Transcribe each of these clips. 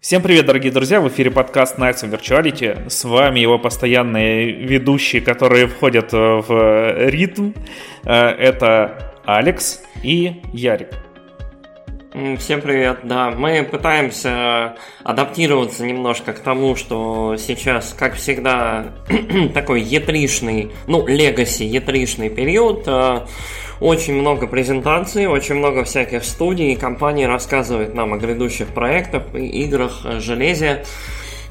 Всем привет, дорогие друзья! В эфире подкаст Nights of Virtuality. С вами его постоянные ведущие, которые входят в ритм. Э, это Алекс и Ярик. Всем привет, да. Мы пытаемся адаптироваться немножко к тому, что сейчас, как всегда, такой етришный, ну, легаси етришный период. Э, очень много презентаций, очень много всяких студий и компаний рассказывает нам о грядущих проектах, играх, железе.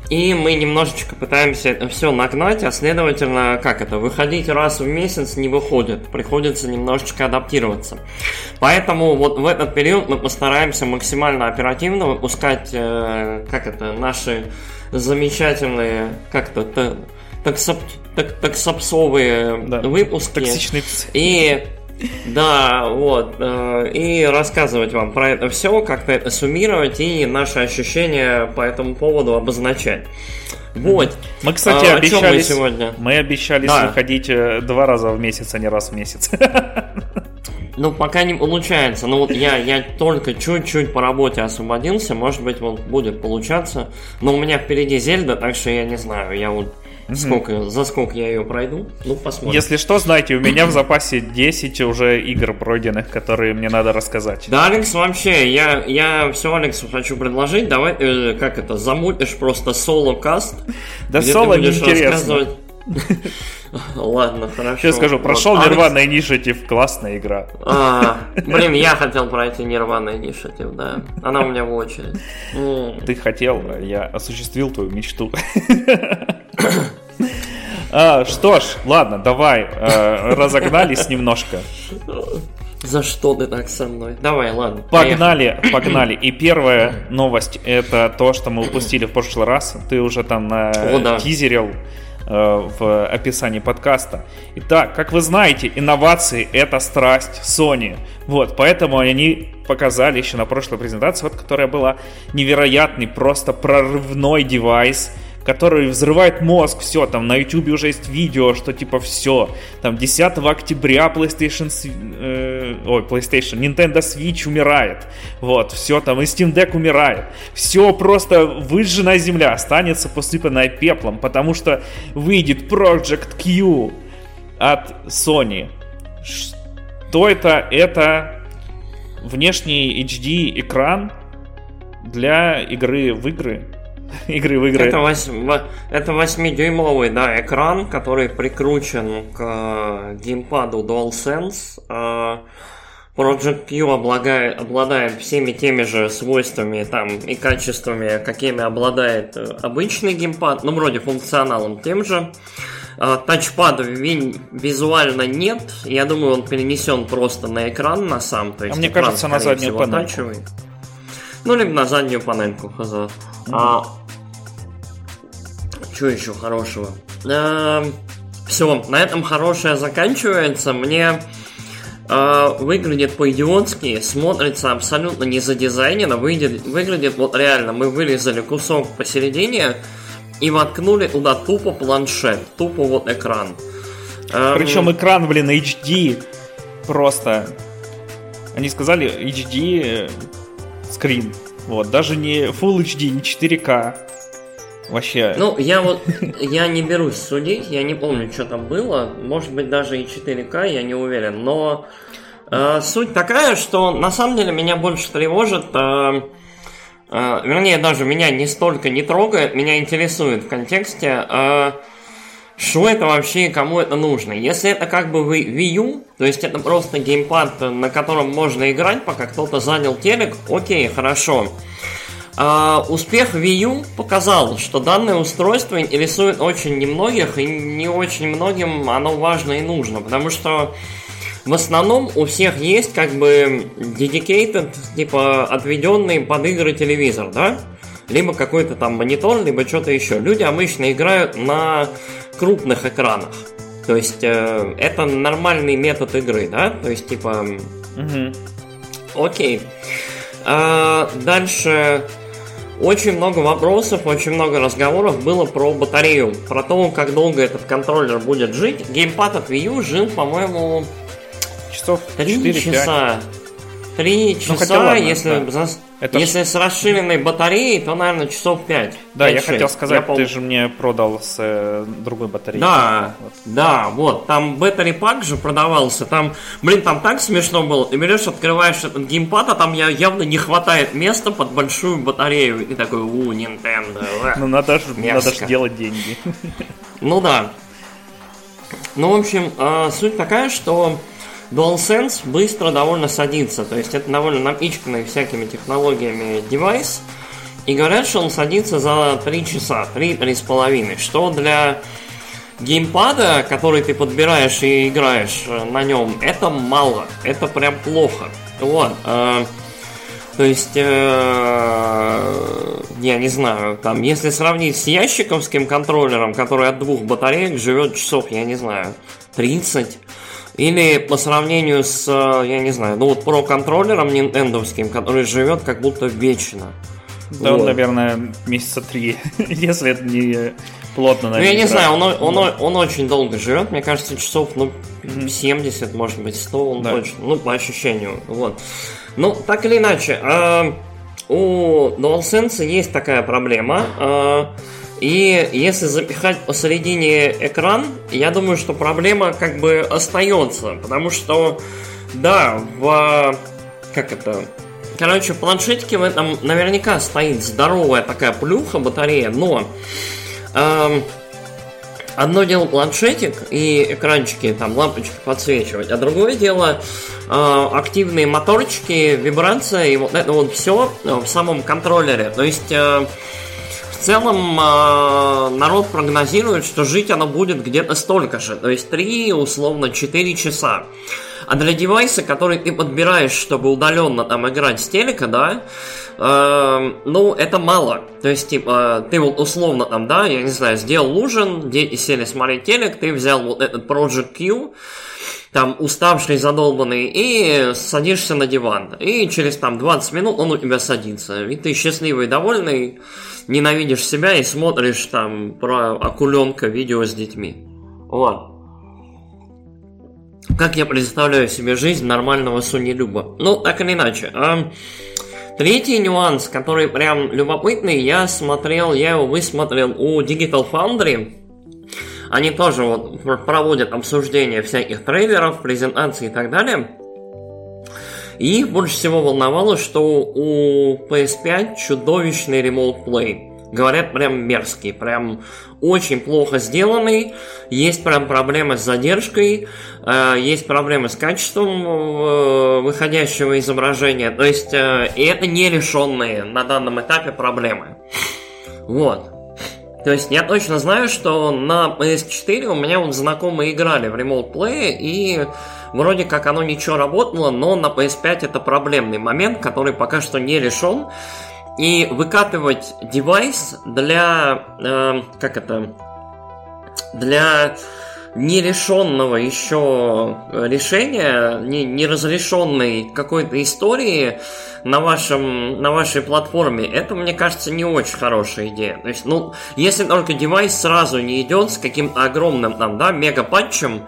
И мы немножечко пытаемся это все нагнать, а следовательно, как это, выходить раз в месяц не выходит, приходится немножечко адаптироваться. Поэтому вот в этот период мы постараемся максимально оперативно выпускать, э, как это, наши замечательные, как это, таксоп, так, таксопсовые да. выпуски. Токсичный. И да, вот. Э, и рассказывать вам про это все, как-то это суммировать и наши ощущения по этому поводу обозначать. Вот. Мы, кстати, а, обещали мы сегодня. Мы обещались да. выходить э, два раза в месяц, а не раз в месяц. Ну, пока не получается. Ну, вот я, я только чуть-чуть по работе освободился. Может быть, вот будет получаться. Но у меня впереди Зельда, так что я не знаю. Я вот Сколько, за сколько я ее пройду? Ну, посмотрим. Если что, знаете, у меня в запасе 10 уже игр пройденных, которые мне надо рассказать. Да, Алекс, вообще, я, я все Алексу хочу предложить. Давай, э, как это, замутишь просто соло-каст. Да соло неинтересно. Ладно, хорошо. Сейчас скажу, прошел вот, Nirvana. Initiative, классная игра. А, блин, я хотел пройти Nirvana Initiative, да. Она у меня в очереди. Ты хотел, а я осуществил твою мечту. А, что ж, ладно, давай, э, разогнались немножко. За что ты так со мной? Давай, ладно. Погнали, поехали. погнали. И первая новость это то, что мы упустили в прошлый раз. Ты уже там на О, да. тизерил э, в описании подкаста. Итак, как вы знаете, инновации это страсть Sony. Вот, поэтому они показали еще на прошлой презентации, вот, которая была невероятный, просто прорывной девайс который взрывает мозг, все, там на YouTube уже есть видео, что типа все, там 10 октября PlayStation, э, ой, PlayStation, Nintendo Switch умирает, вот, все, там и Steam Deck умирает, все просто выжженная земля останется посыпанная пеплом, потому что выйдет Project Q от Sony. Что это? Это внешний HD экран для игры в игры, игры в игры. Это, 8, это 8-дюймовый да, экран, который прикручен к э, геймпаду DualSense. Э, Project Q обладает, обладает всеми теми же свойствами там, и качествами, какими обладает э, обычный геймпад, ну, вроде функционалом тем же. Тачпада ви- визуально нет. Я думаю, он перенесен просто на экран на сам. То есть а мне кажется, на заднюю панельку. Ну, либо на заднюю панельку, хз. А, что еще хорошего? А, все, на этом хорошее заканчивается. Мне а, выглядит по-идиотски, смотрится абсолютно не задизайнено, выйдет, выглядит вот реально, мы вырезали кусок посередине и воткнули туда тупо планшет, тупо вот экран. Причем экран, блин, HD просто. Они сказали HD скрин. Вот, даже не Full HD, не 4K. Вообще. Ну, я вот, я не берусь судить, я не помню, что там было. Может быть, даже и 4К, я не уверен. Но э, суть такая, что на самом деле меня больше тревожит... Э, э, вернее, даже меня не столько не трогает, меня интересует в контексте... Э, что это вообще и кому это нужно? Если это как бы Wii U, то есть это просто геймпад, на котором можно играть, пока кто-то занял телек, окей, хорошо. А, успех Wii U показал, что данное устройство интересует очень немногих, и не очень многим оно важно и нужно, потому что в основном у всех есть как бы dedicated, типа отведенный под игры телевизор, да? Либо какой-то там монитор, либо что-то еще. Люди обычно играют на крупных экранах. То есть э, это нормальный метод игры, да? То есть типа... Угу. Окей. А, дальше очень много вопросов, очень много разговоров было про батарею, про то, как долго этот контроллер будет жить. Геймпад от Wii U жил, по-моему, часов 3 часа. 3 ну, часа, ну, ладно, если, да. за, это если ж... с расширенной батареей, то, наверное, часов 5. Да, 5 я хотел сказать, я ты пол... же мне продал с э, другой батареей. Да, вот. да, вот, там battery пак же продавался, там, блин, там так смешно было, ты берешь, открываешь этот геймпад, а там явно не хватает места под большую батарею, и такой, у, Nintendo. Ну, надо же, надо же делать деньги. Ну да. Ну, в общем, э, суть такая, что DualSense быстро довольно садится, то есть это довольно напичканный всякими технологиями девайс, и говорят, что он садится за 3 часа, 3-3,5, что для геймпада, который ты подбираешь и играешь э, на нем, это мало, это прям плохо. Вот. Э, то есть, э, я не знаю, там, если сравнить с ящиковским контроллером, который от двух батареек живет часов, я не знаю, 30, или по сравнению с, э, я не знаю, ну вот про контроллером нинтендовским, который живет как будто вечно. Да, вот. он, наверное, месяца три, если это не плотно. Ну, я не знаю, он, он, он, он очень долго живет, мне кажется, часов, ну, 70, может быть, 100, он да. точно, ну, по ощущению, вот. Ну, так или иначе, э, у DualSense есть такая проблема, э, и если запихать посередине экран, я думаю, что проблема как бы остается. Потому что, да, в... Как это? Короче, в планшетике в этом наверняка стоит здоровая такая плюха батарея, но... Эм, одно дело планшетик и экранчики, там лампочки подсвечивать, а другое дело э, активные моторчики, вибрация и вот это вот все в самом контроллере. То есть... Э, в целом э, народ прогнозирует, что жить оно будет где-то столько же, то есть 3, условно 4 часа. А для девайса, который ты подбираешь, чтобы удаленно там играть с телека, да, э, ну, это мало. То есть, типа, ты вот условно там, да, я не знаю, сделал ужин, дети сели смотреть телек, ты взял вот этот Project Q, там уставший, задолбанный, и садишься на диван. И через там 20 минут он у тебя садится. И ты счастливый, довольный, ненавидишь себя и смотришь там про акуленка видео с детьми. Вот. Как я представляю себе жизнь нормального Люба. Ну, так или иначе. А, третий нюанс, который прям любопытный, я смотрел, я его высмотрел у Digital Foundry. Они тоже вот проводят обсуждение всяких трейлеров, презентаций и так далее. И их больше всего волновало, что у PS5 чудовищный Remote Play. Говорят, прям мерзкий, прям очень плохо сделанный. Есть прям проблемы с задержкой, э, есть проблемы с качеством э, выходящего изображения. То есть, э, это не решенные на данном этапе проблемы. Вот. То есть я точно знаю, что на PS4 у меня вот знакомые играли в Remote Play, и вроде как оно ничего работало, но на PS5 это проблемный момент, который пока что не решен. И выкатывать девайс для... Э, как это? Для нерешенного еще решения, не, неразрешенной какой-то истории на, вашем, на вашей платформе, это, мне кажется, не очень хорошая идея. То есть, ну, если только девайс сразу не идет с каким-то огромным, там, да, мега-патчем,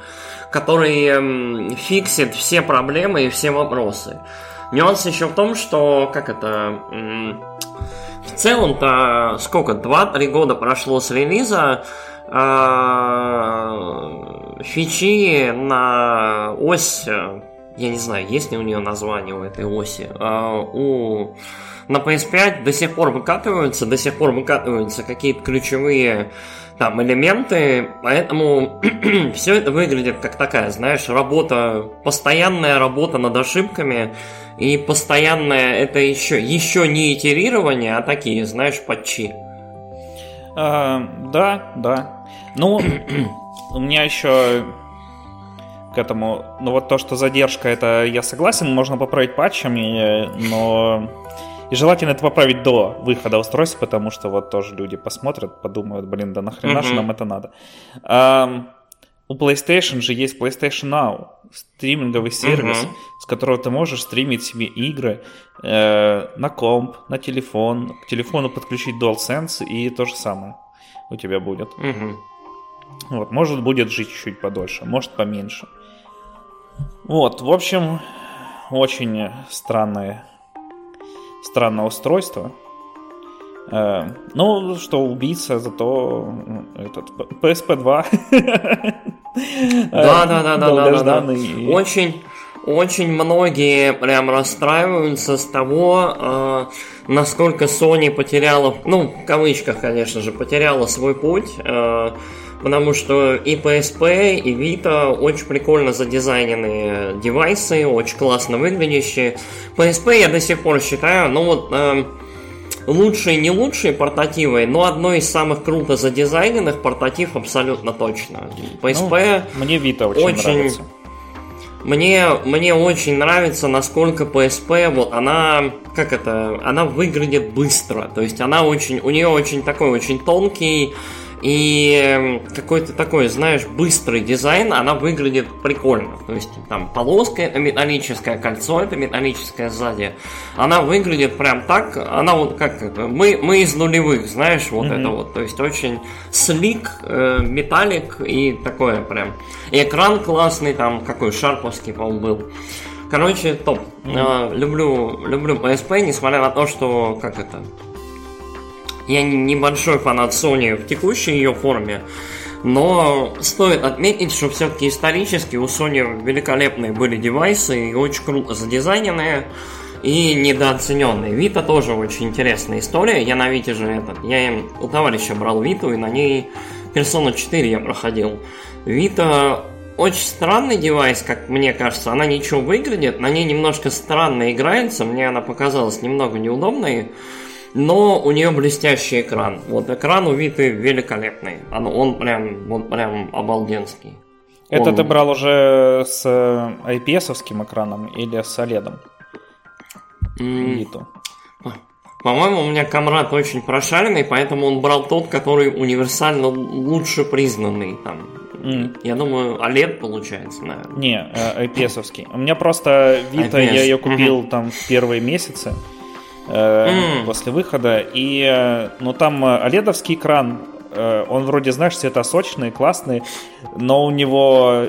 который эм, фиксит все проблемы и все вопросы. Нюанс еще в том, что, как это, в целом-то, сколько, 2-3 года прошло с релиза, э, фичи на ось я не знаю, есть ли у нее название у этой оси, а у на PS5 до сих пор выкатываются, до сих пор выкатываются какие-то ключевые там элементы, поэтому все это выглядит как такая, знаешь, работа, постоянная работа над ошибками, и постоянное это еще, еще не итерирование, а такие, знаешь, патчи. А, да, да. Ну, у меня еще к этому. Ну вот то, что задержка, это я согласен, можно поправить патчами, но и желательно это поправить до выхода устройства, потому что вот тоже люди посмотрят, подумают, блин, да нахрена же нам это надо. У PlayStation же есть PlayStation Now, стриминговый сервис, uh-huh. с которого ты можешь стримить себе игры э, на комп, на телефон, к телефону подключить DualSense и то же самое у тебя будет. Uh-huh. Вот, может будет жить чуть подольше, может поменьше. Вот, в общем, очень странное, странное устройство. Э, ну, что убийца, зато этот PSP 2. Да, да, да, да, да, да. Очень, очень многие прям расстраиваются с того, э, насколько Sony потеряла, ну, в кавычках, конечно же, потеряла свой путь, э, потому что и PSP, и Vita очень прикольно задизайненные девайсы, очень классно выглядящие. PSP я до сих пор считаю, ну вот лучшие, не лучшие портативы, но одно из самых круто задизайненных портатив абсолютно точно. PSP ну, мне Vita очень, очень нравится. Мне, мне очень нравится, насколько PSP, вот она, как это, она выглядит быстро. То есть она очень, у нее очень такой очень тонкий, и эм, какой-то такой, знаешь, быстрый дизайн, она выглядит прикольно. То есть там полоска это металлическое, кольцо это металлическое сзади. Она выглядит прям так, она вот как это, мы, мы из нулевых, знаешь, вот mm-hmm. это вот. То есть очень слик, э, металлик и такое прям. И экран классный, там какой шарповский, по-моему, был. Короче, топ. Mm-hmm. Э, люблю, люблю PSP, несмотря на то, что как это я небольшой фанат Sony в текущей ее форме, но стоит отметить, что все-таки исторически у Sony великолепные были девайсы и очень круто задизайненные и недооцененные. Вита тоже очень интересная история. Я на Вите же этот, я у товарища брал Виту и на ней Persona 4 я проходил. Вита очень странный девайс, как мне кажется. Она ничего выглядит, на ней немножко странно играется. Мне она показалась немного неудобной но у нее блестящий экран. Вот экран у Виты великолепный. Он, он прям, он прям обалденский. Это он... ты брал уже с IPS-овским экраном или с OLED? Виту. По-моему, у меня комрад очень прошаренный, поэтому он брал тот, который универсально лучше признанный. Там. Mm. Я думаю, OLED получается, наверное. Не, IPS-овский. У меня просто Vita, IPS. я ее купил mm-hmm. там в первые месяцы mm. После выхода. И, э, ну, там оледовский э, экран, он вроде, знаешь, сочный классный, но у него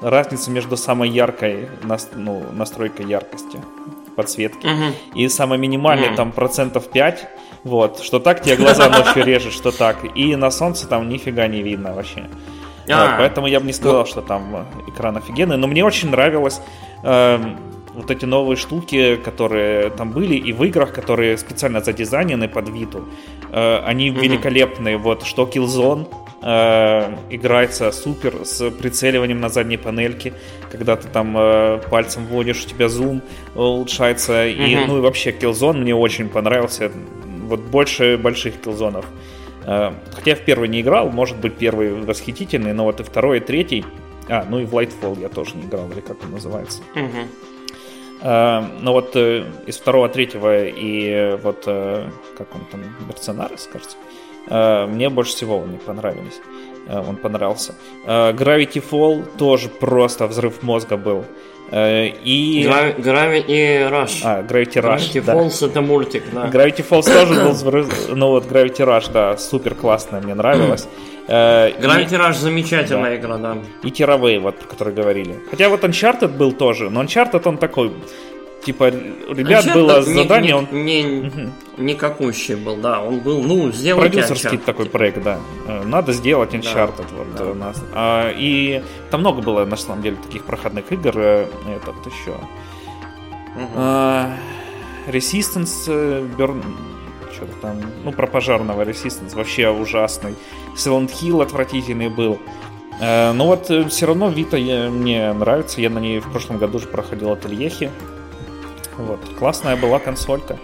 разница между самой яркой ну, настройкой яркости подсветки mm-hmm. и самой минимальной mm-hmm. там процентов 5 вот, что так тебе глаза ночью режет, что так. И на солнце там нифига не видно вообще. А, вот, поэтому я бы не сказал, что там экран офигенный. Но мне очень нравилось. Вот эти новые штуки, которые там были, и в играх, которые специально задизайнены под Виту, э, они mm-hmm. великолепные. Вот что Killzone э, играется супер с прицеливанием на задней панельке, когда ты там э, пальцем вводишь, у тебя зум улучшается. Mm-hmm. И, ну и вообще Killzone мне очень понравился. Вот больше больших киллзонов. Э, хотя я в первый не играл, может быть первый восхитительный, но вот и второй, и третий. А, ну и в Lightfall я тоже не играл, или как он называется. Угу. Э, но вот э, из второго, третьего и э, вот, как он там, Мерценарес, кажется, мне больше всего они понравились. Он понравился. Gravity Fall тоже просто взрыв мозга был. И... Gravity Rush. А, Gravity Rush, Gravity да. Falls это мультик, да. Gravity Falls тоже был. Ну вот, Gravity Rush, да, супер классно, мне нравилось. Gravity Rush замечательная да. игра, да. И Тировые, вот, про которые говорили. Хотя вот Uncharted был тоже, но Uncharted он такой, типа, ребят Uncharted было задание, не, он... Не, угу. Никакущий был, да, он был, ну, сделать Продюсерский Uncharted. такой проект, да. Э, надо сделать Uncharted, да, вот, да. нас. А, и там много было, на самом деле, таких проходных игр, э, этот еще... Угу. А, Resistance, э, Burn что-то там, ну, про пожарного Resistance вообще ужасный. Silent Hill отвратительный был. Но вот все равно Вита мне нравится. Я на ней в прошлом году же проходил ательехи. Вот. Классная была консолька.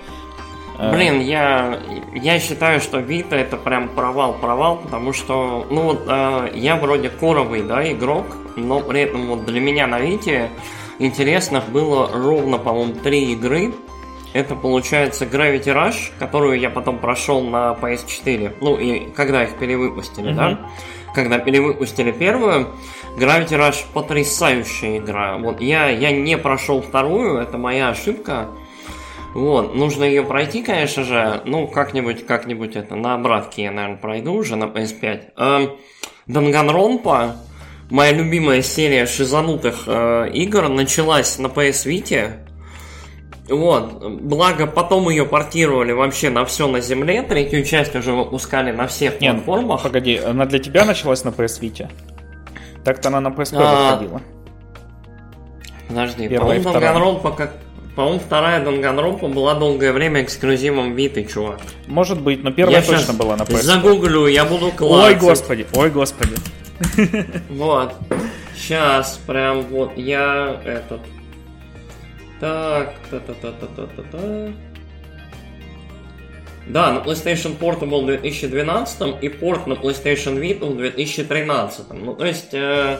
Э, Блин, я, я считаю, что Вита это прям провал-провал, потому что, ну вот, э, я вроде коровый, да, игрок, но при этом вот для меня на Вите интересных было ровно, по-моему, три игры, это получается Gravity Rush, которую я потом прошел на PS4. Ну и когда их перевыпустили, mm-hmm. да? Когда перевыпустили первую, Gravity Rush потрясающая игра. Вот я, я не прошел вторую, это моя ошибка. Вот, нужно ее пройти, конечно же. Ну, как-нибудь, как-нибудь это на обратке я, наверное, пройду уже на PS5. Эм, Данганронпа моя любимая серия шизанутых э, игр началась на PS Vita. Вот, благо потом ее портировали вообще на все на земле, третью часть уже выпускали на всех Нет, платформах. Погоди, она для тебя началась на PS Vita? Так-то она на PSP а... выходила. Подожди, по-моему, Danganronpa как... По-моему, вторая Данганропа была долгое время эксклюзивом Виты, чувак. Может быть, но первая я точно была на PS. Загуглю, я буду классить. Ой, господи, ой, господи. Вот. Сейчас, прям вот я этот... Так, та-та-та-та-та-та-та. Да, на PlayStation Portable в 2012 и порт на PlayStation Vita в 2013. Ну, то есть... Э,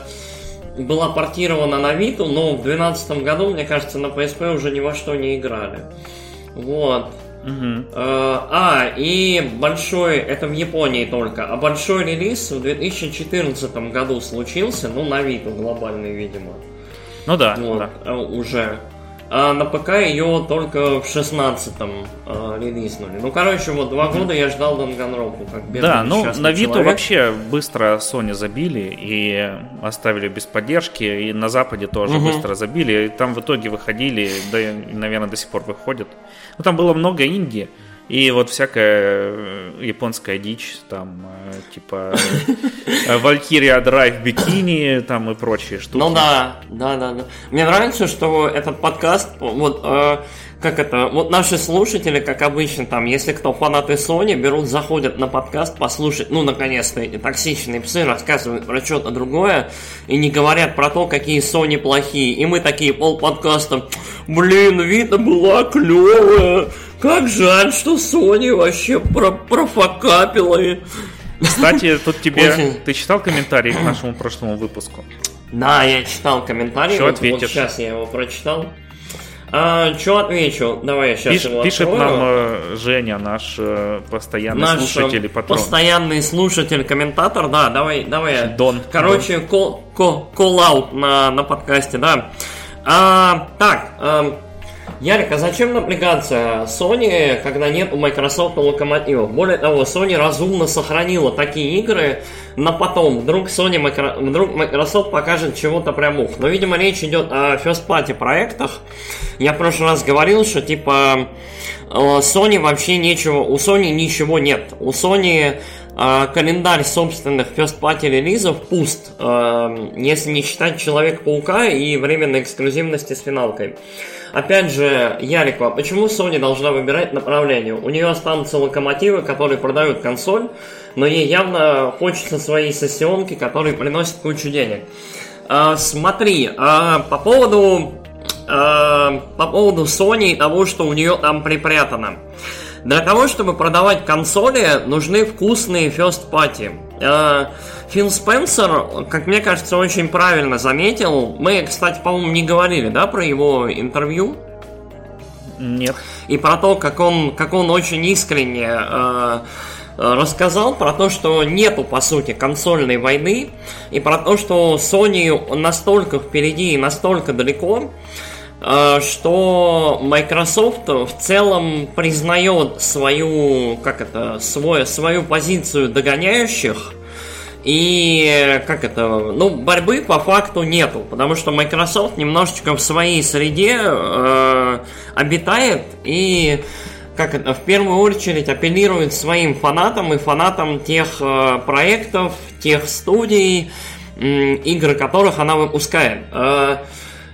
была портирована на Vita, но в 2012 году, мне кажется, на PSP уже ни во что не играли. Вот. Угу. А, и большой, это в Японии только, а большой релиз в 2014 году случился, ну, на Vita глобальный, видимо. Ну да, вот, да. Э, уже. А на ПК ее только в 16-м э, релизнули. Ну, короче, вот два года я ждал Данганропу, как Да, ну, на Виту вообще быстро Sony забили и оставили без поддержки, и на Западе тоже угу. быстро забили. И там в итоге выходили, да, наверное, до сих пор выходят. Ну, там было много Индии. И вот всякая э, японская дичь, там, э, типа Valkyria Drive бикини, там и прочие штуки. Ну да, да, да, да. Мне нравится, что этот подкаст, вот, э, как это, вот наши слушатели, как обычно, там, если кто фанаты Sony, берут, заходят на подкаст послушать, ну, наконец-то, эти токсичные псы рассказывают про что-то другое, и не говорят про то, какие Sony плохие. И мы такие пол подкаста, блин, видно была клевая, как жаль, что Sony вообще про профокапила. Кстати, тут тебе... Очень... Ты читал комментарии к нашему прошлому выпуску? Да, я читал комментарии. Что вот, ответишь? Вот сейчас я его прочитал. А, что отвечу? Давай я сейчас Пиш, его Пишет открою. нам э, Женя, наш э, постоянный наш слушатель и патрон. постоянный слушатель, комментатор, да, давай, давай. Дон. Короче, кол, кол, кол аут на, на подкасте, да. А, так, а, Ярик, а зачем напрягаться Sony, когда нет у Microsoft локомотивов? Более того, Sony разумно сохранила такие игры на потом. Вдруг Sony, вдруг Microsoft покажет чего-то прям ух. Но, видимо, речь идет о first party проектах. Я в прошлый раз говорил, что типа э, Sony вообще нечего, у Sony ничего нет. У Sony э, календарь собственных first party релизов пуст, э, если не считать Человек-паука и временной эксклюзивности с финалкой. Опять же, Ярику, а почему Sony должна выбирать направление? У нее останутся локомотивы, которые продают консоль, но ей явно хочется своей сессионки, которые приносят кучу денег. А, смотри, а, по поводу а, по поводу Sony и того, что у нее там припрятано. Для того, чтобы продавать консоли, нужны вкусные first party. Фил Спенсер, как мне кажется, очень правильно заметил. Мы, кстати, по-моему, не говорили, да, про его интервью? Нет. И про то, как он, как он очень искренне э, рассказал про то, что нету, по сути, консольной войны, и про то, что Sony настолько впереди и настолько далеко, э, что Microsoft в целом признает свою, как это, свой, свою позицию догоняющих, и как это, ну, борьбы по факту нету, потому что Microsoft немножечко в своей среде э, обитает и как это, в первую очередь апеллирует своим фанатам и фанатам тех э, проектов, тех студий, э, игры которых она выпускает. Э,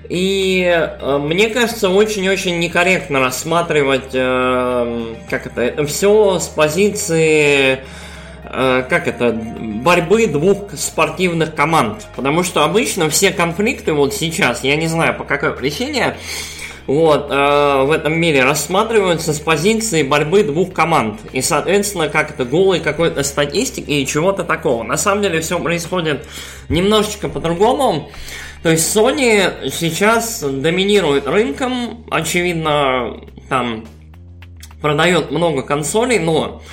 и э, мне кажется, очень-очень некорректно рассматривать, э, как это, это все с позиции как это, борьбы двух спортивных команд. Потому что обычно все конфликты вот сейчас, я не знаю по какой причине, вот, э, в этом мире рассматриваются с позиции борьбы двух команд. И, соответственно, как это, голой какой-то статистики и чего-то такого. На самом деле все происходит немножечко по-другому. То есть Sony сейчас доминирует рынком, очевидно, там продает много консолей, но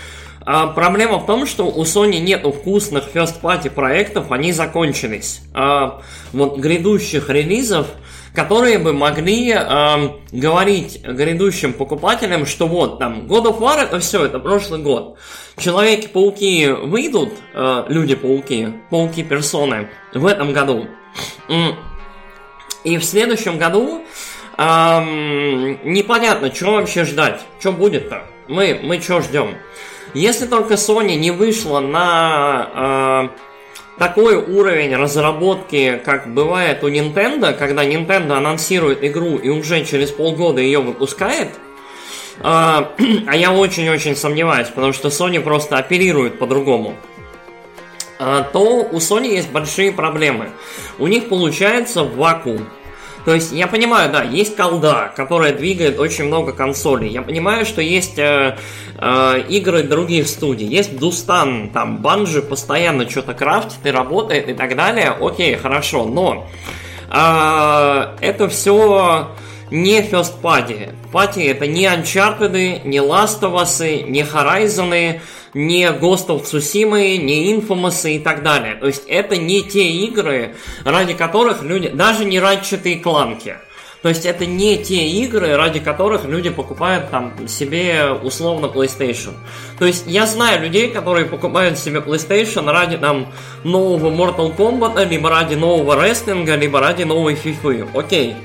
а проблема в том, что у Sony нету вкусных first party проектов, они закончились. А вот грядущих релизов, которые бы могли э, говорить грядущим покупателям, что вот там God of War это все, это прошлый год. Человеки-пауки выйдут, э, люди-пауки, пауки-персоны в этом году. И в следующем году эм, непонятно, что вообще ждать, что будет-то. Мы, мы что ждем? Если только Sony не вышла на э, такой уровень разработки, как бывает у Nintendo, когда Nintendo анонсирует игру и уже через полгода ее выпускает, а, а я очень-очень сомневаюсь, потому что Sony просто оперирует по-другому, а, то у Sony есть большие проблемы. У них получается вакуум. То есть я понимаю, да, есть колда, которая двигает очень много консолей. Я понимаю, что есть э, э, игры других студий. Есть Дустан, там Банжи постоянно что-то крафтит и работает и так далее. Окей, хорошо, но э, это все не First Party. Party это не Uncharted, не Last of Us, не Horizon, не Ghost of Tsushima, не Infamous и так далее. То есть это не те игры, ради которых люди... Даже не Ratchet Кланки. То есть это не те игры, ради которых люди покупают там себе условно PlayStation. То есть я знаю людей, которые покупают себе PlayStation ради там нового Mortal Kombat, либо ради нового рестлинга, либо ради новой FIFA. Окей.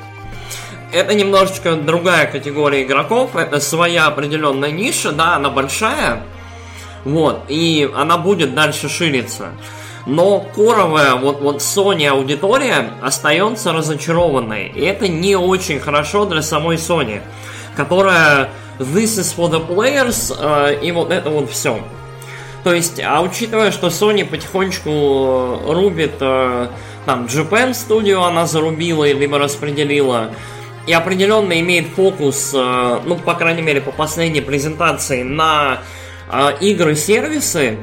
Это немножечко другая категория игроков, это своя определенная ниша, да, она большая, вот, и она будет дальше шириться. Но коровая вот, вот Sony аудитория остается разочарованной. И это не очень хорошо для самой Sony, которая this is for the players э, и вот это вот все. То есть, а учитывая, что Sony потихонечку рубит э, там Japan Studio она зарубила либо распределила, и определенно имеет фокус, э, ну, по крайней мере, по последней презентации на э, игры-сервисы,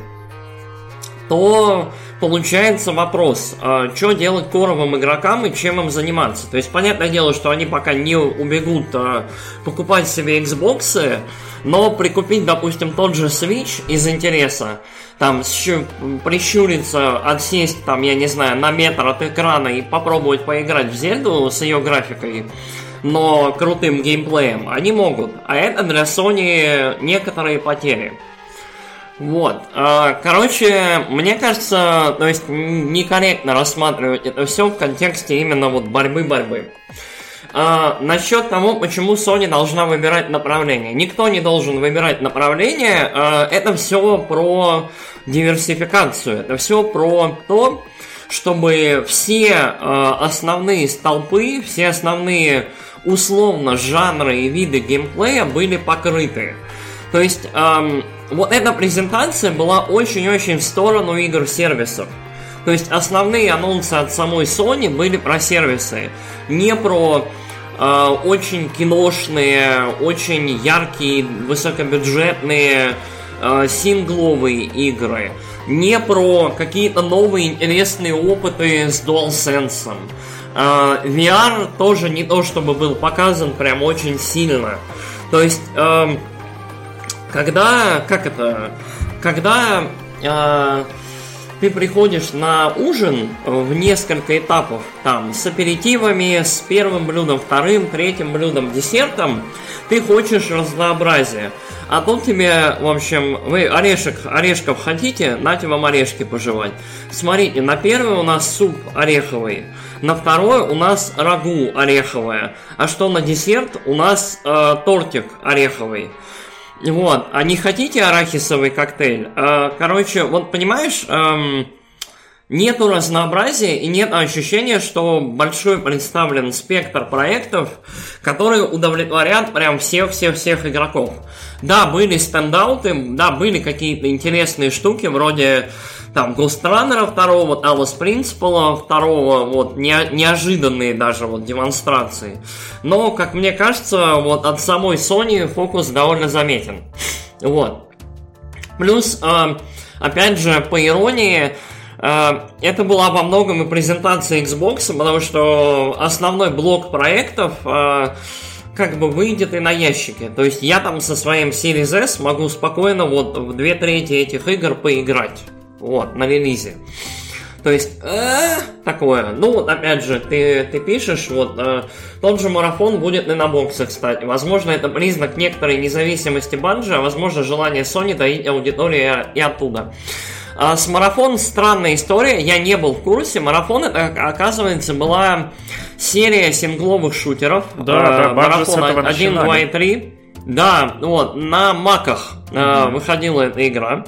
то получается вопрос, э, что делать коровым игрокам и чем им заниматься. То есть, понятное дело, что они пока не убегут э, покупать себе Xbox, но прикупить, допустим, тот же Switch из интереса, там прищуриться, отсесть, там, я не знаю, на метр от экрана и попробовать поиграть в Зельду с ее графикой, но крутым геймплеем, они могут. А это для Sony некоторые потери. Вот. А, короче, мне кажется, то есть некорректно рассматривать это все в контексте именно вот борьбы-борьбы. А, насчет того, почему Sony должна выбирать направление. Никто не должен выбирать направление. А, это все про диверсификацию. Это все про то, чтобы все основные столпы, все основные условно жанры и виды геймплея были покрыты. То есть вот эта презентация была очень-очень в сторону игр-сервисов. То есть основные анонсы от самой Sony были про сервисы, не про э, очень киношные, очень яркие, высокобюджетные э, сингловые игры, не про какие-то новые интересные опыты с DualSense. Э, VR тоже не то, чтобы был показан прям очень сильно. То есть, uh, когда, как это, когда uh, ты приходишь на ужин в несколько этапов, там, с аперитивами, с первым блюдом, вторым, третьим блюдом, десертом, ты хочешь разнообразия. А тут тебе, в общем, вы орешек, орешков хотите, нате вам орешки пожевать. Смотрите, на первый у нас суп ореховый, на второй у нас рагу ореховое, а что на десерт у нас э, тортик ореховый. Вот, а не хотите арахисовый коктейль? Э, короче, вот понимаешь, эм, нету разнообразия и нет ощущения, что большой представлен спектр проектов, которые удовлетворят прям всех-всех-всех игроков. Да, были стендауты, да, были какие-то интересные штуки, вроде там Runner второго, Alice Principle второго, вот не, неожиданные даже вот демонстрации. Но, как мне кажется, вот от самой Sony фокус довольно заметен. Вот. Плюс, э, опять же, по иронии, э, это была во многом и презентация Xbox, потому что основной блок проектов э, как бы выйдет и на ящике. То есть я там со своим Series S могу спокойно вот в две трети этих игр поиграть. Вот, на релизе. То есть, э, такое. Ну, вот опять же, ты, ты пишешь, вот, э, тот же марафон будет и на боксе, кстати. Возможно, это признак некоторой независимости банжи, а возможно, желание Sony доить аудиторию и оттуда. А с марафон странная история, я не был в курсе. Марафон, это, оказывается, была серия сингловых шутеров. Да, э, да, марафон 1, 2 и 3. Да, вот, на маках mm-hmm. э, выходила эта игра.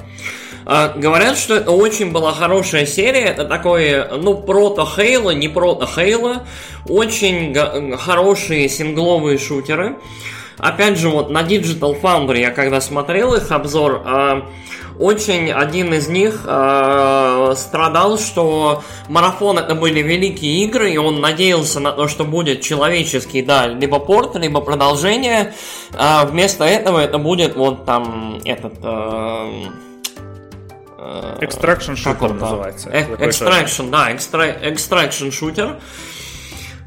Э, говорят, что это очень была хорошая серия. Это такой, ну, прото Хейла, не прото Хейла. Очень хорошие сингловые шутеры. Опять же, вот на Digital Foundry я когда смотрел их обзор, э, очень один из них э, страдал, что марафон это были великие игры, и он надеялся на то, что будет человеческий, да, либо порт, либо продолжение. А вместо этого это будет вот там этот... Э, э Extraction Shooter называется. Extraction, да, Extraction Shooter.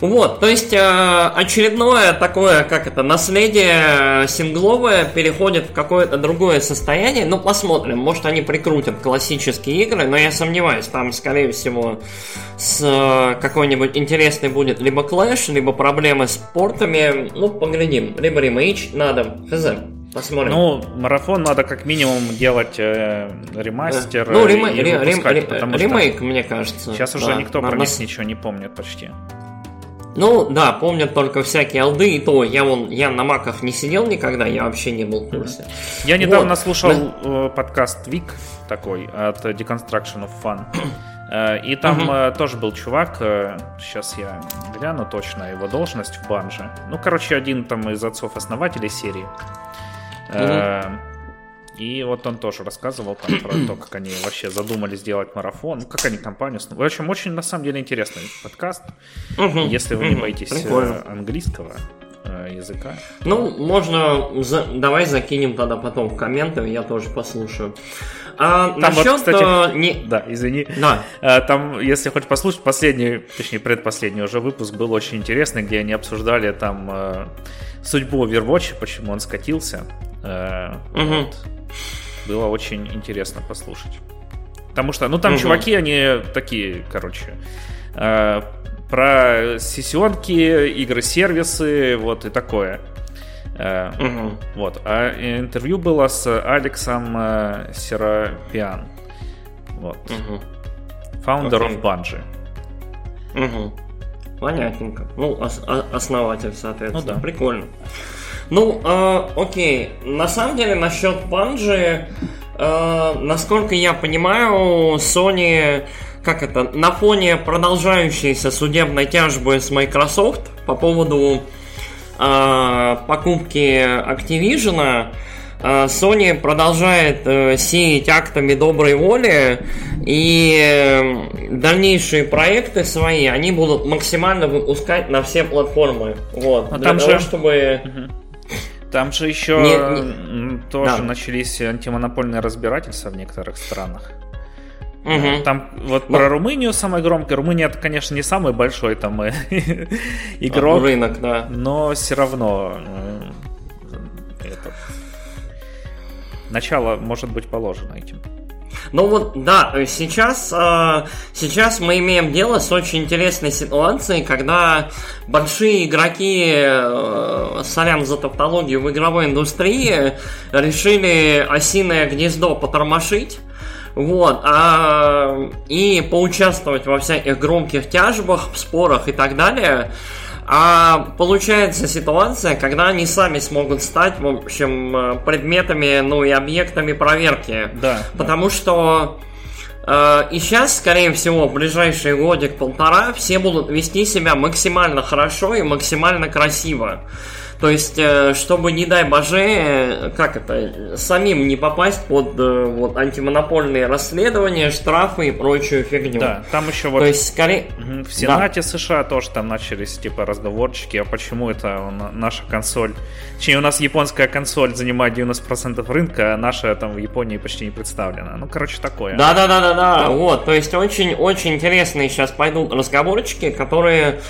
Вот, то есть э, очередное такое, как это, наследие сингловое переходит в какое-то другое состояние. Ну, посмотрим, может они прикрутят классические игры, но я сомневаюсь, там, скорее всего, с э, какой-нибудь интересный будет либо клэш, либо проблемы с портами. Ну, поглядим. Либо ремейч надо. Хз. Посмотрим. Ну, марафон надо как минимум делать э, ремастер. Ну, рем... и рем... рем... ремейк, мне кажется. Сейчас уже да, никто про них ничего не помнит почти. Ну, да, помнят только всякие алды, и то я вон, я на маках не сидел никогда, я вообще не был в курсе. Я недавно вот. слушал да. Э, подкаст Вик такой от Deconstruction of Fun. Э, и там угу. тоже был чувак, сейчас я гляну точно его должность в банже. Ну, короче, один там из отцов-основателей серии. Угу. И вот он тоже рассказывал там про то, как они вообще задумали сделать марафон, ну, как они компанию... В общем, очень, на самом деле, интересный подкаст. Если вы не боитесь э, английского, э, языка. Ну, можно, за, давай закинем тогда потом в комменты, я тоже послушаю. А там насчет, вот, кстати, э, не... да, извини. Да. А, там, если хочешь послушать, последний, точнее, предпоследний уже выпуск был очень интересный, где они обсуждали там э, судьбу Overwatch, почему он скатился. Э, угу. вот. Было очень интересно послушать. Потому что, ну, там угу. чуваки, они такие, короче, э, про сессионки, игры-сервисы, вот и такое. Угу. Вот. А интервью было с Алексом э, Серапиан. Вот. Угу. Founder okay. of Bungie. Угу. Понятненько. Ну, ос- основатель, соответственно. Ну, да. Прикольно. Ну, э, окей. На самом деле, насчет Bungie, э, насколько я понимаю, Sony, как это, на фоне продолжающейся судебной тяжбы с Microsoft по поводу э, покупки Activision, э, Sony продолжает э, сеять актами доброй воли, и э, дальнейшие проекты свои они будут максимально выпускать на все платформы. Вот. А для там того, же... чтобы. Угу. Там же еще не, не... тоже да. начались антимонопольные разбирательства в некоторых странах. Угу. Там вот ну, про Румынию самое громкое. Румыния это, конечно, не самый большой там э, игрок. Рынок, да. Но все равно э, это... начало может быть положено этим. Ну вот, да, сейчас, сейчас мы имеем дело с очень интересной ситуацией, когда большие игроки, э, сорян за тавтологию, в игровой индустрии решили осиное гнездо потормошить. Вот, а, и поучаствовать во всяких громких тяжбах, спорах и так далее. А получается ситуация, когда они сами смогут стать, в общем, э, предметами, ну и объектами проверки. Да. Потому да. что э, и сейчас, скорее всего, в ближайший годик-полтора все будут вести себя максимально хорошо и максимально красиво. То есть, э, чтобы, не дай боже, э, как это, самим не попасть под э, вот, антимонопольные расследования, штрафы и прочую фигню. Да, там еще вот... То есть, скорее... В Сенате да. США тоже там начались, типа, разговорчики, а почему это наша консоль... Точнее, у нас японская консоль занимает 90% рынка, а наша там в Японии почти не представлена. Ну, короче, такое. Да-да-да-да-да, вот, то есть очень-очень интересные сейчас пойдут разговорчики, которые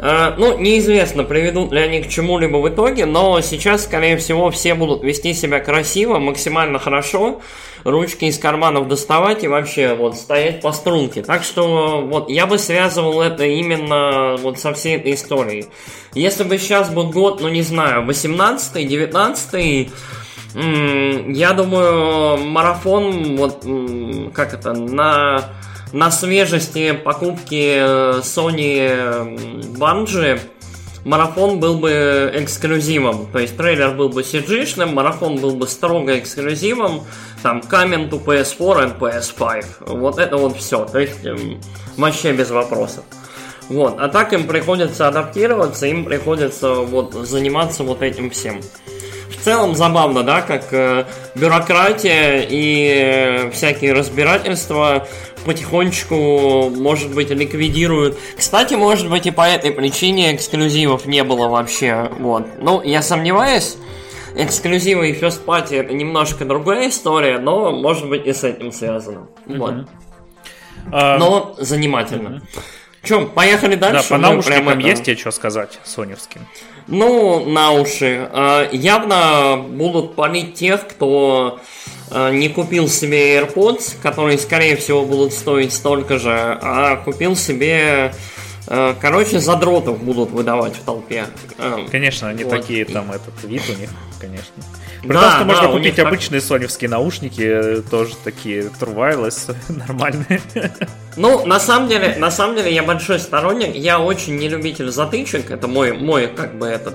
ну, неизвестно, приведут ли они к чему-либо в итоге, но сейчас, скорее всего, все будут вести себя красиво, максимально хорошо, ручки из карманов доставать и вообще вот стоять по струнке. Так что вот я бы связывал это именно вот со всей этой историей. Если бы сейчас был год, ну не знаю, 18-й, 19 я думаю, марафон, вот, как это, на на свежести покупки э, Sony Bungie марафон был бы эксклюзивом. То есть трейлер был бы cg марафон был бы строго эксклюзивом. Там coming to PS4 и PS5. Вот это вот все. То есть эм, вообще без вопросов. Вот. А так им приходится адаптироваться, им приходится вот заниматься вот этим всем. В целом забавно, да, как э, бюрократия и э, всякие разбирательства потихонечку, может быть, ликвидируют. Кстати, может быть, и по этой причине эксклюзивов не было вообще. Вот. Ну, я сомневаюсь. Эксклюзивы и First Party это немножко другая история, но может быть и с этим связано. Mm-hmm. Вот. Uh, но занимательно. Mm-hmm. Чем, поехали дальше? Да, по наушникам это... есть тебе что сказать, соневским? Ну, на уши. А, явно будут палить тех, кто а, не купил себе AirPods, которые, скорее всего, будут стоить столько же, а купил себе а, Короче, задротов будут выдавать в толпе. Конечно, они вот. такие, там этот вид у них, конечно. При да, том, что да, можно купить них обычные так... соневские наушники, э, тоже такие True Wireless, нормальные. Ну, на самом деле, на самом деле, я большой сторонник, я очень не любитель затычек, это мой, мой как бы, этот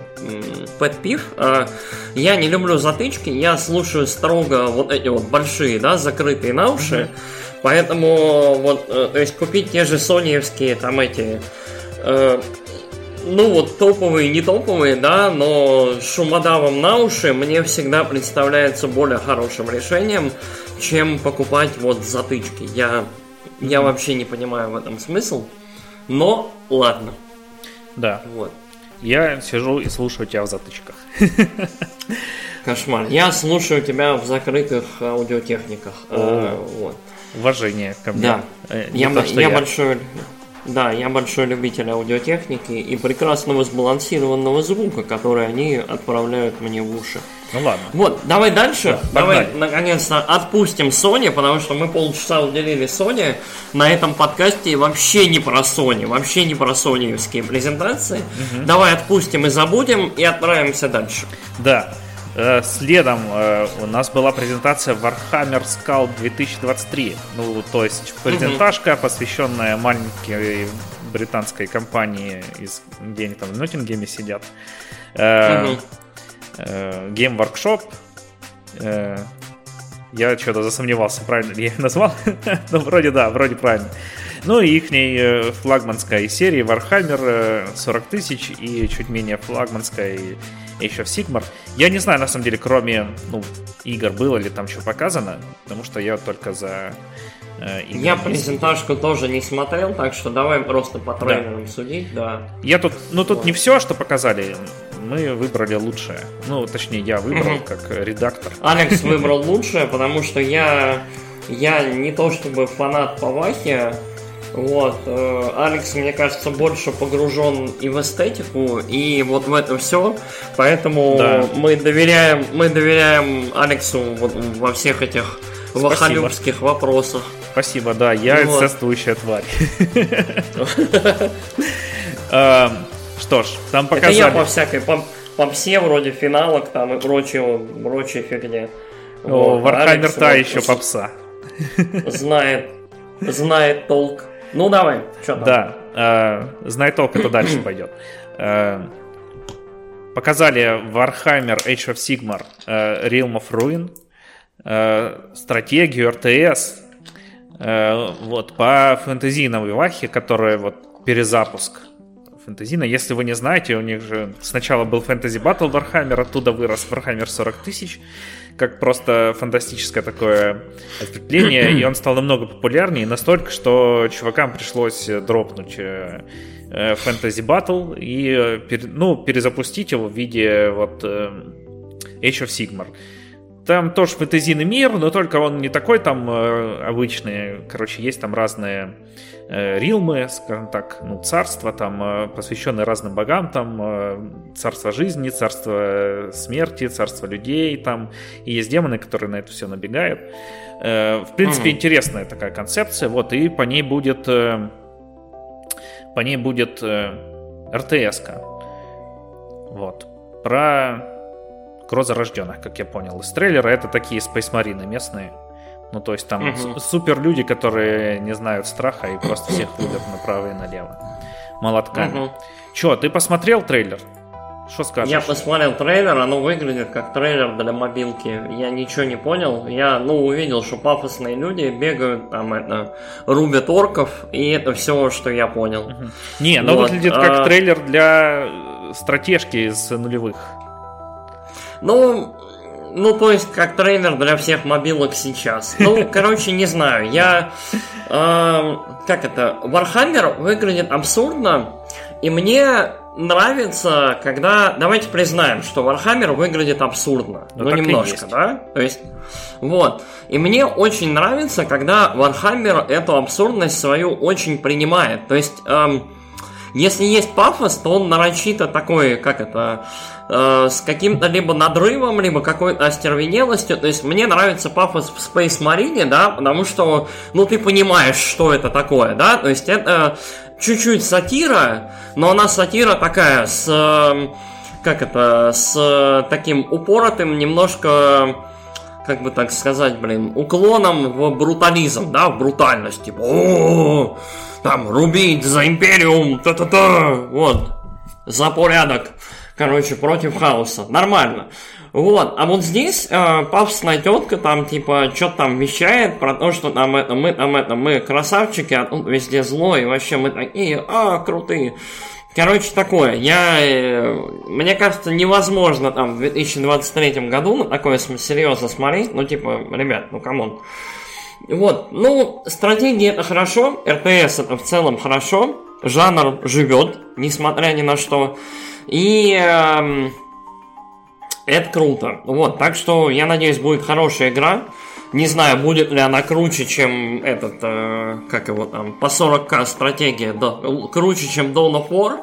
pet пив. А, я не люблю затычки, я слушаю строго вот эти вот большие, да, закрытые на уши, поэтому вот, э, то есть купить те же соневские, там эти э, ну вот топовые, не топовые, да, но шумодавом на уши мне всегда представляется более хорошим решением, чем покупать вот затычки. Я, я вообще не понимаю в этом смысл, но ладно. Да. Вот. Я сижу и слушаю тебя в затычках. Кошмар. Я слушаю тебя в закрытых аудиотехниках. О, вот. Уважение ко мне. Да. Э, не я, то, я, я большой да, я большой любитель аудиотехники и прекрасного сбалансированного звука, который они отправляют мне в уши. Ну ладно. Вот, давай дальше. Да, давай, наконец-то, отпустим Sony, потому что мы полчаса уделили Sony на этом подкасте вообще не про Sony, вообще не про соневские презентации. Угу. Давай отпустим и забудем и отправимся дальше. Да. Э, следом э, у нас была презентация Warhammer Scout 2023. Ну, то есть презентажка, посвященная маленькой британской компании, из, где они там в Ноттингеме сидят. Game Workshop. Я что-то засомневался, правильно ли я их назвал. ну, вроде да, вроде правильно. Ну и их флагманской серии Warhammer 40 тысяч и чуть менее флагманской еще в Sigmar. Я не знаю, на самом деле, кроме ну, игр было ли там что показано, потому что я только за э, Я презентажку тоже не смотрел, так что давай просто по трейлерам да. судить, да. Я тут, ну тут вот. не все, что показали, мы выбрали лучшее. Ну, точнее, я выбрал как редактор. Алекс выбрал лучшее, потому что я, я не то чтобы фанат по Вахе, вот. Э, Алекс, мне кажется, больше погружен и в эстетику, и вот в это все. Поэтому да. мы доверяем, мы доверяем Алексу вот во всех этих вахалюбских вопросах. Спасибо, да, я вот. инцестующая тварь. Эм, что ж, там показали... Это я по всякой, по, по все вроде финалок там и прочего, прочей фигне. О, Warhammer та еще попса. Знает, знает толк. Ну давай, что там? Да, э, знай толк, это дальше пойдет. Э, показали Warhammer Age of Sigmar э, Realm of Ruin, э, стратегию RTS, э, вот, по фэнтезийной вахе, которая вот перезапуск фэнтезина. Если вы не знаете, у них же сначала был фэнтези Battle Warhammer, оттуда вырос Warhammer 40 тысяч, как просто фантастическое такое ответвление, и он стал намного популярнее, настолько, что чувакам пришлось дропнуть фэнтези Battle и ну, перезапустить его в виде вот Age of Sigmar. там тоже фэнтезийный мир, но только он не такой там э, обычный. Короче, есть там разные э, рилмы, скажем так, ну, царства, там, э, посвященные разным богам, там, э, царство жизни, царство смерти, царство людей, там, и есть демоны, которые на это все набегают. Э, в принципе, mm-hmm. интересная такая концепция, вот, и по ней будет, э, по ней будет э, РТС-ка. Вот. Про Грозорожденных, как я понял. Из трейлера это такие спейсмарины местные. Ну, то есть там угу. супер люди, которые не знают страха и просто всех рубят направо и налево. Молотками. Угу. Че, ты посмотрел трейлер? Что скажешь? Я посмотрел трейлер, оно выглядит как трейлер для мобилки. Я ничего не понял. Я, ну, увидел, что пафосные люди бегают, там, это, рубят орков, и это все, что я понял. Угу. Не, оно вот. выглядит как а... трейлер для стратежки из нулевых. Ну, ну, то есть, как трейнер для всех мобилок сейчас. Ну, короче, не знаю. Я... Э, как это? Warhammer выглядит абсурдно, и мне нравится, когда... Давайте признаем, что Warhammer выглядит абсурдно. Ну, ну немножко, да? То есть... Вот. И мне очень нравится, когда Warhammer эту абсурдность свою очень принимает. То есть... Эм, если есть пафос, то он нарочито такой, как это, э, с каким-то либо надрывом, либо какой-то остервенелостью. То есть мне нравится пафос в Space Marine, да, потому что, ну, ты понимаешь, что это такое, да, то есть это чуть-чуть сатира, но она сатира такая с, э, как это, с таким упоротым немножко как бы так сказать, блин, уклоном в брутализм, да, в брутальность, типа, там, рубить за империум, та-та-та, вот, за порядок. Короче, против хаоса. Нормально. Вот, а вот здесь э, пафосная тетка там, типа, что-то там вещает про то, что там это, мы там это, мы красавчики, а тут везде зло, и вообще мы такие, а, крутые. Короче, такое. Я, э, мне кажется, невозможно там в 2023 году на такое серьезно смотреть. Ну, типа, ребят, ну come on. Вот, ну, стратегия это хорошо, РТС это в целом хорошо, жанр живет, несмотря ни на что. И э, это круто. Вот, так что я надеюсь, будет хорошая игра. Не знаю, будет ли она круче, чем этот, э, как его там, по 40к стратегия, да, круче, чем Dawn of War,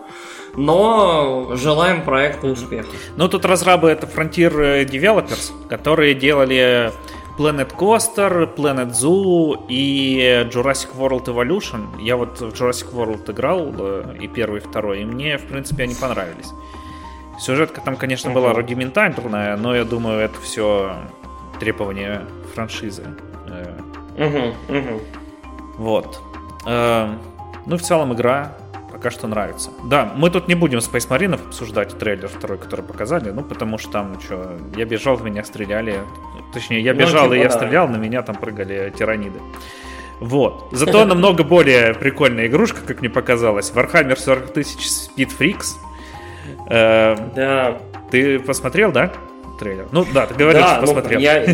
но желаем проекту успеха. Ну, тут разрабы это Frontier Developers, которые делали Planet Coaster, Planet Zoo и Jurassic World Evolution. Я вот в Jurassic World играл, э, и первый, и второй, и мне, в принципе, они понравились. Сюжетка там, конечно, была рудиментарная, но я думаю, это все требования франшизы. Угу, угу. Вот. Э, ну, в целом игра пока что нравится. Да, мы тут не будем Space Marine обсуждать трейлер второй, который показали, ну, потому что там, что, я бежал, в меня стреляли. Точнее, я ну, бежал, ну, типа, и я да. стрелял, на меня там прыгали тираниды. Вот. Зато намного более прикольная игрушка, как мне показалось. Warhammer 40 тысяч Speed Freaks. Э, да. Ты посмотрел, да? Трейлер. Ну да, ты говоришь, да, что ну, посмотрел. Я,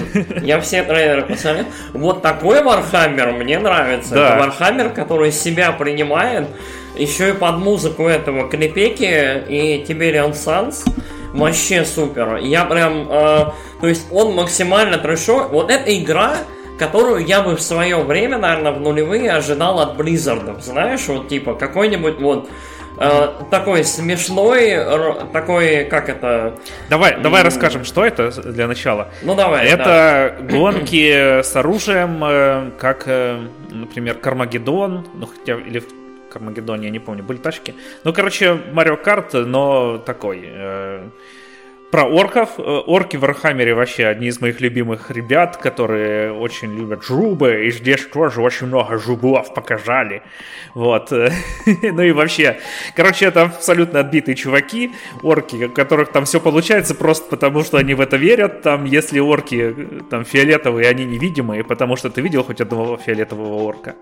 я все трейлеры посмотрел. Вот такой Warhammer мне нравится. Да. Это Warhammer, который себя принимает, еще и под музыку этого Клепаки и Tiberian Sun. Вообще супер. Я прям... Э, то есть он максимально трэшо. Вот эта игра, которую я бы в свое время, наверное, в нулевые ожидал от Blizzard. Знаешь, вот типа какой-нибудь вот Э, такой смешной, такой, как это... Давай, давай расскажем, что это для начала. Ну давай. Это да. гонки с оружием, э, как, э, например, Кармагеддон, ну хотя или в Кармагеддоне, я не помню, были тачки. Ну, короче, Mario Kart, но такой про орков. Э, орки в Warhammer е вообще одни из моих любимых ребят, которые очень любят жубы, и здесь тоже очень много жубов показали. Вот. ну и вообще, короче, это абсолютно отбитые чуваки, орки, у которых там все получается просто потому, что они в это верят. Там, если орки э, там фиолетовые, они невидимые, потому что ты видел хоть одного фиолетового орка.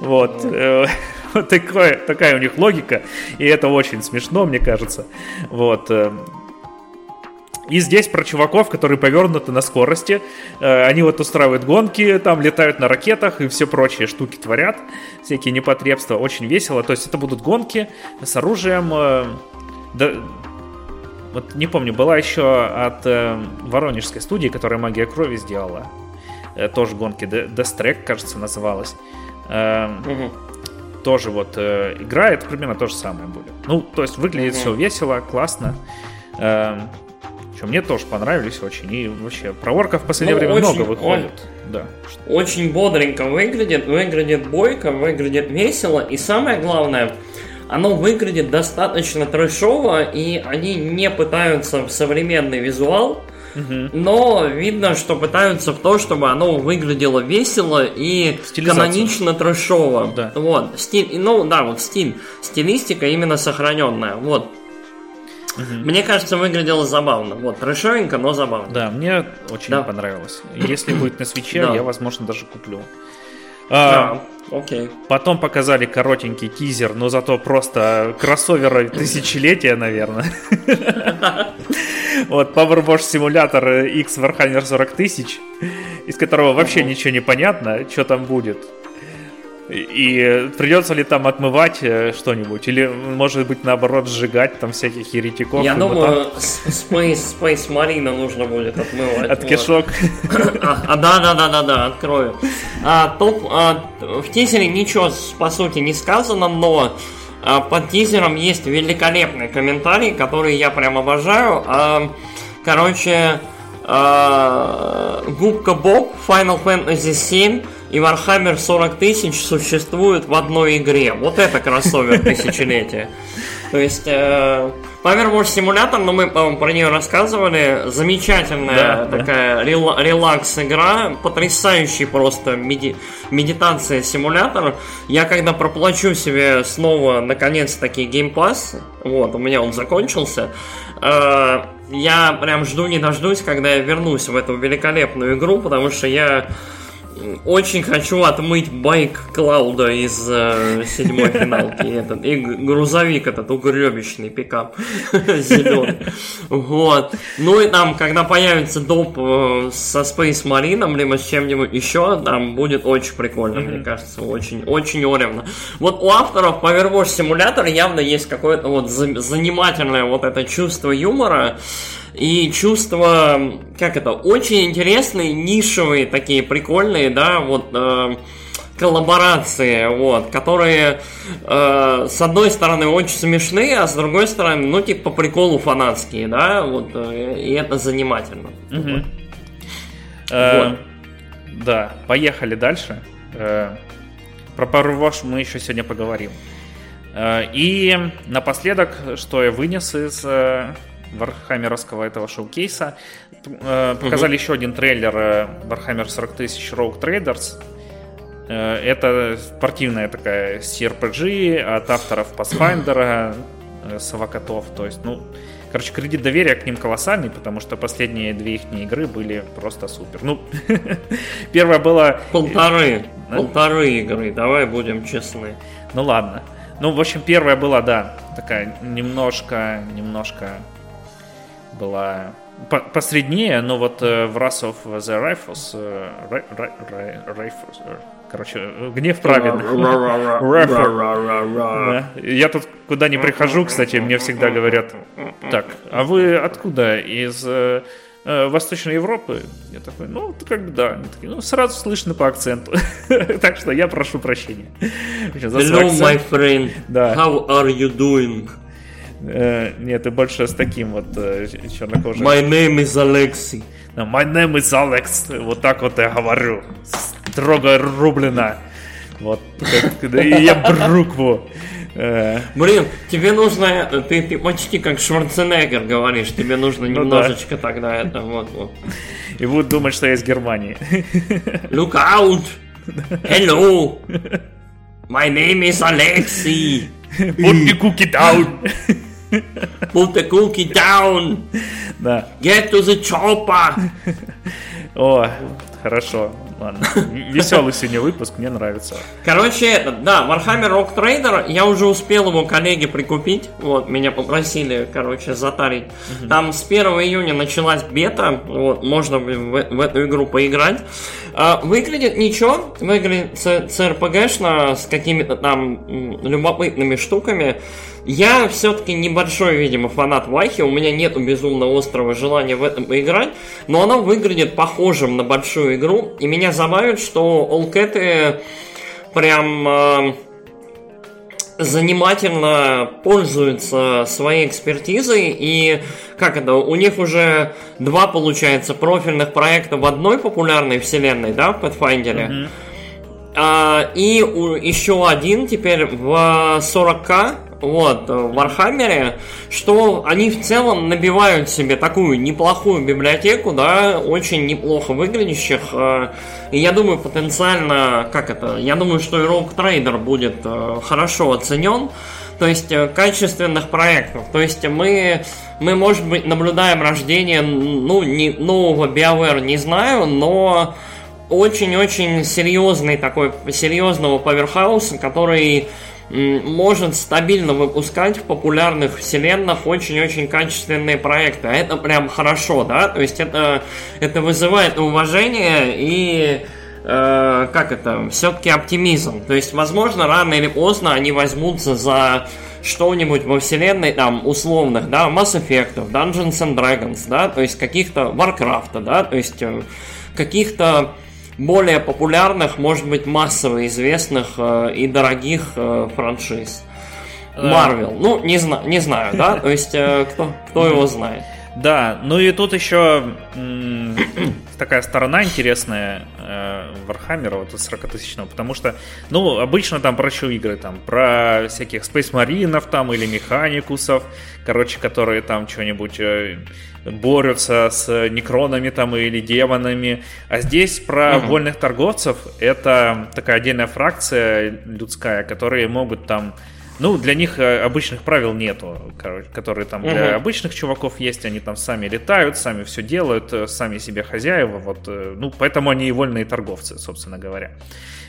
Вот. Э, вот такое, такая у них логика, и это очень смешно, мне кажется. Вот. И здесь про чуваков, которые повернуты на скорости. Э, они вот устраивают гонки, там летают на ракетах и все прочие штуки творят. Всякие непотребства. Очень весело. То есть это будут гонки с оружием. Э, вот не помню, была еще от э, воронежской студии, которая «Магия крови» сделала. Э, тоже гонки. Track, кажется, называлась. Э, угу. Тоже вот э, играет примерно то же самое будет. Ну, то есть выглядит угу. все весело, классно. Э, что, мне тоже понравились очень. И вообще, про орков в последнее ну, время очень, много выходит. Он, да. Очень бодренько выглядит, выглядит бойко, выглядит весело. И самое главное, оно выглядит достаточно трэшово, и они не пытаются в современный визуал, угу. но видно, что пытаются в то, чтобы оно выглядело весело и канонично трэшово. Да. Вот, стиль, ну да, вот стиль, стилистика именно сохраненная, вот. Угу. Мне кажется, выглядело забавно. Вот, трэшовенько, но забавно. Да, мне очень да. понравилось. Если будет на свече, да. я, возможно, даже куплю. А, окей. Потом показали коротенький тизер, но зато просто кроссоверы тысячелетия, наверное. Вот, Powerwash симулятор X Warhammer 40 тысяч, из которого вообще ничего не понятно, что там будет. И придется ли там отмывать э, что-нибудь? Или, может быть, наоборот, сжигать там всяких еретиков? Я думаю, Space, Space Marine нужно будет отмывать. От вот. кишок. А, да, да, да, да, да, открою. А, топ, а, в тизере ничего, по сути, не сказано, но а, под тизером есть великолепный комментарий, который я прям обожаю. А, короче, а, Губка Боб Final Fantasy 7 и Warhammer 40 тысяч существуют в одной игре. Вот это кроссовер тысячелетия. То есть, э, Powerwash симулятор, но мы про нее рассказывали, замечательная да, такая да. Рел, релакс-игра, потрясающий просто меди, медитация симулятор. Я когда проплачу себе снова, наконец-таки, Pass, вот, у меня он закончился, э, я прям жду не дождусь, когда я вернусь в эту великолепную игру, потому что я очень хочу отмыть байк Клауда из э, седьмой финалки. Этот, и грузовик этот угребищный пикап зеленый. Вот. Ну и там, когда появится доп э, со Space Marine, либо с чем-нибудь еще, там будет очень прикольно, mm-hmm. мне кажется. Очень, очень оревно. Вот у авторов по Overwatch Simulator явно есть какое-то вот занимательное вот это чувство юмора и чувство, как это, очень интересные, нишевые, такие прикольные, да, вот э, коллаборации, вот, которые э, с одной стороны очень смешные, а с другой стороны, ну, типа по приколу фанатские, да, вот, э, и это занимательно. Угу. Э, да, поехали дальше. Э, про Power мы еще сегодня поговорим. Э, и напоследок, что я вынес из вархаммеровского этого шоу-кейса. Э, показали угу. еще один трейлер э, Warhammer 40 тысяч Rogue Traders. Э, это спортивная такая CRPG от авторов Pathfinder, Савакотов. То есть, ну, короче, кредит доверия к ним колоссальный, потому что последние две их игры были просто супер. Ну, первая была... Полторы. Полторы игры, давай будем честны. Ну ладно. Ну, в общем, первая была, да, такая немножко, немножко была посреднее, но вот э, в Wrath of the Rifles, э, Rifles э, короче, гнев праведных. Я тут куда не прихожу, кстати, мне всегда говорят, так, а вы откуда? Из Восточной Европы? Я такой, ну, как бы да. Они такие, ну, сразу слышно по акценту. так что я прошу прощения. Hello, my friend. Да. How are you doing? Э, нет, ты больше с таким вот э, чернокожим. My name is Alexi. My name is Alex. Вот так вот я говорю. Строго рублено. Вот. И я брукву. Э. Блин, тебе нужно, ты, ты почти как Шварценеггер говоришь, тебе нужно ну, немножечко да. тогда это вот, вот. И будут думать, что я из Германии. Look out! Hello! My name is Alexi! Put the cookie down! Put the cookie down! Да. Get to the chopper! О, хорошо. Ладно. Веселый сегодня выпуск, мне нравится. Короче, это, да, Warhammer Rock Trader, я уже успел его коллеге прикупить. Вот, меня попросили, короче, затарить. Угу. Там с 1 июня началась бета, вот, можно в, в эту игру поиграть. А, выглядит ничего, выглядит CRPG-шно с какими-то там любопытными штуками. Я все-таки небольшой, видимо, фанат Вахи, у меня нет безумно острого желания в этом поиграть, но оно выглядит похожим на большую игру, и меня забавит, что Олкеты прям э, занимательно пользуются своей экспертизой и как это, у них уже два, получается, профильных проекта в одной популярной вселенной, да, в Pathfinder. Mm-hmm. А, и еще один теперь в 40к вот, в Вархаммере, что они в целом набивают себе такую неплохую библиотеку, да, очень неплохо выглядящих. Э, и я думаю, потенциально, как это, я думаю, что и Rogue Trader будет э, хорошо оценен. То есть э, качественных проектов. То есть мы, мы, может быть, наблюдаем рождение ну, не, нового BioWare, не знаю, но очень-очень серьезный такой, серьезного поверхауса, который может стабильно выпускать в популярных вселенных очень-очень качественные проекты. А это прям хорошо, да? То есть это, это вызывает уважение и э, как это, все-таки оптимизм. То есть, возможно, рано или поздно они возьмутся за что-нибудь во вселенной, там, условных, да, Mass Effect, Dungeons and Dragons, да, то есть каких-то Warcraft, да, то есть э, каких-то более популярных, может быть, массово известных э, и дорогих э, франшиз. Марвел. Ну, не, зна- не знаю, да? То есть, э, кто, кто его знает. Да, ну и тут еще м- такая сторона интересная э, Вархаммера, вот 40-тысячного, потому что, ну, обычно там про что игры, там, про всяких Space Маринов там или Механикусов, короче, которые там что-нибудь э, борются с некронами там или демонами. А здесь про угу. вольных торговцев это такая отдельная фракция людская, которые могут там ну, для них э, обычных правил нету, которые там для угу. обычных чуваков есть, они там сами летают, сами все делают, э, сами себе хозяева, вот, э, ну, поэтому они и вольные торговцы, собственно говоря.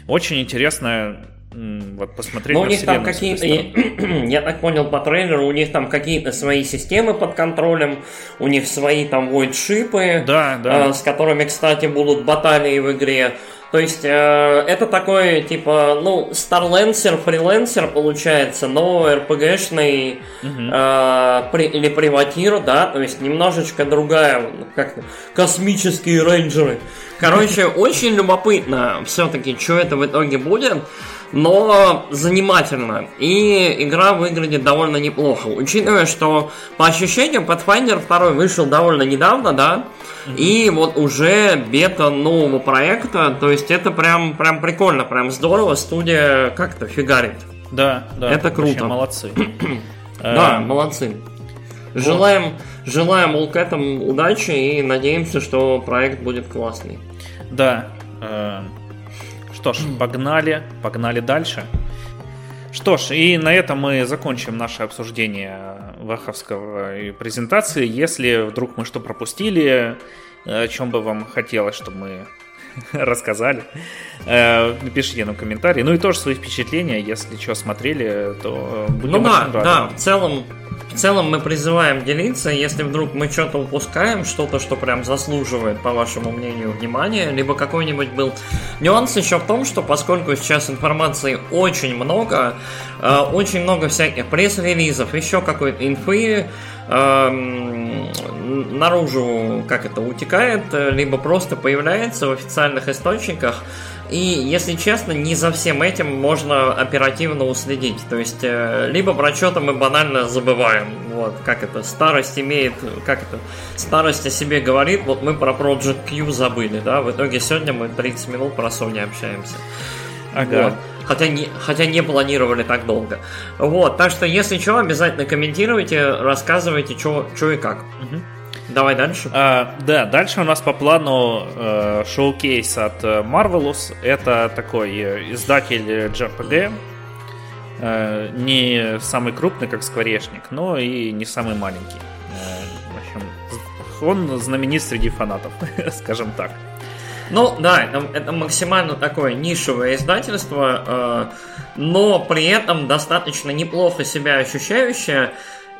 Очень интересно вот посмотреть Но у них там какие-то, я так понял по трейлеру, у них там какие-то свои системы под контролем, у них свои там войдшипы, да, да. С которыми, кстати, будут баталии в игре. То есть э, это такой, типа, ну, старленсер, фриленсер получается, но РПГшный угу. э, при, или приватир, да, то есть немножечко другая, как космические рейнджеры. Короче, очень любопытно все-таки, что это в итоге будет но занимательно. И игра выглядит довольно неплохо. Учитывая, что по ощущениям Pathfinder 2 вышел довольно недавно, да, и вот уже бета нового проекта, то есть это прям, прям прикольно, прям здорово, студия как-то фигарит. Да, да. Это круто. молодцы. Да, эм, молодцы. Желаем, желаем Улкэтам удачи и надеемся, что проект будет классный. Да. Что ж, погнали, погнали дальше. Что ж, и на этом мы закончим наше обсуждение Ваховского презентации. Если вдруг мы что пропустили, о чем бы вам хотелось, чтобы мы рассказали, э, напишите нам комментарии. Ну и тоже свои впечатления, если что смотрели, то будем ну, да, рады. Да, в целом в целом мы призываем делиться, если вдруг мы что-то упускаем, что-то, что прям заслуживает, по вашему мнению, внимания, либо какой-нибудь был нюанс еще в том, что поскольку сейчас информации очень много, э, очень много всяких пресс-релизов, еще какой-то инфы, э, наружу, как это, утекает, либо просто появляется в официальных источниках, и, если честно, не за всем этим можно оперативно уследить. То есть, э, либо про что-то мы банально забываем. Вот, как это, старость имеет, как это, старость о себе говорит, вот мы про Project Q забыли, да, в итоге сегодня мы 30 минут про Sony общаемся. Ага. Вот. Хотя не, хотя не планировали так долго. Вот, так что, если что, обязательно комментируйте, рассказывайте, что и как. Угу. Давай дальше. А, да, дальше у нас по плану э, шоу-кейс от э, Marvelous. Это такой э, издатель JRPG. Э, не самый крупный, как Скворечник, но и не самый маленький. Э, в общем, он знаменит среди фанатов, скажем так. Ну да, это, это максимально такое нишевое издательство, э, но при этом достаточно неплохо себя ощущающее.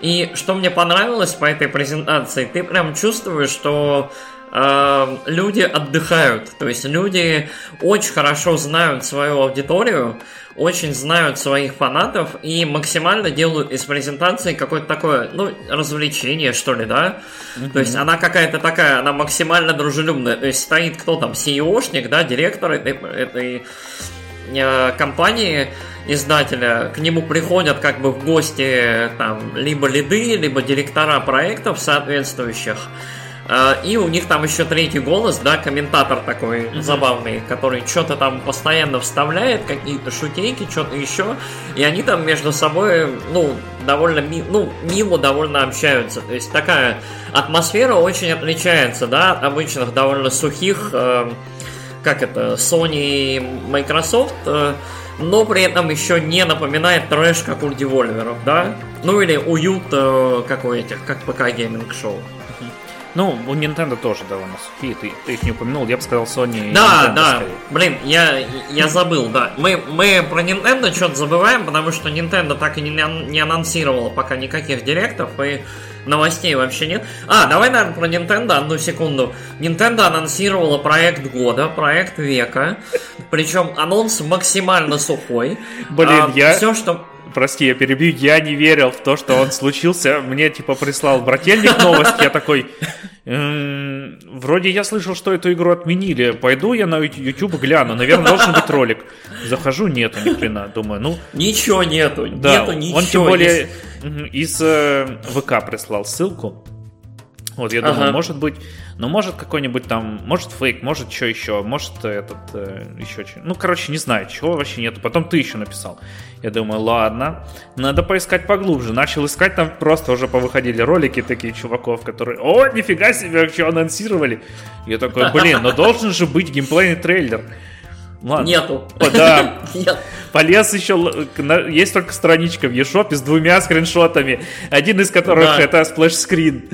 И что мне понравилось по этой презентации, ты прям чувствуешь, что э, люди отдыхают. То есть люди очень хорошо знают свою аудиторию, очень знают своих фанатов и максимально делают из презентации какое-то такое, ну, развлечение, что ли, да? Mm-hmm. То есть она какая-то такая, она максимально дружелюбная. То есть стоит кто там, CEO-шник, да, директор этой, этой э, компании, издателя, к нему приходят как бы в гости там либо лиды, либо директора проектов соответствующих, а, и у них там еще третий голос, да, комментатор такой mm-hmm. забавный, который что-то там постоянно вставляет, какие-то шутейки, что-то еще. И они там между собой, ну, довольно ми- ну, мило довольно общаются. То есть такая атмосфера очень отличается, да, от обычных довольно сухих, э, как это, Sony и Microsoft, э, но при этом еще не напоминает трэш, как у Devolver, да? Ну или уют, э, как у этих, как ПК гейминг шоу. Ну, у Nintendo тоже довольно сухие, ты, ты их не упомянул, я бы сказал Sony Да, Nintendo да, скорее. блин, я, я забыл, да. Мы, мы про Nintendo что-то забываем, потому что Nintendo так и не, не анонсировала пока никаких директов, и новостей вообще нет. А, давай, наверное, про Nintendo одну секунду. Nintendo анонсировала проект года, проект века, причем анонс максимально сухой. Блин, а, я... Все, что прости, я перебью, я не верил в то, что он случился. Мне, типа, прислал брательник новость, я такой, вроде я слышал, что эту игру отменили, пойду я на YouTube гляну, наверное, должен быть ролик. Захожу, нету ни хрена, думаю, ну... Ничего нету, да, нету ничего. Он тем более из э, ВК прислал ссылку, вот, я думаю, ага. может быть, ну, может какой-нибудь там, может фейк, может что еще, может этот, э, еще что Ну, короче, не знаю, чего вообще нету. Потом ты еще написал. Я думаю, ладно, надо поискать поглубже. Начал искать, там просто уже повыходили ролики такие чуваков, которые, о, нифига себе, что анонсировали. Я такой, блин, но должен же быть геймплейный трейлер. Ладно. Нету. Да. Нет. Полез еще, есть только страничка в eShop с двумя скриншотами, один из которых да. это сплэш-скрин.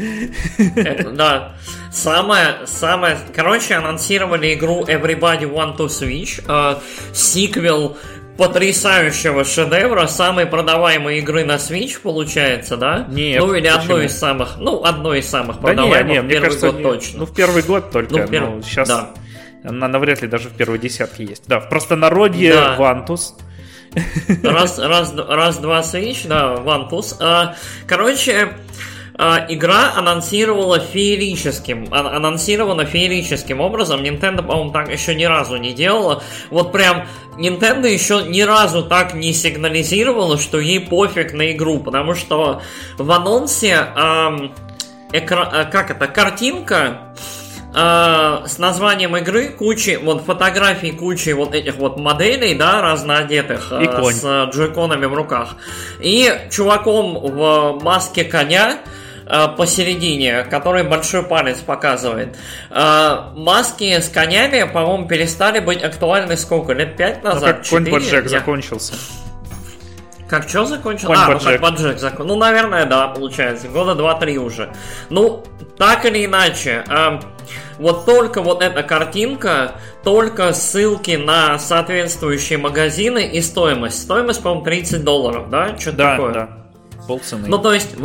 Да. Самое, самое, короче, анонсировали игру Everybody 1-2-Switch, э, сиквел потрясающего шедевра, самой продаваемой игры на Switch, получается, да? Нет. Ну или одной из самых, ну одной из самых продаваемых да не, не, в первый кажется, год точно. Ну в первый год только. Ну, пер... ну сейчас. Да. Она навряд ли даже в первой десятке есть. Да, в простонародье да. Вантус. Раз, раз, раз, два Switch, да, Вантус. А, короче, а, игра анонсировала феерическим, а, анонсирована феерическим образом. Nintendo, по-моему, так еще ни разу не делала. Вот прям Nintendo еще ни разу так не сигнализировала, что ей пофиг на игру, потому что в анонсе эм, экра... как это, картинка э, с названием игры, кучи, вот фотографий кучи вот этих вот моделей, да, разноодетых, э, с джойконами в руках. И чуваком в маске коня, э, посередине, который большой палец показывает. Э, маски с конями, по-моему, перестали быть актуальны сколько? Лет пять ну, назад? Ну, как конь Я... закончился. Как что закончил? Point а, ну как Баджек закон. Ну, наверное, да, получается. Года два-три уже. Ну, так или иначе, э, вот только вот эта картинка, только ссылки на соответствующие магазины и стоимость. Стоимость, по-моему, 30 долларов, да? Что да, такое? Да, полцены. Ну, то есть,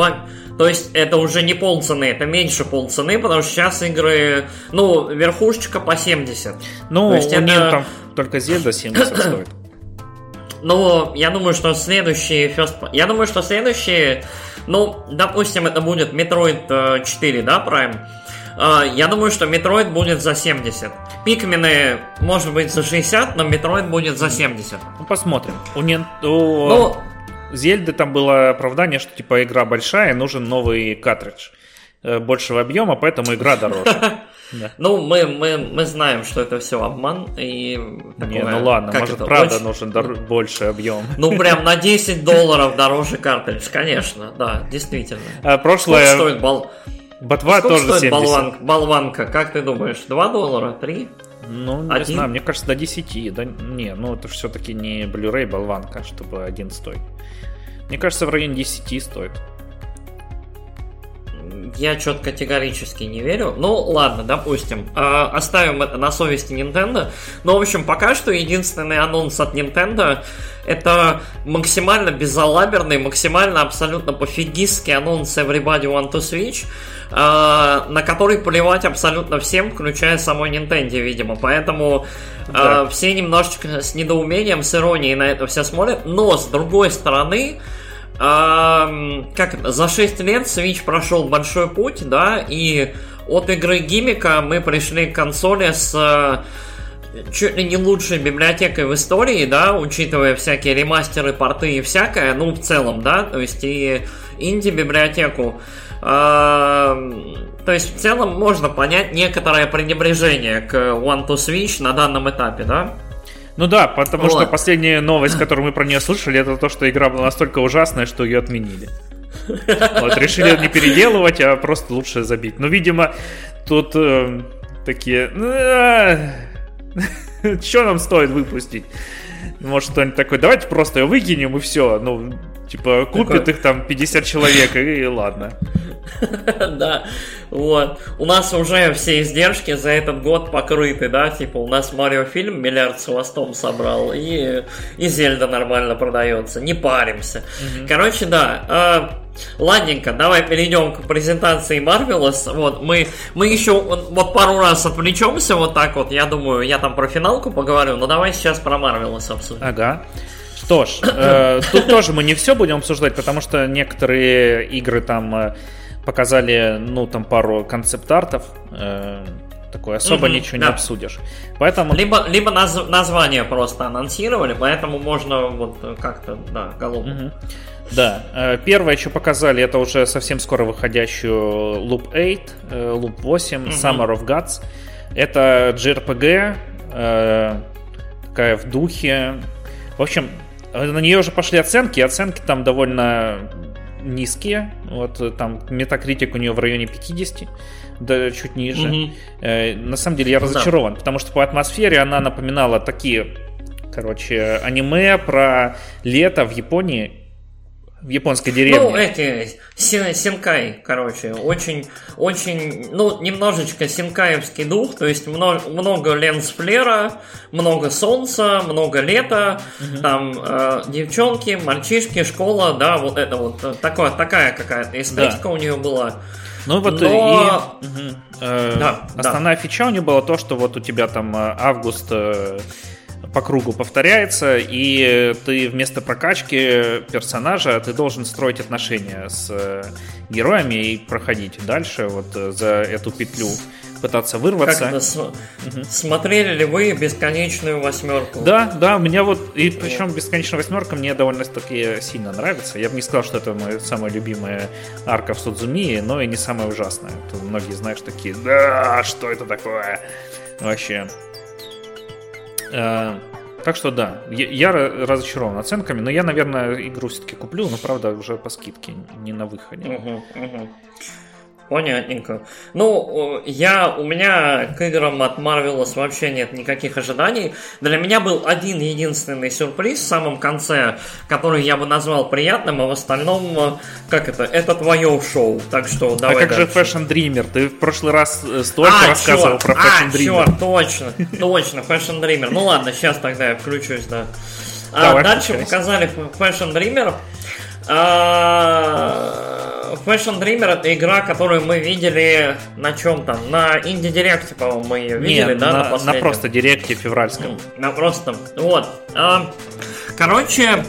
то есть это уже не полцены, это меньше полцены, потому что сейчас игры, ну, верхушечка по 70. Ну, то есть у это... них там только Зельда 70 стоит. Ну, я думаю, что следующие First... Я думаю, что следующие... Ну, допустим, это будет Metroid 4, э, да, Prime? А, я думаю, что Metroid будет за 70. Пикмены, может быть, за 60, но Metroid будет за 70. Ну, посмотрим. У, не... у... Ну, Зельды там было оправдание, что типа игра большая, нужен новый картридж э, большего объема, поэтому игра дороже. Ну, мы, мы, мы знаем, что это все обман и Не, ну ладно, может правда нужен больше объем. Ну, прям на 10 долларов дороже картридж, конечно, да, действительно. А прошлое... Сколько стоит бал... Ботва Сколько тоже стоит 70. Болванка, болванка, как ты думаешь, 2 доллара, 3? Ну, не один? знаю, мне кажется, до 10. Да, не, ну это все-таки не Blu-ray болванка, чтобы один стоит. Мне кажется, в районе 10 стоит. Я что-то категорически не верю. Ну, ладно, допустим. Э, оставим это на совести Nintendo. Но, в общем, пока что единственный анонс от Nintendo это максимально безалаберный, максимально абсолютно пофигистский анонс Everybody Want to Switch, э, на который плевать абсолютно всем, включая самой Nintendo, видимо. Поэтому э, да. все немножечко с недоумением, с иронией на это все смотрят. Но, с другой стороны, как за 6 лет Switch прошел большой путь, да, и от игры гиммика мы пришли к консоли с э, чуть ли не лучшей библиотекой в истории, да, учитывая всякие ремастеры, порты и всякое, ну, в целом, да, то есть и инди-библиотеку. То есть, в целом, можно понять некоторое пренебрежение к One to Switch на данном этапе, да? Ну да, потому вот. что последняя новость, которую мы про нее слышали, это то, что игра была настолько ужасная, что ее отменили. Вот, решили не переделывать, а просто лучше забить. Ну, видимо, тут э, такие... «Ну, а, что нам стоит выпустить? Может, кто-нибудь такой, давайте просто ее выкинем и все. Ну, типа, купит их там 50 человек, и ладно. Да, вот. У нас уже все издержки за этот год покрыты, да, типа у нас Марио фильм миллиард с хвостом собрал, и, и Зельда нормально продается, не паримся. Короче, да, э, Ладненько, давай перейдем к презентации Marvelous. Вот, мы, мы еще вот пару раз отвлечемся вот так вот. Я думаю, я там про финалку поговорю, но давай сейчас про Marvelous обсудим. Ага. Что ж, э, тут тоже мы не все будем обсуждать, потому что некоторые игры там э, показали, ну, там пару концепт-артов, э, такой особо mm-hmm, ничего да. не обсудишь. Поэтому... Либо, либо наз, название просто анонсировали, поэтому можно вот как-то, да, голову. Mm-hmm. Да, э, первое, что показали, это уже совсем скоро выходящую Loop 8, э, Loop 8, mm-hmm. Summer of Gods. Это JRPG, э, такая в духе. В общем, на нее уже пошли оценки, оценки там довольно низкие. Вот э, там метакритик у нее в районе 50, да чуть ниже. Угу. Э, на самом деле я разочарован, да. потому что по атмосфере она напоминала такие, короче, аниме про лето в Японии в японской деревне. Ну, эти, синкай, короче, очень, очень, ну, немножечко синкаевский дух, то есть много, много ленс-флера, много солнца, много лета, угу. там э, девчонки, мальчишки, школа, да, вот это вот, э, такое, такая какая-то эстетика да. у нее была. Ну вот Но... и угу, э, да, основная да. фича у нее была то, что вот у тебя там э, август э, по кругу повторяется, и ты вместо прокачки персонажа ты должен строить отношения с э, героями и проходить дальше вот э, за эту петлю пытаться вырваться. Как это, угу. Смотрели ли вы бесконечную восьмерку? Да, да, у меня вот, и причем бесконечная восьмерка мне довольно-таки сильно нравится. Я бы не сказал, что это моя самая любимая арка в Судзумии, но и не самая ужасная. Тут многие, знаешь, такие, да, что это такое? Вообще. Э, так что да, я разочарован оценками, но я, наверное, игру все-таки куплю, но правда уже по скидке, не на выходе. Угу, угу. Понятненько. Ну, я, у меня к играм от Marvelous вообще нет никаких ожиданий. Для меня был один единственный сюрприз в самом конце, который я бы назвал приятным, а в остальном, как это, это твое шоу. Так что давай А как дальше. же Fashion Dreamer? Ты в прошлый раз э, столько а, рассказывал черт, про Fashion а, Dreamer. Черт, точно, точно, Fashion Dreamer. Ну ладно, сейчас тогда я включусь, да. А, дальше показали Fashion Dreamer. А, Fashion Dreamer это игра, которую мы видели на чем там? На Инди Директе, по-моему, мы ее видели, Нет, да? На, на, на просто Директе февральском. На просто. Вот. А, короче,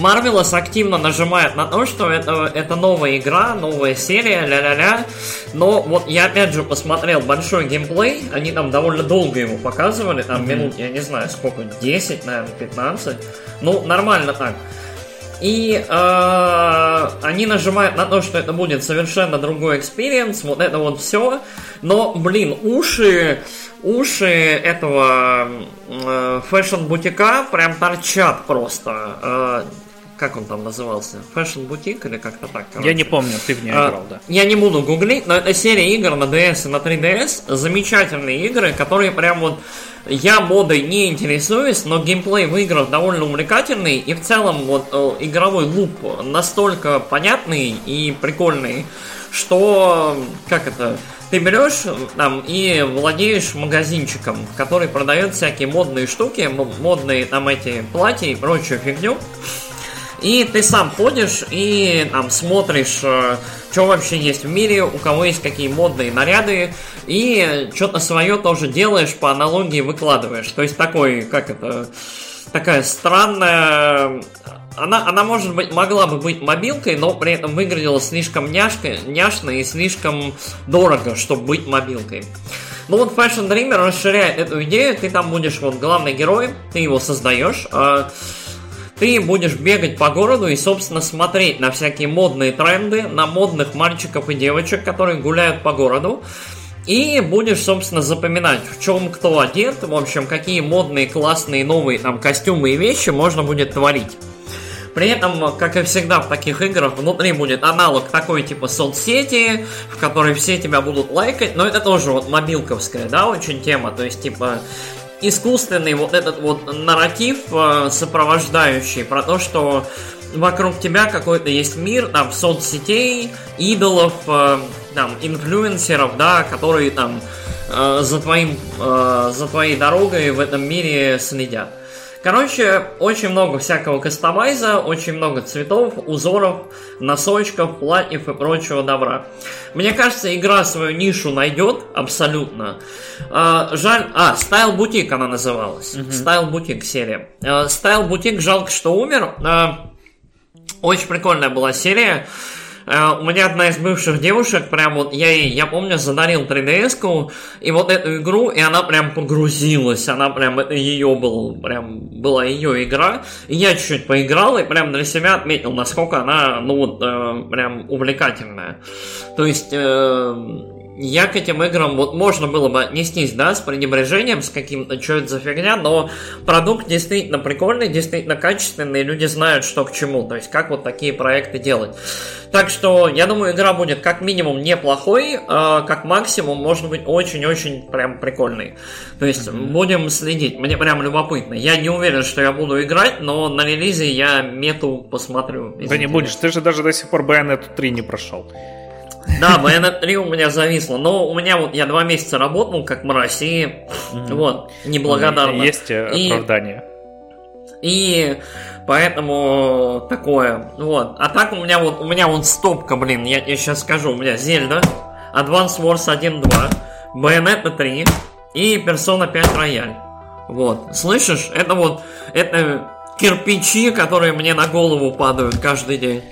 Marvelous активно нажимает на то, что это, это новая игра, новая серия, ля-ля-ля. Но вот я опять же посмотрел большой геймплей, они там довольно долго его показывали, там mm-hmm. минут, я не знаю, сколько, 10, наверное, 15. Ну, нормально так. И э, они нажимают на то, что это будет совершенно другой экспириенс, вот это вот все. Но, блин, уши, уши этого э, fashion-бутика прям торчат просто. Э, как он там назывался? Fashion Boutique или как-то так? Короче. Я не помню, ты в нее а, играл, да. Я не буду гуглить, но это серия игр на DS и на 3DS. Замечательные игры, которые прям вот... Я модой не интересуюсь, но геймплей в играх довольно увлекательный, и в целом вот э, игровой луп настолько понятный и прикольный, что... Как это ты берешь там и владеешь магазинчиком, который продает всякие модные штуки, модные там эти платья и прочую фигню. И ты сам ходишь и там смотришь, э, что вообще есть в мире, у кого есть какие модные наряды, и что-то свое тоже делаешь, по аналогии выкладываешь. То есть такой, как это, такая странная она, она может быть, могла бы быть мобилкой, но при этом выглядела слишком няшко, няшно и слишком дорого, чтобы быть мобилкой. Ну вот Fashion Dreamer расширяет эту идею, ты там будешь вот главный герой, ты его создаешь, а ты будешь бегать по городу и, собственно, смотреть на всякие модные тренды, на модных мальчиков и девочек, которые гуляют по городу. И будешь, собственно, запоминать, в чем кто одет, в общем, какие модные, классные, новые там костюмы и вещи можно будет творить. При этом, как и всегда в таких играх, внутри будет аналог такой типа соцсети, в которой все тебя будут лайкать, но это тоже вот мобилковская, да, очень тема, то есть типа искусственный вот этот вот нарратив, э, сопровождающий про то, что вокруг тебя какой-то есть мир, там, соцсетей, идолов, э, там, инфлюенсеров, да, которые там э, за твоим, за твоей дорогой в этом мире следят. Короче, очень много всякого кастомайза, очень много цветов, узоров, носочков, платьев и прочего добра. Мне кажется, игра свою нишу найдет абсолютно. А, жаль... А, Style Boutique она называлась. Style Boutique серия. А, Style Boutique жалко, что умер. А, очень прикольная была серия. Э, у меня одна из бывших девушек, прям вот, я ей, я помню, задарил 3DS-ку, и вот эту игру, и она прям погрузилась, она прям, это ее был, прям, была ее игра, и я чуть-чуть поиграл, и прям для себя отметил, насколько она, ну вот, э, прям увлекательная. То есть, э, я к этим играм, вот можно было бы отнестись, да, с пренебрежением, с каким-то, что это за фигня, но продукт действительно прикольный, действительно качественный, люди знают, что к чему, то есть как вот такие проекты делать. Так что, я думаю, игра будет как минимум неплохой, а как максимум может быть очень-очень прям прикольный. То есть, mm-hmm. будем следить, мне прям любопытно. Я не уверен, что я буду играть, но на релизе я мету посмотрю. Да не будешь, ты же даже до сих пор Bayonetta 3 не прошел. Да, Bayonetta 3 у меня зависло. Но у меня вот, я два месяца работал как мразь, и mm-hmm. вот, неблагодарно. Есть оправдание. И, поэтому такое. Вот. А так у меня вот, у меня вот стопка, блин, я тебе сейчас скажу. У меня Зельда, Advance Wars 1.2, Bayonetta 3 и Persona 5 Royal. Вот. Слышишь? Это вот, это кирпичи, которые мне на голову падают каждый день,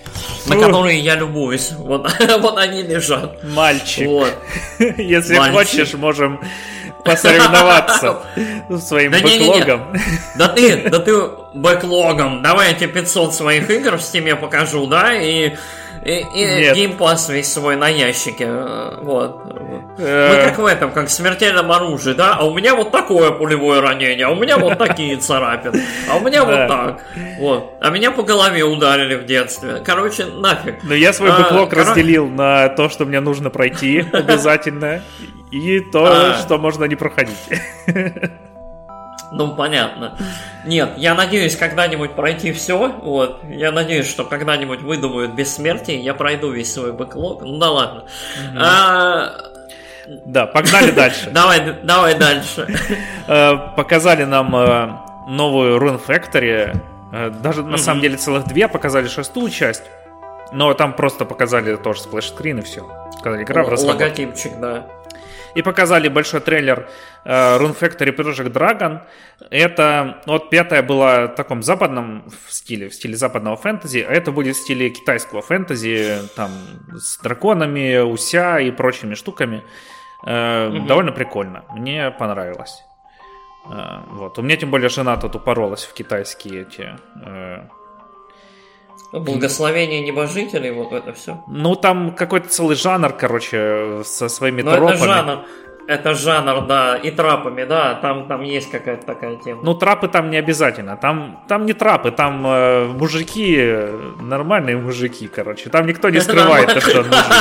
на которые я любуюсь. Вот, вот они лежат. Мальчик. Вот. Если Мальчик. хочешь, можем посоревноваться своим да бэклогом. Не, не, не. Да ты, да ты бэклогом. Давай я тебе 500 своих игр в Steam е покажу, да, и и, и Game Pass весь свой на ящике. Вот. Мы э. как в этом, как в смертельном оружии, да? А у меня вот такое пулевое ранение, а у меня вот такие царапины, а у меня вот так. Вот. А меня по голове ударили в детстве. Короче, нафиг. Но я свой а, бэклог разделил на то, что мне нужно пройти обязательно, и то, а. что можно не проходить. Ну, понятно. Нет, я надеюсь когда-нибудь пройти все. Вот. Я надеюсь, что когда-нибудь выдумают бессмертие, я пройду весь свой бэклог. Ну да ладно. А... Да, погнали дальше. Давай, давай дальше. Э, показали нам э, новую Rune Factory. Э, даже на самом деле целых две показали шестую часть. Но там просто показали тоже сплэш-скрин и все. Сказали, игра в. Логотипчик, да. И показали большой трейлер э, Rune Factory Project Dragon. Это, ну, вот пятая была в таком западном стиле, в стиле западного фэнтези, а это будет в стиле китайского фэнтези, там, с драконами, уся и прочими штуками. Э, угу. Довольно прикольно. Мне понравилось. Э, вот. У меня тем более жена тут упоролась в китайские эти э, Благословение небожителей, вот это все. Ну, там какой-то целый жанр, короче, со своими Но тропами. это жанр. это жанр, да, и трапами, да, там, там есть какая-то такая тема. Ну, трапы там не обязательно, там, там не трапы, там э, мужики, нормальные мужики, короче, там никто не скрывает, что он мужик.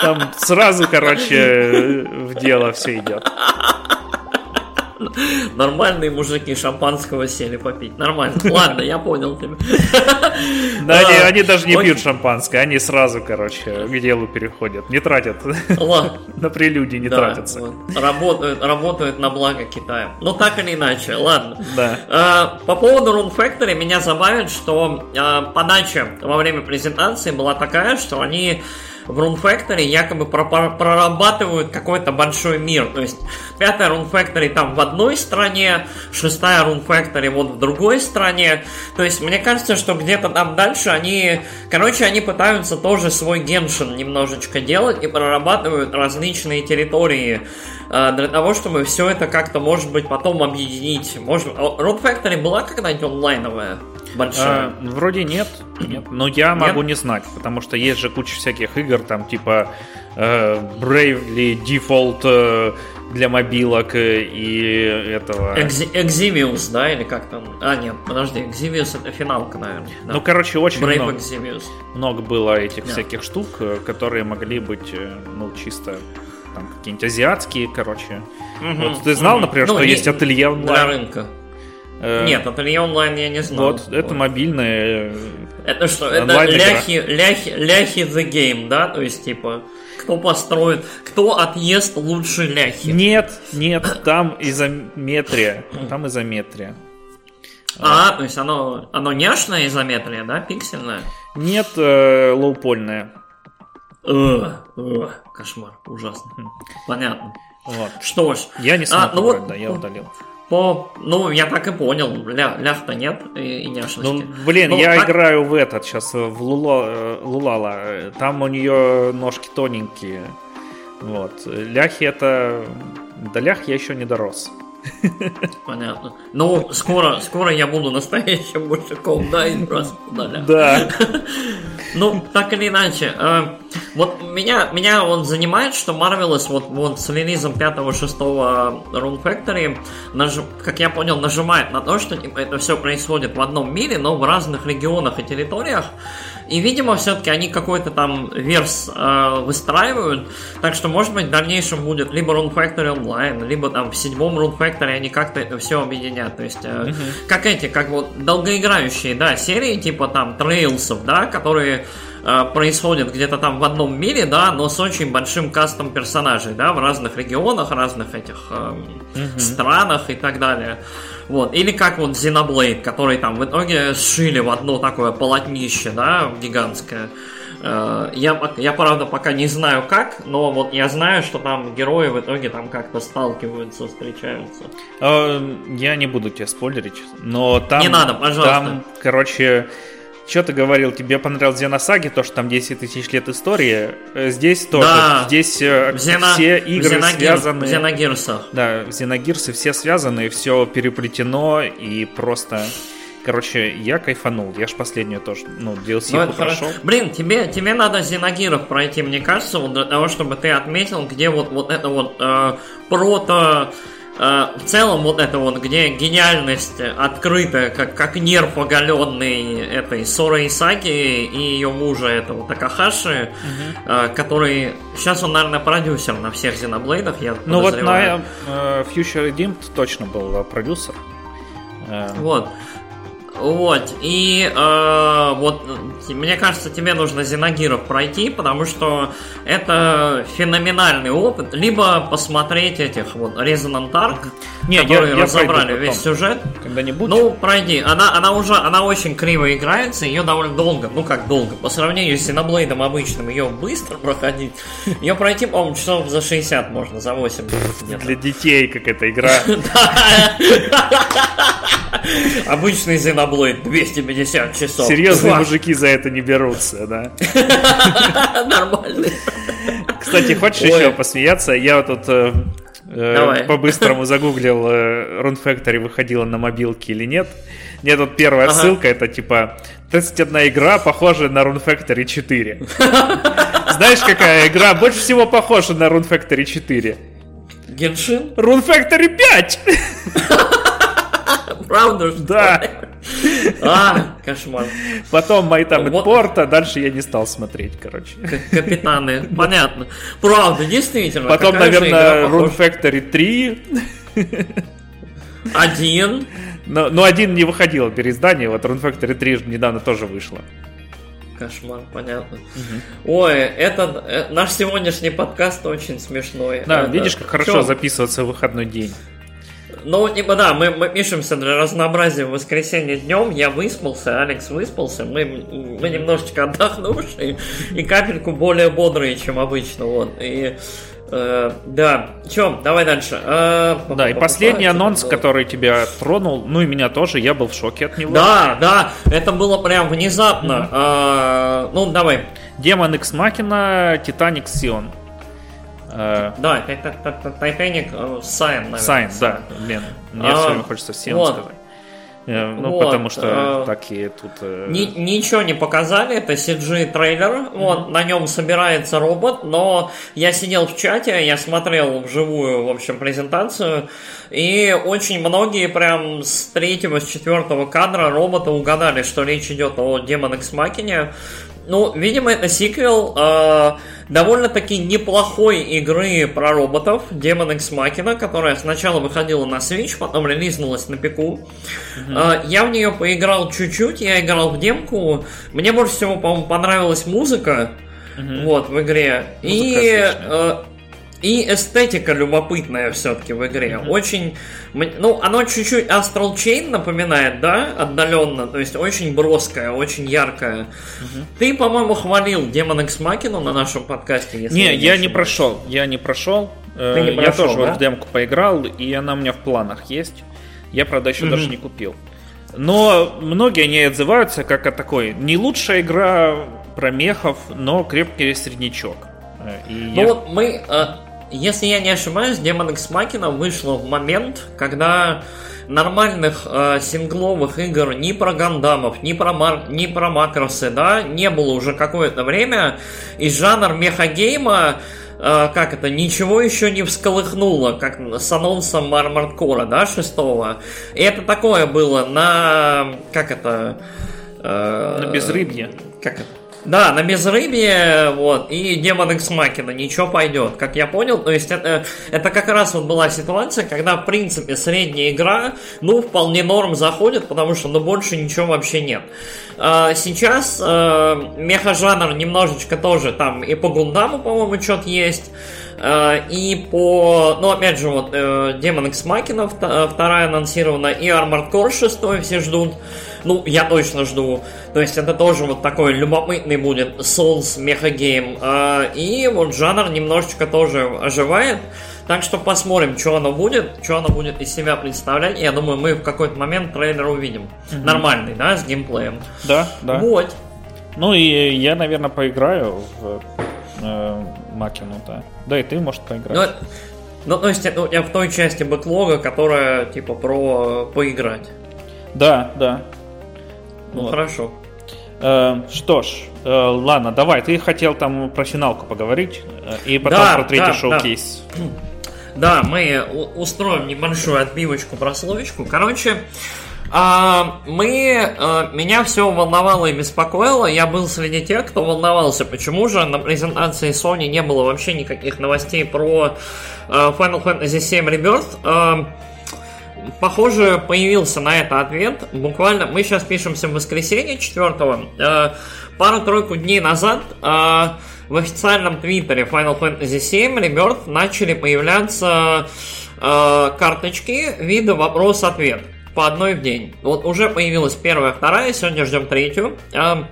Там сразу, короче, в дело все идет. Нормальные мужики шампанского сели попить. Нормально. Ладно, я понял тебя. Да, они, они даже не пьют шампанское, они сразу, короче, к делу переходят. Не тратят. На прелюдии не тратятся. Работают, работают на благо Китая. Ну, так или иначе, ладно. Да. А, по поводу Rune Factory меня забавит, что а, подача во время презентации была такая, что они в Rune Factory якобы прорабатывают какой-то большой мир. То есть пятая Rune Factory там в одной стране, шестая Rune Factory вот в другой стране. То есть мне кажется, что где-то там дальше они, короче, они пытаются тоже свой геншин немножечко делать и прорабатывают различные территории э, для того, чтобы все это как-то, может быть, потом объединить. Может, Rune Factory была когда-нибудь онлайновая? Большая? А, вроде нет, нет. Но я могу нет? не знать, потому что есть же куча всяких игр, там типа э, Bravely Default э, для мобилок э, и этого... Eximius, да, или как там? А, нет, подожди, Eximius это финалка, наверное. Да. Ну, короче, очень Brave много, Eximius. много было этих yeah. всяких штук, э, которые могли быть, э, ну, чисто там какие-нибудь азиатские, короче. Угу, вот ты знал, угу. например, ну, что есть ателье онлайн? Для рынка. Э, Нет, ателье онлайн я не знал. Вот, это вот. мобильное. Это что? Это ляхи, ляхи, ляхи the game, да? То есть, типа, кто построит, кто отъест лучше ляхи? Нет, нет, там изометрия. Там изометрия. А, то есть оно, оно няшная изометрия, да, пиксельная? Нет, э, лоупольная. Э, э, кошмар, ужасно. Хм. Понятно. Вот. Что ж. Я не смог а, ну вот, да, я удалил. По, ну, я так и понял, Ля, лях-то нет и, и няшности. Ну, блин, ну, я так... играю в этот сейчас, в Лула, э, Лулала. Там у нее ножки тоненькие. Вот. Ляхи это... До лях я еще не дорос. Понятно. Ну, скоро, скоро я буду настоящим мужиком, да, и просто удаля. Да. Ну, так или иначе. Э, вот меня, меня он занимает, что Marvelous вот, вот с релизом 5-6 Rune Factory, наж, как я понял, нажимает на то, что типа, это все происходит в одном мире, но в разных регионах и территориях. И, видимо, все-таки они какой-то там верс э, выстраивают. Так что, может быть, в дальнейшем будет либо Rune Factory Online, либо там в седьмом Rune Factory они как-то это все объединят. То есть, э, mm-hmm. как эти, как вот долгоиграющие, да, серии, типа там трейлсов, да, которые э, происходят где-то там в одном мире, да, но с очень большим кастом персонажей, да, в разных регионах, разных этих э, mm-hmm. странах и так далее. Вот. Или как вот Xenoblade, который там в итоге сшили в одно такое полотнище, да, гигантское. Э, я, я, правда, пока не знаю как, но вот я знаю, что там герои в итоге там как-то сталкиваются, встречаются. А, я не буду тебя спойлерить, но там... Не надо, пожалуйста. Там, короче, что ты говорил, тебе понравилось Зеносаги, то, что там 10 тысяч лет истории. Э, здесь тоже. Да. Здесь э, Зена... все игры Зеногир... связаны. В Зеногирсах. Да, в Зеногирсы все связаны, все переплетено и просто... Короче, я кайфанул. Я ж последнюю тоже, ну, DLC ну, прошел. Блин, тебе, тебе надо Зеногиров пройти, мне кажется, вот для того, чтобы ты отметил, где вот, вот это вот э, прото в целом вот это вот, где гениальность открыта, как, как нерв оголенный этой Сора Исаки и ее мужа этого Такахаши, угу. который... Сейчас он, наверное, продюсер на всех Зеноблейдах, я Ну вот на uh, Future Redeemed точно был продюсер. Вот. Вот, и э, вот мне кажется, тебе нужно Зеногиров пройти, потому что это феноменальный опыт. Либо посмотреть этих вот Resonant Arc, Не, которые я, разобрали я весь сюжет. Когда-нибудь. Ну, пройди. Она, она уже, она очень криво играется, ее довольно долго, ну как долго, по сравнению с Зеноблейдом обычным, ее быстро проходить. Ее пройти, по-моему, часов за 60 можно, за 8. Для детей, как эта игра. Обычный Xenoblade 250 часов. Серьезные мужики за это не берутся, да? Нормально. Кстати, хочешь еще посмеяться? Я вот тут э, э, по-быстрому загуглил, э, Rune Factory выходила на мобилке или нет. Нет, тут первая ага. ссылка, это типа 31 игра, похожая на Rune Factory 4. Знаешь, какая игра больше всего похожа на Rune Factory 4? Геншин? Rune Factory 5! Правда, что Да. А, кошмар. Потом мои там Вот. порта, дальше я не стал смотреть, короче. Капитаны, понятно. Правда, действительно. Потом, наверное, Rune? Factory 3. Один. Но, но один не выходил переиздание, вот Rune Factory 3 ж недавно тоже вышло. Кошмар, понятно. Ой, это э, наш сегодняшний подкаст очень смешной. Да, Это- видишь, как хорошо Чё? записываться в выходной день. Ну, типа, да, мы, мы пишемся для разнообразия в воскресенье днем. Я выспался, Алекс выспался. Мы, мы немножечко отдохнувшие и капельку более бодрые, чем обычно. Вот. И э, да, чем, давай дальше. Э, Да, и последний анонс, было? который тебя тронул, ну и меня тоже, я был в шоке от него. Да, да, это было прям внезапно. Э, ну, давай. Daemon X Machina, Titanic Scion. Э, Да, Ти- Titanic э, наверное. Scion, да, блин, мне А, все время хочется вот. сказать. Э, Ну, Вот, потому что э, такие тут... э, Ни- ничего не показали, это CG трейлер, вот, на нем собирается робот, но я сидел в чате, я смотрел вживую, в общем, презентацию, и очень многие прям с третьего, с четвертого кадра робота угадали, что речь идет о Demon X Machina. Ну, видимо, это сиквел э, довольно-таки неплохой игры про роботов Demon X Machina, которая сначала выходила на Switch, потом релизнулась на пику. Э, я в нее поиграл чуть-чуть, я играл в демку. Мне больше всего, по-моему, понравилась музыка вот, в игре. и, отличная. э, и эстетика любопытная все-таки в игре. Очень. м- Ну, оно чуть-чуть Astral Chain напоминает, да, отдаленно. То есть очень броская, очень яркая. Ты, по-моему, хвалил Demon X Machina на нашем подкасте, если Не, я не ошибаюсь. прошел, я не прошел. Э, Ты не я прошел, тоже да? вот в демку поиграл, и она у меня в планах есть. Я, правда, еще даже не купил. Но многие не отзываются как о такой не лучшая игра про мехов, но крепкий среднячок. Э, И Ну я- вот мы, э, если я не ошибаюсь, Demon X Machina вышла в момент, когда нормальных э, сингловых игр ни про гандамов, ни про, мар- ни про макросы, да, не было уже какое-то время, и жанр мехагейма э, как это, ничего еще не всколыхнуло, как с анонсом Armored Core, да, шестого. И это такое было на, как это... э, на безрыбье. как это? Да, на безрыбье, вот, и Демон X Machina, ничего пойдет, как я понял, то есть это, это как раз вот была ситуация, когда, в принципе, средняя игра, ну, вполне норм заходит, потому что, ну, больше ничего вообще нет. А, сейчас э, меха-жанр немножечко тоже, там, и по Гундаму, по-моему, что-то есть, и по, ну, опять же, вот, э, Demon X Machina, вта- вторая анонсирована, и Armored Core 6 все ждут, ну, я точно жду. То есть это тоже вот такой любопытный будет Souls мехагейм. И вот жанр немножечко тоже оживает. Так что посмотрим, что оно будет, что оно будет из себя представлять. Я думаю, мы в какой-то момент трейлер увидим. Нормальный, да, с геймплеем. Да, да. Вот. Ну и я, наверное, поиграю в э, Макину, да. Да, и ты, может, поиграешь. Ну, ну, то есть у тебя в той части бэклога, которая типа про поиграть. Да, да. Ну, Вот. хорошо. Э, что ж, э, ладно, давай, ты хотел там про финалку поговорить, э, и потом Да, про третий да, шоу-кейс. Да, мы у- устроим небольшую отбивочку, прословичку. Короче, а, мы, а, меня все волновало и беспокоило. Я был среди тех, кто волновался, почему же на презентации Sony не было вообще никаких новостей про а, Final Fantasy VII Rebirth. А, Похоже, появился на это ответ. Буквально мы сейчас пишемся в воскресенье 4 э, Пару-тройку дней назад э, в официальном твиттере Final Fantasy VII Rebirth начали появляться э, карточки вида вопрос-ответ по одной в день. Вот уже появилась первая, вторая, сегодня ждем третью. Э,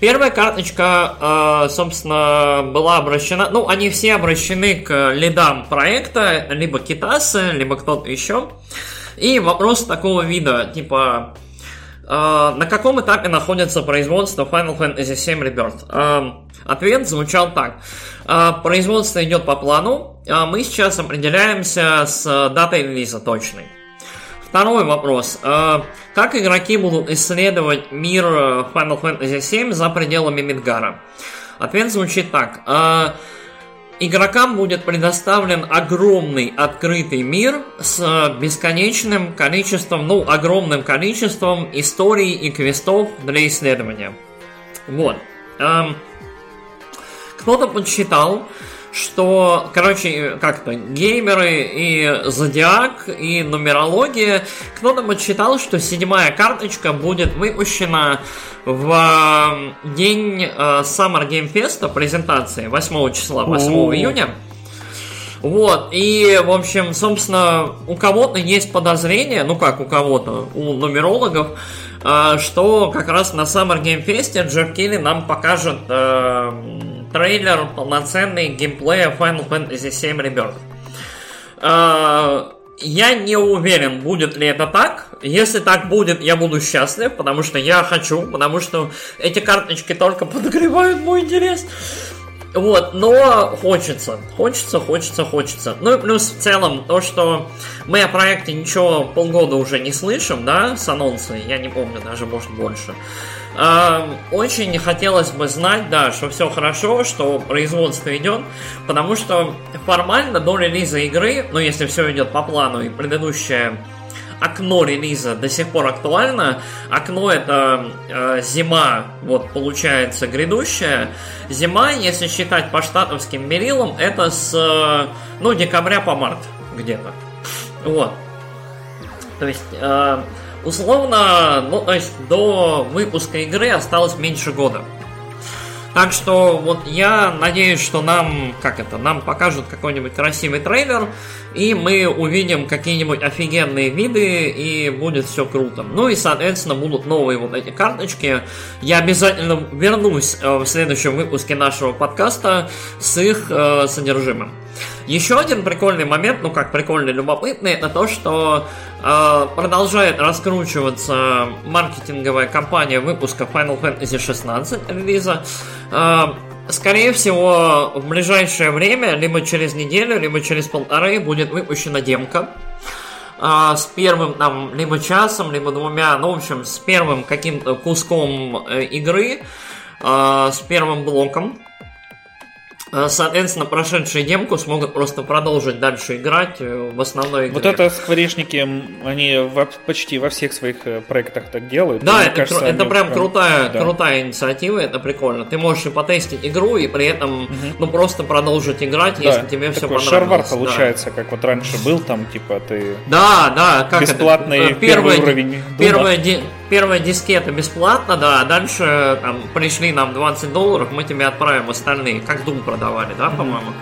Первая карточка, э, собственно, была обращена, ну, они все обращены к лидам проекта, либо Китасы, либо кто-то еще. И вопрос такого вида, типа, э, на каком этапе находится производство Final Fantasy VII Rebirth? Э, ответ звучал так. Э, производство идет по плану, мы сейчас определяемся с датой релиза точной. Второй вопрос. Э, Как игроки будут исследовать мир э, Final Fantasy VII за пределами Мидгара? Ответ звучит так. Э, игрокам будет предоставлен огромный открытый мир с бесконечным количеством, ну, огромным количеством историй и квестов для исследования. Вот. Эм, кто-то подсчитал, что, короче, как-то геймеры и зодиак и нумерология, кто-то подсчитал, что седьмая карточка будет выпущена в день э, Summer Game Fest презентации 8 числа, 8 июня. Вот, и, в общем, собственно, у кого-то есть подозрение, ну как у кого-то, у нумерологов, э, что как раз на Summer Game Fest Джефф Келли нам покажет э, трейлер полноценный геймплея Final Fantasy VII Rebirth. Э, я не уверен, будет ли это так. Если так будет, я буду счастлив, потому что я хочу, потому что эти карточки только подогревают мой интерес. Вот, но хочется, хочется, хочется, хочется. Ну и плюс в целом то, что мы о проекте ничего полгода уже не слышим, да, с анонса, я не помню, даже может больше. Очень хотелось бы знать, да, что все хорошо, что производство идет, потому что формально до релиза игры, ну если все идет по плану и предыдущее окно релиза до сих пор актуально. Окно это э, зима, вот получается грядущая. Зима, если считать по штатовским мерилам, это с э, ну декабря по март где-то. Вот. То есть э, Условно, ну, то есть до выпуска игры осталось меньше года. Так что вот я надеюсь, что нам, как это, нам покажут какой-нибудь красивый трейлер, и мы увидим какие-нибудь офигенные виды, и будет все круто. Ну и, соответственно, будут новые вот эти карточки. Я обязательно вернусь э, в следующем выпуске нашего подкаста с их э, содержимым. Еще один прикольный момент, ну как прикольный, любопытный, это то, что э, продолжает раскручиваться маркетинговая кампания выпуска Final Fantasy 16 релиза. Э, скорее всего, в ближайшее время, либо через неделю, либо через полторы, будет выпущена демка э, с первым там либо часом, либо двумя, ну, в общем, с первым каким-то куском э, игры, э, с первым блоком соответственно, прошедшие демку смогут просто продолжить дальше играть э, в основной игре. Вот это скворечники, они почти во всех своих э, проектах так делают. Да, это, кажется, это прям, крутая, да. крутая инициатива, это прикольно. Ты можешь и потестить игру, и при этом, угу. ну, просто продолжить играть, да, если тебе все понравилось. шарвар получается, да. как вот раньше был, там, типа, ты... Да, да, как Бесплатный это? первый уровень Первая, ди, первая дискета бесплатно, да, а дальше там пришли нам 20 долларов, мы тебе отправим остальные, как Doom продавали, да, по-моему.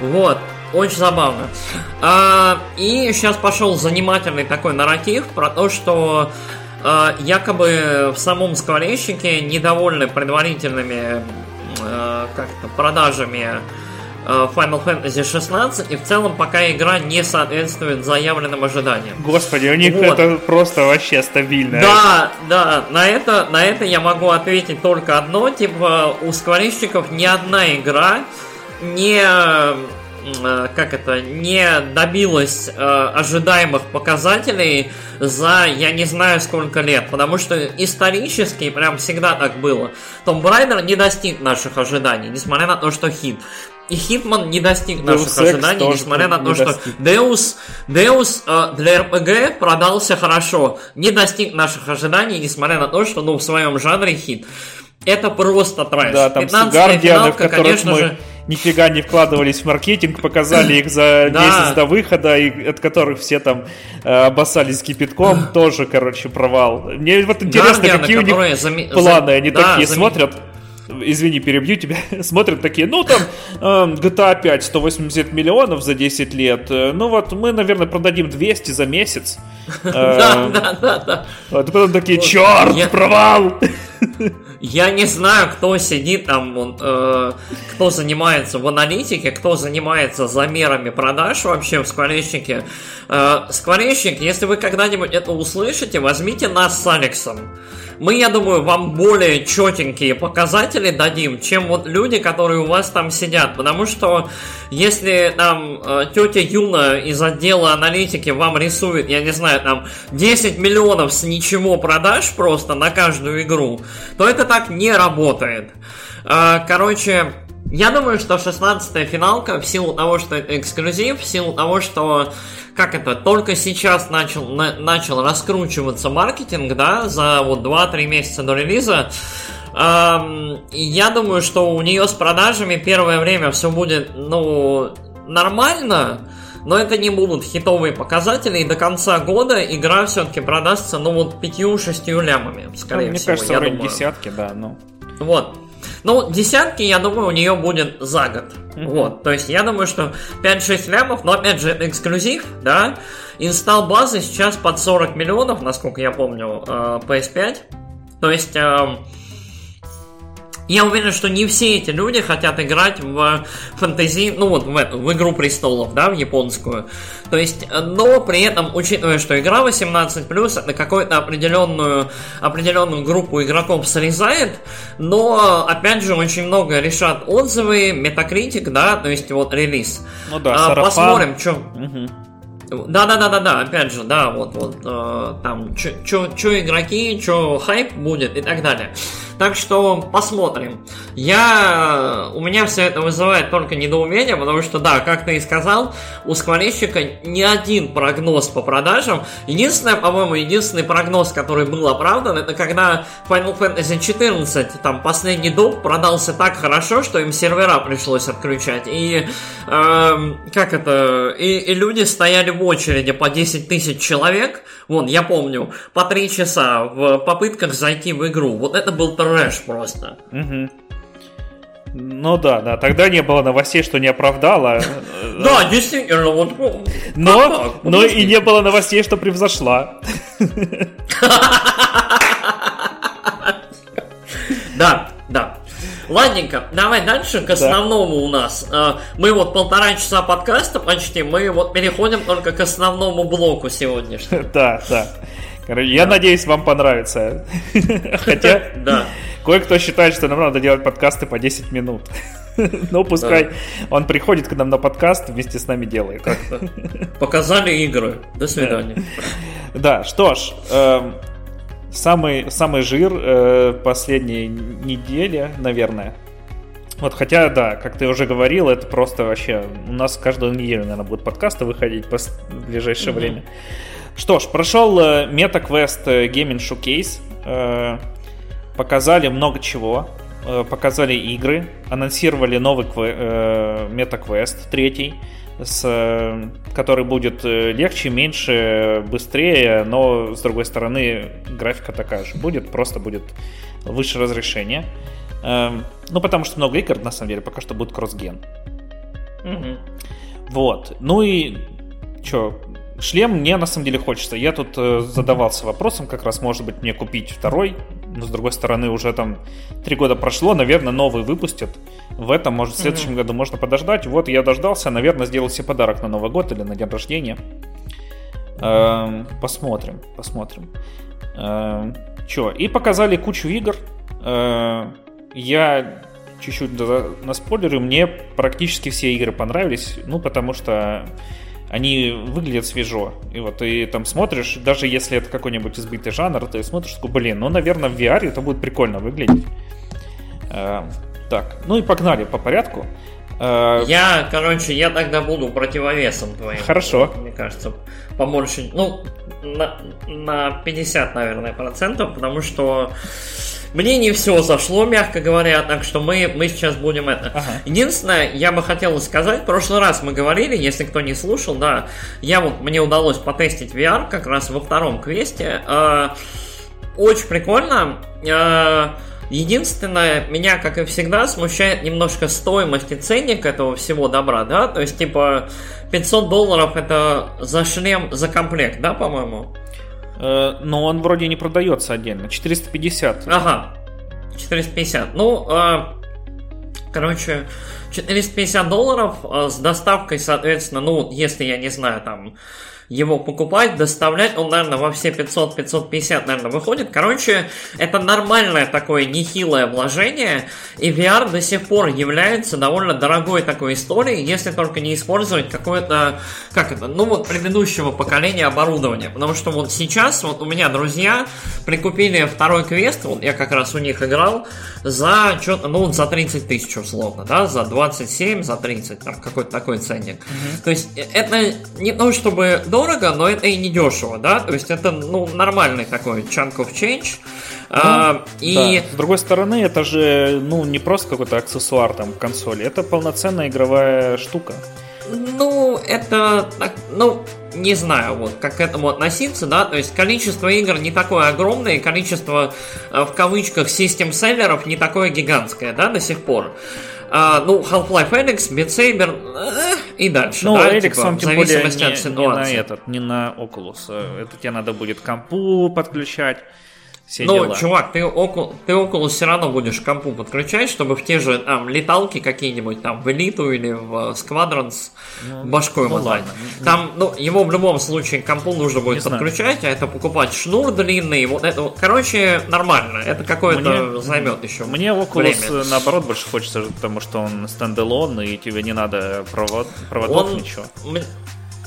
Вот. Очень забавно. А, и сейчас пошел занимательный такой нарратив про то, что а, якобы в самом скворечнике недовольны предварительными а, как-то продажами Final Fantasy 16, и в целом пока игра не соответствует заявленным ожиданиям. Господи, у них вот. это просто вообще стабильно. Да, да, на это, на это я могу ответить только одно, типа у скворечников ни одна игра не э, как это, не добилась э, ожидаемых показателей за я не знаю сколько лет, потому что исторически прям всегда так было. Том Брайдер не достиг наших ожиданий, несмотря на то, что хит. И Хитман не достиг наших Deus ожиданий, несмотря на то, что Deus, Deus э, для RPG продался хорошо. Не достиг наших ожиданий, несмотря на то, что ну, в своем жанре хит. Это просто трэш. Да, там Гардианы, в которых мы же... нифига не вкладывались в маркетинг, показали их за месяц до выхода, и от которых все там э, обоссались кипятком, тоже, короче, провал. Мне вот интересно, какие у них планы, они такие смотрят извини, перебью тебя, смотрят такие, ну там GTA 5 180 миллионов за 10 лет, э, ну вот мы, наверное, продадим 200 за месяц. Да, да, да, да. А потом такие, черт, провал! Я не знаю, кто сидит там, э, кто занимается в аналитике, кто занимается замерами продаж вообще в скворечнике. Э, скворечник, если вы когда-нибудь это услышите, возьмите нас с Алексом мы, я думаю, вам более четенькие показатели дадим, чем вот люди, которые у вас там сидят. Потому что если там э, тетя Юна из отдела аналитики вам рисует, я не знаю, там 10 миллионов с ничего продаж просто на каждую игру, то это так не работает. Э, короче, Я думаю, что 16-я финалка в силу того, что это эксклюзив, в силу того, что как это, только сейчас начал, на, начал раскручиваться маркетинг, да, за вот 2-3 месяца до релиза, эм, я думаю, что у нее с продажами первое время все будет, ну, нормально, но это не будут хитовые показатели, и до конца года игра все-таки продастся, ну, вот пятью-шестью лямами, скорее ну, мне всего. Мне кажется, я думаю. десятки, да, ну. Вот. Ну, десятки, я думаю, у нее будет за год. Mm-hmm. Вот, то есть я думаю, что 5-6 лямов, но опять же, это эксклюзив, да. Инсталл базы сейчас под 40 миллионов, насколько я помню, э, PS5. То есть... Я уверен, что не все эти люди хотят играть в фэнтези, ну вот в, эту, в Игру Престолов, да, в японскую. То есть, но при этом, учитывая, что игра 18+, это какую-то определенную, определенную группу игроков срезает, но, опять же, очень много решат отзывы, метакритик, да, то есть вот релиз. Ну да, а, Посмотрим, что... Угу. Да, да, да, да, да, опять же, да, вот, вот, э, там, что игроки, что хайп будет и так далее. Так что посмотрим. Я... У меня все это вызывает только недоумение, потому что, да, как ты и сказал, у скворечника ни один прогноз по продажам. Единственное, по-моему, единственный прогноз, который был оправдан, это когда Final Fantasy 14, там, последний доп продался так хорошо, что им сервера пришлось отключать. И, э, как это, и, и люди стояли в очереди по 10 тысяч человек, вон, я помню, по 3 часа в попытках зайти в игру. Вот это был трэш просто. Угу. Ну да, да, тогда не было новостей, что не оправдала. Да, действительно, вот. Но, но и не было новостей, что превзошла. Ладненько, давай дальше к основному да. у нас. А, мы вот полтора часа подкаста почти, мы вот переходим только к основному блоку сегодняшнему. Да, да. Я надеюсь, вам понравится. Хотя, да. кое-кто считает, что нам надо делать подкасты по 10 минут. Ну, пускай да. он приходит к нам на подкаст, вместе с нами делает. Показали игры. До свидания. Да, что ж, эм, самый, самый жир э, последней недели, наверное. Вот, хотя, да, как ты уже говорил, это просто вообще... У нас каждую неделю, наверное, будут подкасты выходить в ближайшее время. Что ж, прошел э, MetaQuest э, Gaming Showcase. Э, показали много чего. Показали игры. Анонсировали новый MetaQuest третий с, который будет легче, меньше, быстрее, но с другой стороны графика такая же будет, просто будет выше разрешение. Ну, потому что много игр, на самом деле, пока что будет кроссген. Угу. Вот. Ну и что, Шлем мне на самом деле хочется. Я тут э, задавался вопросом, как раз может быть мне купить второй. Но с другой стороны, уже там три года прошло, наверное, новый выпустят. В этом, может, в следующем mm-hmm. году можно подождать. Вот я дождался, наверное, сделал себе подарок на Новый год или на день рождения. Эм, посмотрим, посмотрим. Эм, Че, и показали кучу игр. Эм, я чуть-чуть на спойлеры, мне практически все игры понравились, ну, потому что они выглядят свежо. И вот ты там смотришь, даже если это какой-нибудь избитый жанр, ты смотришь, такой, блин, ну, наверное, в VR это будет прикольно выглядеть. Э, так, ну и погнали по порядку. Э, я, короче, я тогда буду противовесом твоим. Хорошо. Мне кажется, побольше, ну, на, на 50, наверное, процентов, потому что мне не все зашло, мягко говоря, так что мы, мы сейчас будем это. Ага. Единственное, я бы хотел сказать, в прошлый раз мы говорили, если кто не слушал, да, я вот, мне удалось потестить VR как раз во втором квесте. Э, очень прикольно. Э, Единственное, меня, как и всегда, смущает немножко стоимость и ценник этого всего добра, да? То есть, типа, 500 долларов это за шлем, за комплект, да, по-моему? Э, но он вроде не продается отдельно. 450. Ага. 450. Ну, э, короче, 450 долларов э, с доставкой, соответственно, ну, если я не знаю, там, его покупать, доставлять, он, наверное, во все 500-550, наверное, выходит. Короче, это нормальное такое нехилое вложение, и VR до сих пор является довольно дорогой такой историей, если только не использовать какое-то, как это, ну вот предыдущего поколения оборудования. Потому что вот сейчас, вот у меня друзья прикупили второй квест, вот я как раз у них играл, за что-то, ну вот за 30 тысяч условно, да, за 27, за 30, там какой-то такой ценник. Mm-hmm. То есть э, это не то чтобы дорого, но это и не дешево, да, то есть это, ну, нормальный такой chunk of change. Ну, а, и... Да. С другой стороны, это же, ну, не просто какой-то аксессуар там консоли, это полноценная игровая штука. Ну, это, ну, не знаю, вот, как к этому относиться, да, то есть количество игр не такое огромное, количество, э, в кавычках, систем-селлеров не такое гигантское, да, до сих пор. А, ну, Half-Life Alyx, Beat Saber э, и дальше, ну, да, Alyx, типа, он, тем более, не, не на этот, не на Oculus. Это тебе надо будет компу подключать все ну, дела. чувак, ты, около, ты около все равно будешь компу подключать, чтобы в те же там леталки какие-нибудь там в элиту или в Squadrons ну, башкой ну, мотать. Там, ну, его в любом случае компу нужно будет Не подключать, знаю. а это покупать шнур длинный, вот это, короче, нормально. Это какое-то займет еще. Мне Oculus время. наоборот больше хочется, потому что он standalone и тебе не надо провод, проводов он, ничего.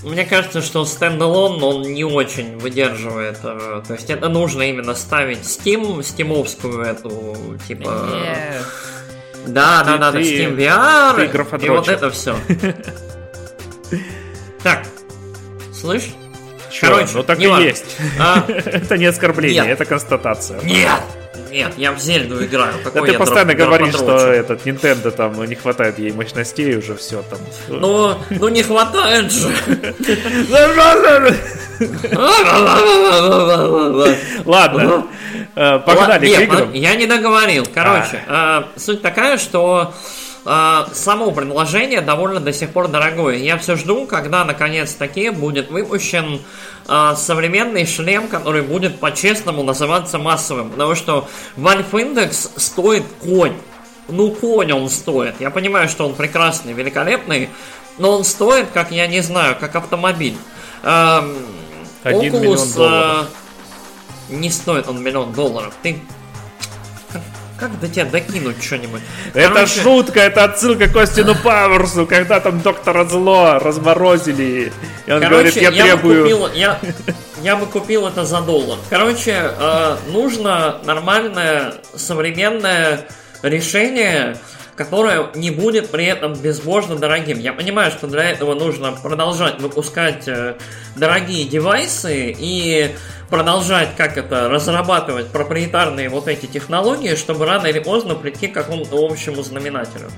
Мне кажется, что standalone, он не очень выдерживает. Э, то есть это нужно именно ставить Steam, стимовскую эту, типа... Нет. Да, ты, да, да, ты, Steam VR, ты и вот это все. Так, слышь? Короче, ну так и есть. А? Это не оскорбление, это констатация. Нет! Нет, я в Зельду играю. Какой да ты постоянно дроп, говоришь, что этот Nintendo там не хватает ей мощностей уже все там. Ну, ну не хватает же. Ладно, э, погнали к. Я не договорил. Короче, э, суть такая, что э, само предложение довольно до сих пор дорогое. Я все жду, когда наконец-таки будет выпущен э, современный шлем, который будет по-честному называться массовым. Потому что Valve Index стоит конь. Ну, конь он стоит. Я понимаю, что он прекрасный, великолепный, но он стоит, как я не знаю, как автомобиль. Эм, Один Oculus, миллион долларов. Э, не стоит он миллион долларов. Ты как до тебя докинуть что-нибудь? Это Короче... шутка, это отсылка к Остину Пауэрсу, когда там доктора зло разморозили. И он Короче, говорит, я, я требую... Бы купил, я, я бы купил это за доллар. Короче, э, нужно нормальное, современное решение, которое не будет при этом безбожно дорогим. Я понимаю, что для этого нужно продолжать выпускать э, дорогие девайсы и продолжать, как это, разрабатывать проприетарные вот эти технологии, чтобы рано или поздно прийти к какому-то общему знаменателю.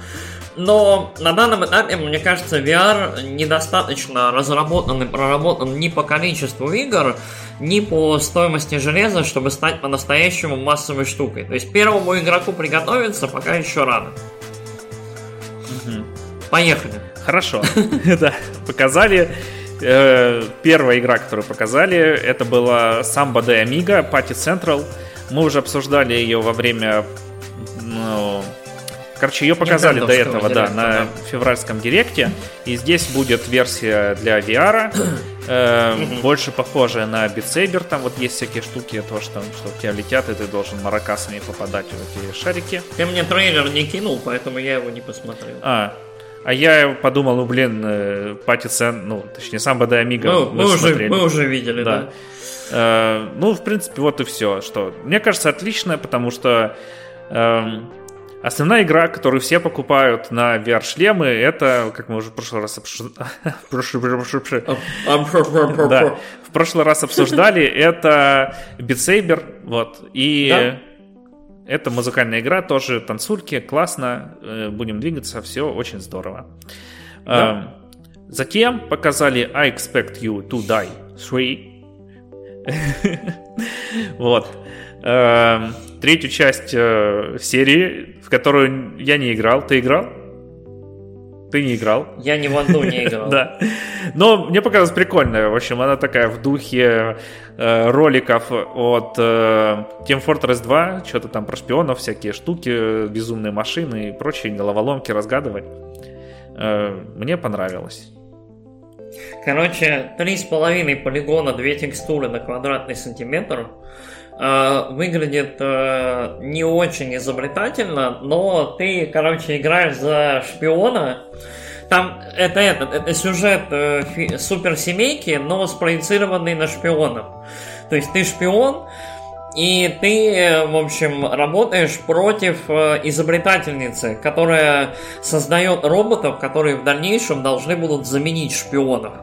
Но на данном этапе, мне кажется, VR недостаточно разработан и проработан ни по количеству игр, ни по стоимости железа, чтобы стать по-настоящему массовой штукой. То есть первому игроку приготовиться пока еще рано. Поехали. Хорошо. Да, показали первая игра, которую показали, это была Samba de Amiga, Party Central. Мы уже обсуждали ее во время... Ну, короче, ее показали до этого, директа, да, на да. февральском директе. И здесь будет версия для VR, э, больше похожая на Saber. Там вот есть всякие штуки, то, что, что у тебя летят, и ты должен маракасами попадать в эти шарики. Ты мне трейлер не кинул, поэтому я его не посмотрел. А, а я подумал, ну блин, э, Пати Сен, ну, точнее, сам Бада Амиго мы, мы, уже, мы уже видели, да. да. Э, ну, в принципе, вот и все. Что, мне кажется, отлично, потому что э, основная игра, которую все покупают на VR-шлемы, это, как мы уже в прошлый раз обсуждали, в прошлый раз обсуждали, это Beat Saber, вот, и это музыкальная игра, тоже танцульки, классно, э, будем двигаться, все очень здорово. Да. Затем показали I Expect You to Die 3. вот. Третью часть э, серии, в которую я не играл. Ты играл? Ты не играл. Я ни в одну не играл. да. Но мне показалось прикольно. В общем, она такая в духе э, роликов от э, Team Fortress 2. Что-то там про шпионов, всякие штуки, безумные машины и прочие головоломки разгадывать. Э, мне понравилось. Короче, 3,5 полигона, две текстуры на квадратный сантиметр. Э, выглядит не очень изобретательно, но ты, короче, играешь за шпиона. Там это, это, это сюжет э, фи, суперсемейки, но спроецированный на шпионов. То есть ты шпион, и ты, в общем, работаешь против э, изобретательницы, которая создает роботов, которые в дальнейшем должны будут заменить шпионов.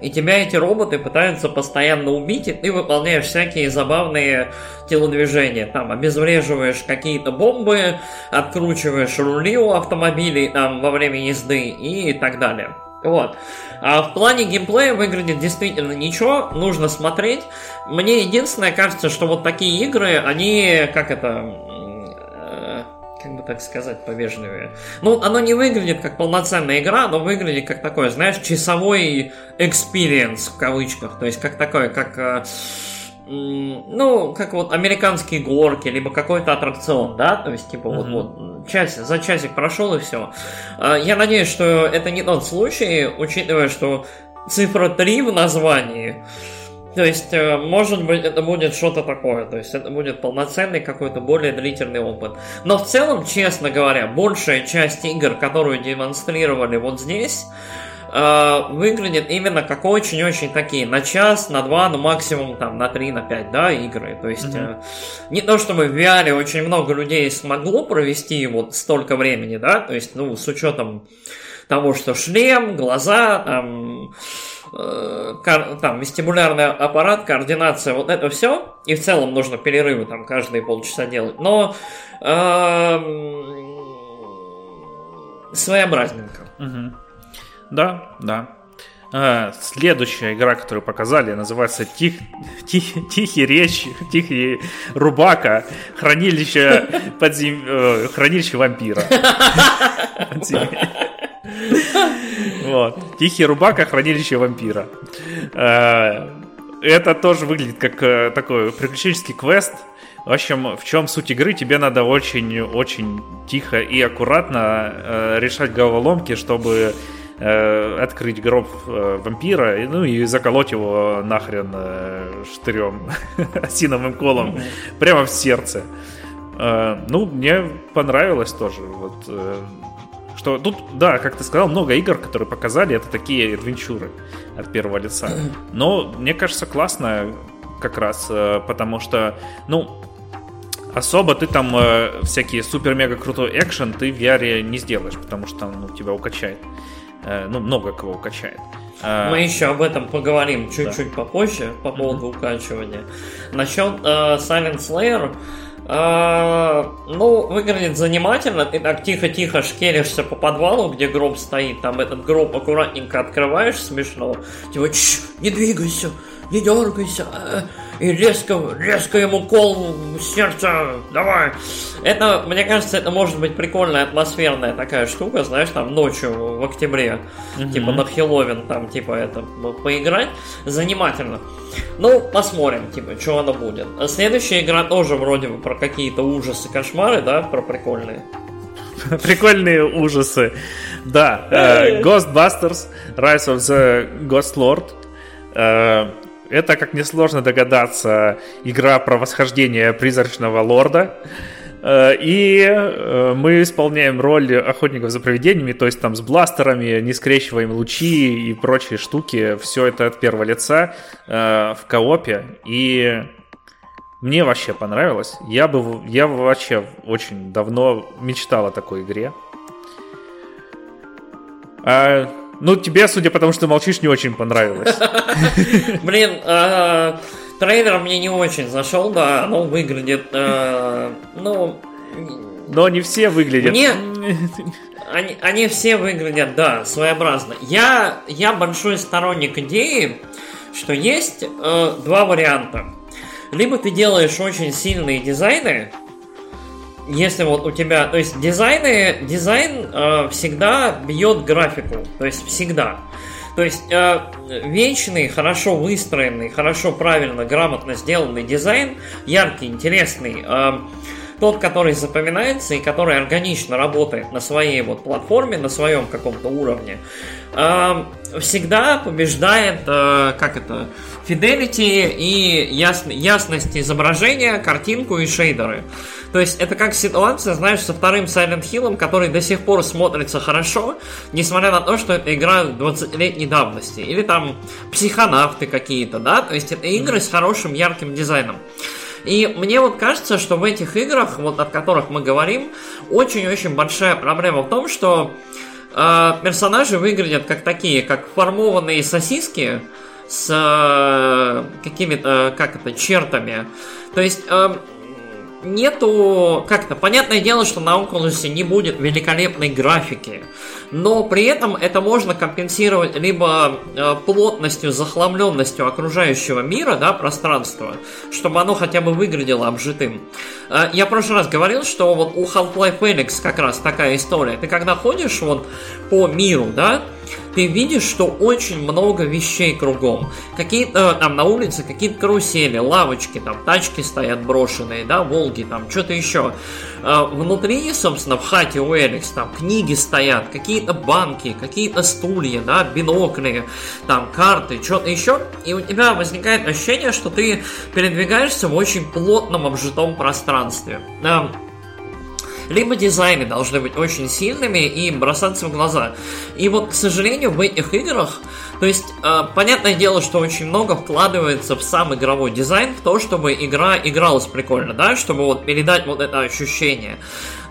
И тебя эти роботы пытаются постоянно убить, и ты выполняешь всякие забавные телодвижения. Там обезвреживаешь какие-то бомбы, откручиваешь рули у автомобилей там, во время езды и так далее. Вот. А в плане геймплея выглядит действительно ничего, нужно смотреть. Мне единственное кажется, что вот такие игры, они, как это, э, как бы так сказать повежливее. Ну, оно не выглядит как полноценная игра, но выглядит как такой, знаешь, часовой experience в кавычках. То есть как такое, как э, ну, как вот американские горки, либо какой-то аттракцион, да, то есть, типа, uh-huh. вот, вот, час, за часик прошел и все. А, я надеюсь, что это не тот случай, учитывая, что цифра 3 в названии, то есть, э, может быть, это будет что-то такое, то есть, это будет полноценный какой-то более длительный опыт. Но в целом, честно говоря, большая часть игр, которую демонстрировали вот здесь, э, выглядит именно как очень-очень такие на час, на два, ну максимум там на три, на пять, да, игры. То есть mm-hmm. э, не то чтобы в VR очень много людей смогло провести вот столько времени, да, то есть, ну, с учетом того, что шлем, глаза, там, э, кар, там вестибулярный аппарат, координация, вот это все. И в целом нужно перерывы там каждые полчаса делать. Но э, своеобразненько. Угу. Да, да. А, следующая игра, которую показали, называется Тих, Тих, Тихий речь, Тихий Рубака, Хранилище подзем... Э, Хранилище вампира. Вот. Тихий Рубака, Хранилище вампира. А, это тоже выглядит как э, такой приключенческий квест. В общем, в чем суть игры? Тебе надо очень-очень тихо и аккуратно э, решать головоломки, чтобы э, открыть гроб э, вампира, и, ну и заколоть его нахрен э, штырем, осиновым колом, прямо в сердце. Э, ну, мне понравилось тоже. Вот, э, что тут, да, как ты сказал, много игр, которые показали, это такие адвенчуры от первого лица. Но мне кажется, классно как раз, э, потому что, ну, особо ты там э, всякие супер-мега крутой экшен ты в VR не сделаешь, потому что ну, тебя укачает. Э, ну, много кого укачает. Э, Мы еще об этом поговорим чуть-чуть да. попозже по поводу mm-hmm. укачивания. Насчет э, Silent Slayer, э, ну, выглядит занимательно. Ты так тихо-тихо шкеришься по подвалу, где гроб стоит. Там этот гроб аккуратненько открываешь, смешно. Типа, не двигайся, не дергайся. Э, и резко, резко ему кол в сердце, давай. Это, мне кажется, это может быть прикольная атмосферная такая штука, знаешь, там ночью в октябре, mm-hmm. типа на Хеллоуин, там, типа это, поиграть, занимательно. Ну, посмотрим, типа, что оно будет. А следующая игра тоже вроде бы про какие-то ужасы, кошмары, да, про прикольные. Прикольные ужасы. Да, uh, Ghostbusters, Rise of the Ghost Lord. Это, как несложно догадаться, игра про восхождение призрачного лорда. Э, и э, мы исполняем роль охотников за привидениями, то есть там с бластерами, не скрещиваем лучи и прочие штуки. Все это от первого лица э, в коопе. И мне вообще понравилось. Я бы, я вообще очень давно мечтал о такой игре. А ну, тебе, судя по тому, что ты молчишь, не очень понравилось. Блин, а, трейлер мне не очень зашел, да, оно выглядит, а, ну... Но не все выглядят. Мне... Они, они все выглядят, да, своеобразно. Я, я большой сторонник идеи, что есть э, два варианта. Либо ты делаешь очень сильные дизайны, если вот у тебя, то есть дизайны, дизайн э, всегда бьет графику, то есть всегда. То есть э, вечный, хорошо выстроенный, хорошо, правильно, грамотно сделанный дизайн, яркий, интересный, э, тот, который запоминается и который органично работает на своей вот платформе, на своем каком-то уровне, э, всегда побеждает, э, как это, fidelity и яс, ясность изображения, картинку и шейдеры. То есть это как ситуация, знаешь, со вторым Silent Hill, который до сих пор смотрится хорошо, несмотря на то, что это игра 20-летней давности. Или там психонавты какие-то, да? То есть это игры с хорошим ярким дизайном. И мне вот кажется, что в этих играх, вот о которых мы говорим, очень-очень большая проблема в том, что э, персонажи выглядят как такие, как формованные сосиски с э, какими-то, как это, чертами. То есть э, нету... Как-то, понятное дело, что на Oculus не будет великолепной графики, но при этом это можно компенсировать либо э, плотностью, захламленностью окружающего мира, да, пространства, чтобы оно хотя бы выглядело обжитым. Э, я в прошлый раз говорил, что вот у Half-Life Felix как раз такая история. Ты когда ходишь вот по миру, да, ты видишь, что очень много вещей кругом. Какие-то э, там на улице какие-то карусели, лавочки, там тачки стоят брошенные, да, Волги, там что-то еще. Э, внутри, собственно, в хате у Эликс там книги стоят, какие-то банки, какие-то стулья, да, бинокли, там карты, что-то еще. И у тебя возникает ощущение, что ты передвигаешься в очень плотном обжитом пространстве. Либо дизайны должны быть очень сильными и бросаться в глаза. И вот, к сожалению, в этих играх, то есть, э, понятное дело, что очень много вкладывается в сам игровой дизайн, в то, чтобы игра игралась прикольно, да, чтобы вот передать вот это ощущение.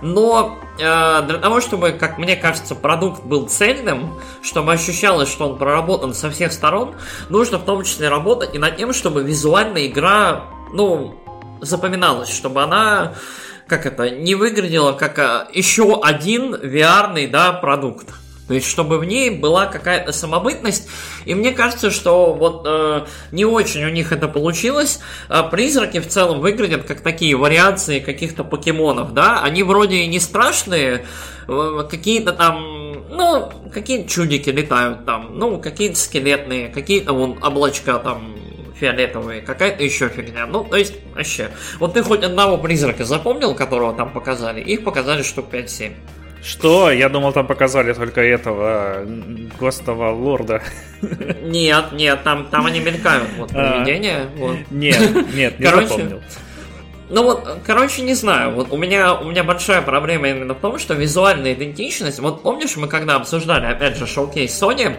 Но э, для того, чтобы, как мне кажется, продукт был цельным, чтобы ощущалось, что он проработан со всех сторон, нужно в том числе работать и над тем, чтобы визуальная игра, ну, запоминалась, чтобы она как это, не выглядело как а, еще один VR, да, продукт. То есть, чтобы в ней была какая-то самобытность. И мне кажется, что вот э, не очень у них это получилось. А призраки в целом выглядят как такие вариации каких-то покемонов, да? Они вроде и не страшные, э, какие-то там, ну, какие-то чудики летают там, ну, какие-то скелетные, какие-то вон облачка там фиолетовые, какая-то еще фигня. Ну, то есть, вообще. Вот ты хоть одного призрака запомнил, которого там показали? Их показали штук 5-7. Что? Я думал, там показали только этого гостового лорда. Нет, нет, там, там они мелькают, вот, привидения. Вот. Нет, нет, не Короче, запомнил. Ну вот, короче, не знаю. Вот у меня, у меня большая проблема именно в том, что визуальная идентичность. Вот помнишь, мы когда обсуждали, опять же, шоу-кейс Sony,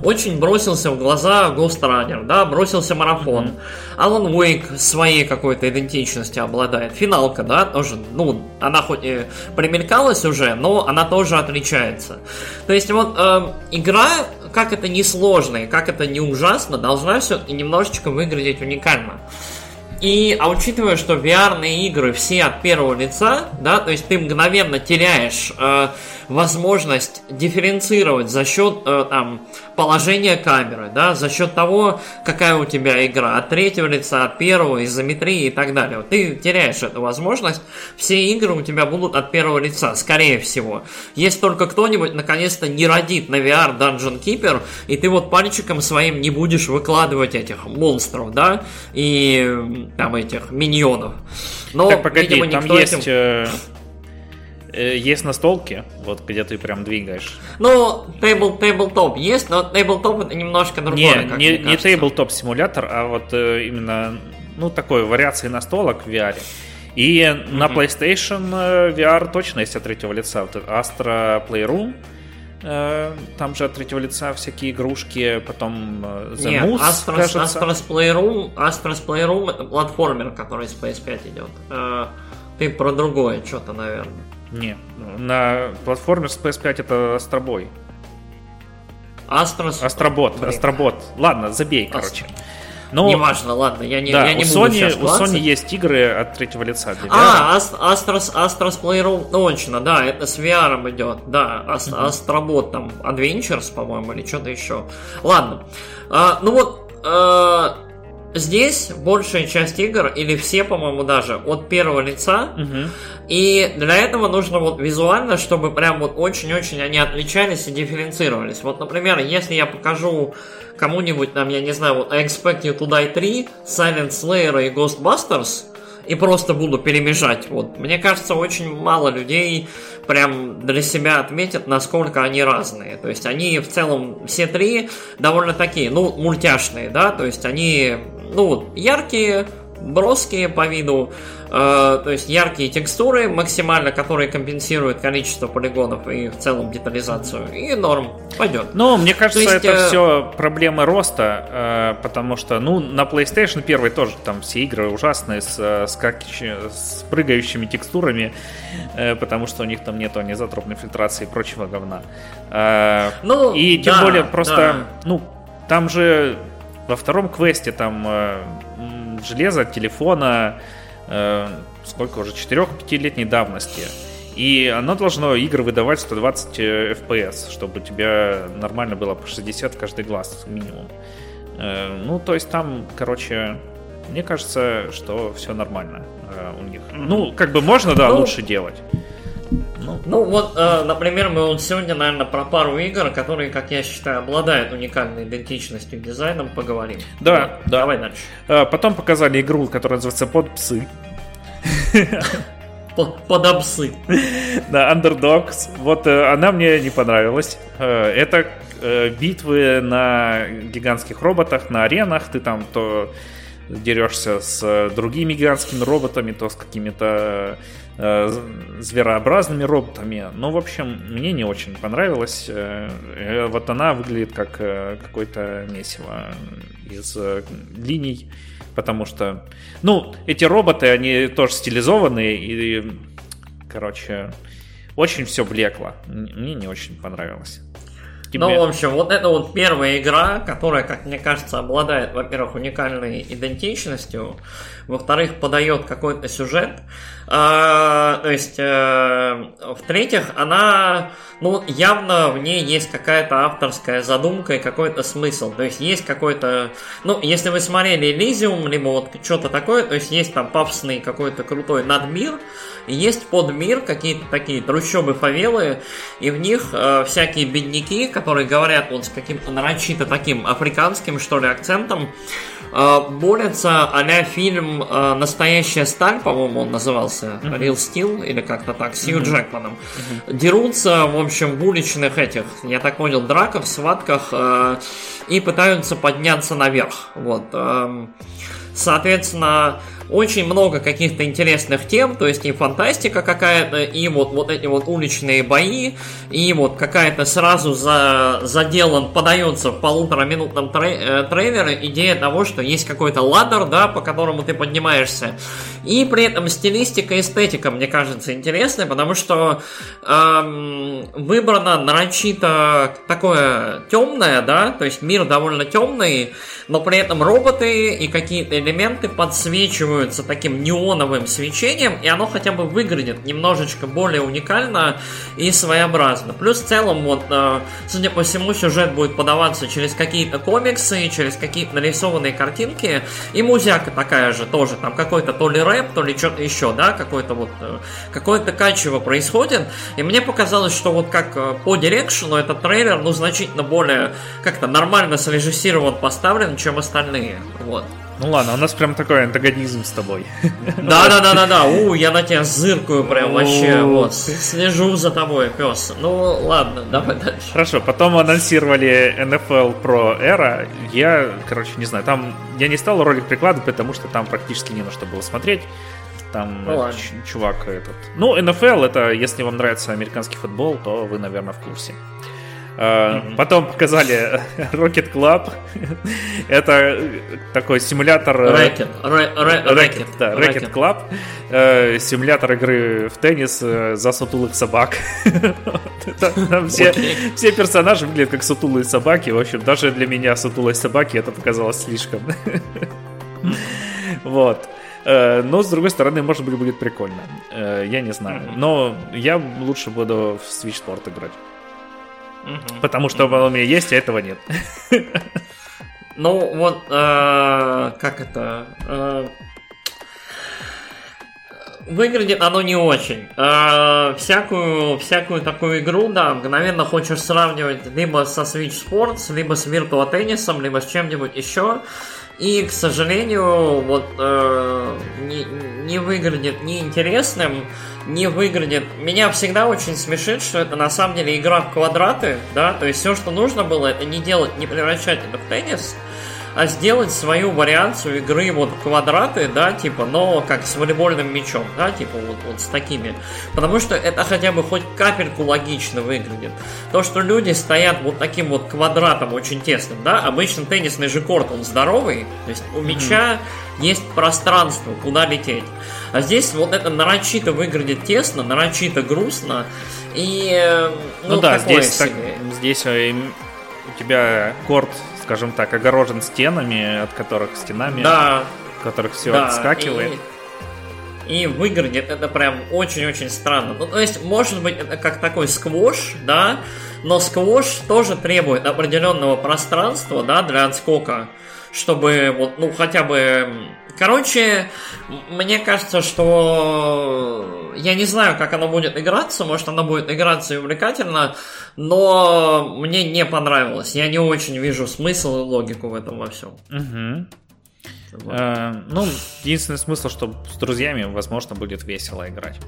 очень бросился в глаза Ghost Runner, да, бросился марафон. Алан Уэйк своей какой-то идентичностью обладает. Финалка, да, тоже, ну, она хоть и примелькалась уже, но она тоже отличается. То есть вот э, игра, как это не сложно и как это не ужасно, должна все-таки немножечко выглядеть уникально. И, а учитывая, что vr игры все от первого лица, да, то есть ты мгновенно теряешь э, возможность дифференцировать за счет э, там, положения камеры, да, за счет того, какая у тебя игра, от третьего лица, от первого, изометрии и так далее. Вот ты теряешь эту возможность, все игры у тебя будут от первого лица, скорее всего. Если только кто-нибудь наконец-то не родит на VR Dungeon Keeper, и ты вот пальчиком своим не будешь выкладывать этих монстров, да, и там этих миньонов. Но, так, погоди, видимо, там есть... Этим есть настолки, вот где ты прям двигаешь. Ну, тейбл, тейблтоп есть, но тейблтоп это немножко другое. Не, не, не тейблтоп симулятор, а вот э, именно, ну, такой вариации настолок в VR. И mm-hmm. на PlayStation э, VR точно есть от третьего лица. Вот Astra Playroom, там же от третьего лица всякие игрушки, потом The Нет, Moose, Astros, кажется. Astros Playroom, Astros Playroom это платформер, который с PS5 идет. Ты про другое что-то, наверное. Не, на платформе с PS5 это Астробой. Астрос? Астробот, Блин. Астробот. Ладно, забей, короче. Но, Неважно, ладно, я не, да, я не у буду Sony, У Sony есть игры от третьего лица для VR. А, Astros, Astros Playroom, точно, да, это с VR идет, да, Ast, mm-hmm. Astrobot там, Adventures, по-моему, или что-то еще. Ладно, а, ну вот, а, Здесь большая часть игр, или все, по-моему, даже, от первого лица. Угу. И для этого нужно вот визуально, чтобы прям вот очень-очень они отличались и дифференцировались. Вот, например, если я покажу кому-нибудь, там, я не знаю, вот I Expect You to Die 3, Silent Slayer и Ghostbusters, и просто буду перемежать. Вот. Мне кажется, очень мало людей прям для себя отметят, насколько они разные. То есть они в целом все три довольно такие, ну, мультяшные, да, то есть они, ну, яркие, броские по виду, э, то есть яркие текстуры максимально, которые компенсируют количество полигонов и в целом детализацию, и норм, пойдет. Ну, мне кажется, есть, это э... все проблемы роста, э, потому что, ну, на PlayStation 1 тоже там все игры ужасные с, э, с, как, с прыгающими текстурами, э, потому что у них там нету анизотропной фильтрации и прочего говна. Э, ну, и тем да, более просто, да. ну, там же во втором квесте там э, железа, телефона, э, сколько уже, 4-5-летней давности. И оно должно игры выдавать 120 FPS, чтобы у тебя нормально было по 60 каждый глаз минимум. Э, ну, то есть там, короче, мне кажется, что все нормально э, у них. Ну, как бы можно, да, ну, лучше делать. Ну, ну вот, э, например, мы вот сегодня, наверное, про пару игр, которые, как я считаю, обладают уникальной идентичностью дизайном, поговорим. Да, да. Давай дальше. Э, потом показали игру, которая называется Под псы. Под обсы. Да, Underdogs. Вот э, она мне не понравилась. Э, это э, битвы на гигантских роботах, на аренах. Ты там то дерешься с другими гигантскими роботами, то с какими-то зверообразными роботами. Ну, в общем, мне не очень понравилось. Э, э вот она выглядит как э, какое-то месиво из э, линий, потому что, ну, эти роботы, они тоже стилизованные и, короче, очень все блекло. Мне не очень понравилось тебе. Ну, в общем, вот это вот первая игра, которая, как мне кажется, обладает, во-первых, уникальной идентичностью, во-вторых, подает какой-то сюжет, а, то есть, а, в-третьих, она, ну, явно в ней есть какая-то авторская задумка и какой-то смысл, то есть есть какой-то, ну, если вы смотрели Elysium, либо вот что-то такое, то есть есть там пафосный какой-то крутой надмир, и есть подмир, какие-то такие трущобы, фавелы, и в них э, всякие бедняки, которые говорят вот с каким-то нарочито таким африканским, что ли, акцентом, э, борются а фильм э, «Настоящая сталь», по-моему, он назывался, mm-hmm. «Real Steel» или как-то так, с Хью mm-hmm. Джекманом. Mm-hmm. Дерутся, в общем, в уличных этих, я так понял, драках, схватках, э, и пытаются подняться наверх. Вот. Э, соответственно, очень много каких-то интересных тем, то есть и фантастика какая-то, и вот, вот эти вот уличные бои, и вот какая-то сразу за, заделан, подается в полутораминутном трей, э, трейлере идея того, что есть какой-то ладер, да, по которому ты поднимаешься. И при этом стилистика, эстетика, мне кажется, интересная, потому что эм, выбрано нарочито такое темное, да, то есть мир довольно темный, но при этом роботы и какие-то элементы подсвечиваются таким неоновым свечением, и оно хотя бы выглядит немножечко более уникально и своеобразно. Плюс в целом, вот, э, судя по всему, сюжет будет подаваться через какие-то комиксы, через какие-то нарисованные картинки, и музяка такая же тоже, там какой-то то ли рэп, то ли что-то еще, да, какой-то вот, э, какое-то качево происходит, и мне показалось, что вот как э, по дирекшену этот трейлер, ну, значительно более как-то нормально срежиссирован, поставлен, чем остальные. Вот. Ну ладно, у нас прям такой антагонизм с тобой. Да, да, да, да, да. У, я на тебя зыркаю прям вообще. Вот, слежу за тобой, пес. Ну ладно, давай дальше. Хорошо, потом анонсировали NFL Pro Era. Я, короче, не знаю, там я не стал ролик прикладывать, потому что там практически не на что было смотреть. Там ну, чувак этот. Ну, NFL это, если вам нравится американский футбол, то вы, наверное, в курсе. Mm-hmm. Потом показали Rocket Club. Это такой симулятор... Racket. Racket, да, Racket Club. Э, симулятор игры в теннис э, за сутулых собак. все, все персонажи выглядят как сутулые собаки. В общем, даже для меня сутулой собаки это показалось слишком. Вот. Э, но, с другой стороны, может быть, будет прикольно. Я не знаю. Но я лучше буду в Switch Sport играть. Угу. Потому что оно у меня есть, а этого нет. Ну, вот, э, как это... Э, выглядит оно не очень. Э, всякую, всякую такую игру, да, мгновенно хочешь сравнивать либо со Switch Sports, либо с Virtua Tennis, либо с чем-нибудь еще. И, к сожалению, вот э, не, не выглядит неинтересным, не выглядит... Меня всегда очень смешит, что это на самом деле игра в квадраты, да, то есть все, что нужно было, это не делать, не превращать это в теннис, а сделать свою вариацию игры вот квадраты, да, типа, но как с волейбольным мячом, да, типа вот, вот с такими. Потому что это хотя бы хоть капельку логично выглядит. То, что люди стоят вот таким вот квадратом очень тесным, да, обычно теннисный же корт, он здоровый, то есть у мяча mm-hmm. есть пространство, куда лететь. А здесь вот это нарочито выглядит тесно, нарочито грустно, и... Э, ну, ну да, здесь, так, здесь э, у тебя корт скажем так, огорожен стенами, от которых стенами, да. от которых все да. отскакивает. И, и выглядит это прям очень-очень странно. Ну, то есть, может быть, это как такой сквош, да, но сквош тоже требует определенного пространства, да, для отскока, чтобы вот, ну, хотя бы Короче, мне кажется, что я не знаю, как оно будет играться, может оно будет играться и увлекательно, но мне не понравилось. Я не очень вижу смысл и логику в этом во всем. Угу. Вот. Э, ну, единственный смысл, что с друзьями, возможно, будет весело играть.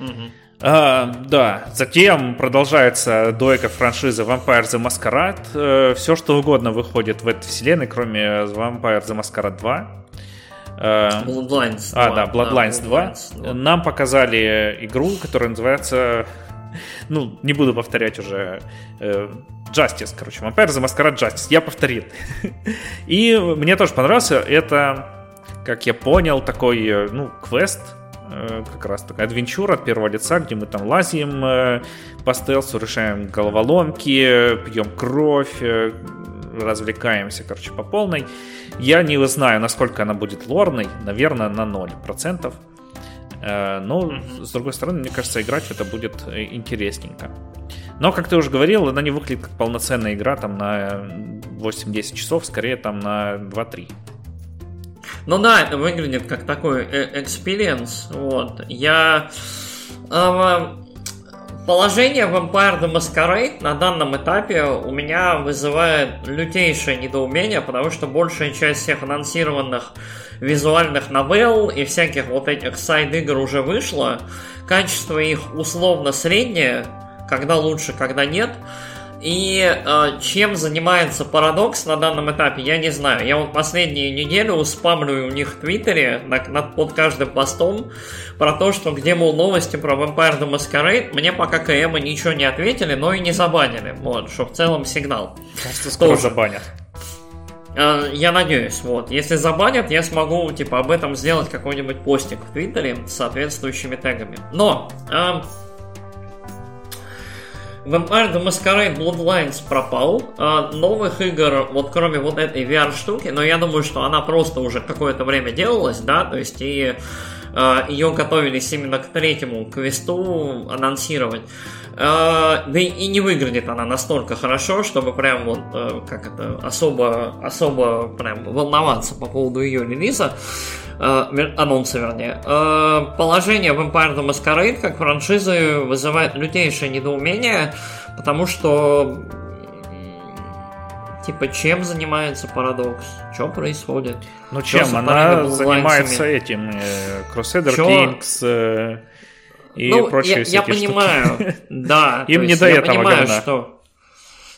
Угу. А, да, затем продолжается дойка франшизы Vampire the Masquerade. Э, все, что угодно выходит в этой вселенной, кроме Vampire the Masquerade 2. Э, Bloodlines 2. А, да, Bloodlines, да, 2. Bloodlines 2. Нам показали игру, которая называется... Ну, не буду повторять уже. Э, Justice, короче. Vampire the Masquerade Justice. Я повторил. И мне тоже понравился. Это, как я понял, такой, э, ну, квест, как раз такая адвенчура от первого лица, где мы там лазим по стелсу, решаем головоломки, пьем кровь, развлекаемся, короче, по полной. Я не знаю, насколько она будет лорной, наверное, на 0%. Э, но, с другой стороны, мне кажется, играть в это будет э, интересненько. Но, как ты уже говорил, она не выглядит как полноценная игра там на 8-10 часов, скорее там на 2-3. Ну да, это выглядит как такой э, experience. Вот. Я... Положение Vampire the Masquerade на данном этапе у меня вызывает лютейшее недоумение, потому что большая часть всех анонсированных визуальных новелл и всяких вот этих сайд-игр уже вышла. Качество их условно среднее, когда лучше, когда нет. И э, чем занимается Парадокс на данном этапе, я не знаю. Я вот последнюю неделю спамлю у них в Твиттере над, над, под каждым постом про то, что где, мол, новости про Vampire the Masquerade. Мне пока КМ ничего не ответили, но и не забанили. Вот, что в целом сигнал. Кажется, скоро Тоже. забанят. Э, я надеюсь, вот. Если забанят, я смогу, типа, об этом сделать какой-нибудь постик в Твиттере с соответствующими тегами. Но, э, Vampire the Masquerade Bloodlines пропал. А новых игр, вот кроме вот этой VR-штуки, но я думаю, что она просто уже какое-то время делалась, да, то есть и а, ее готовились именно к третьему квесту анонсировать. А, да и не выглядит она настолько хорошо, чтобы прям вот э, как это особо особо прям волноваться по поводу ее релиза э, анонса, вернее. Э, положение Vampire the Masquerade как франшизы вызывает лютейшее недоумение, потому что Типа, чем занимается Парадокс? Что происходит? Ну, чем? Она занимается этим, э, Crusader Чё? Kings э, и ну, прочие я, я понимаю, да. Им не до этого понимаю, что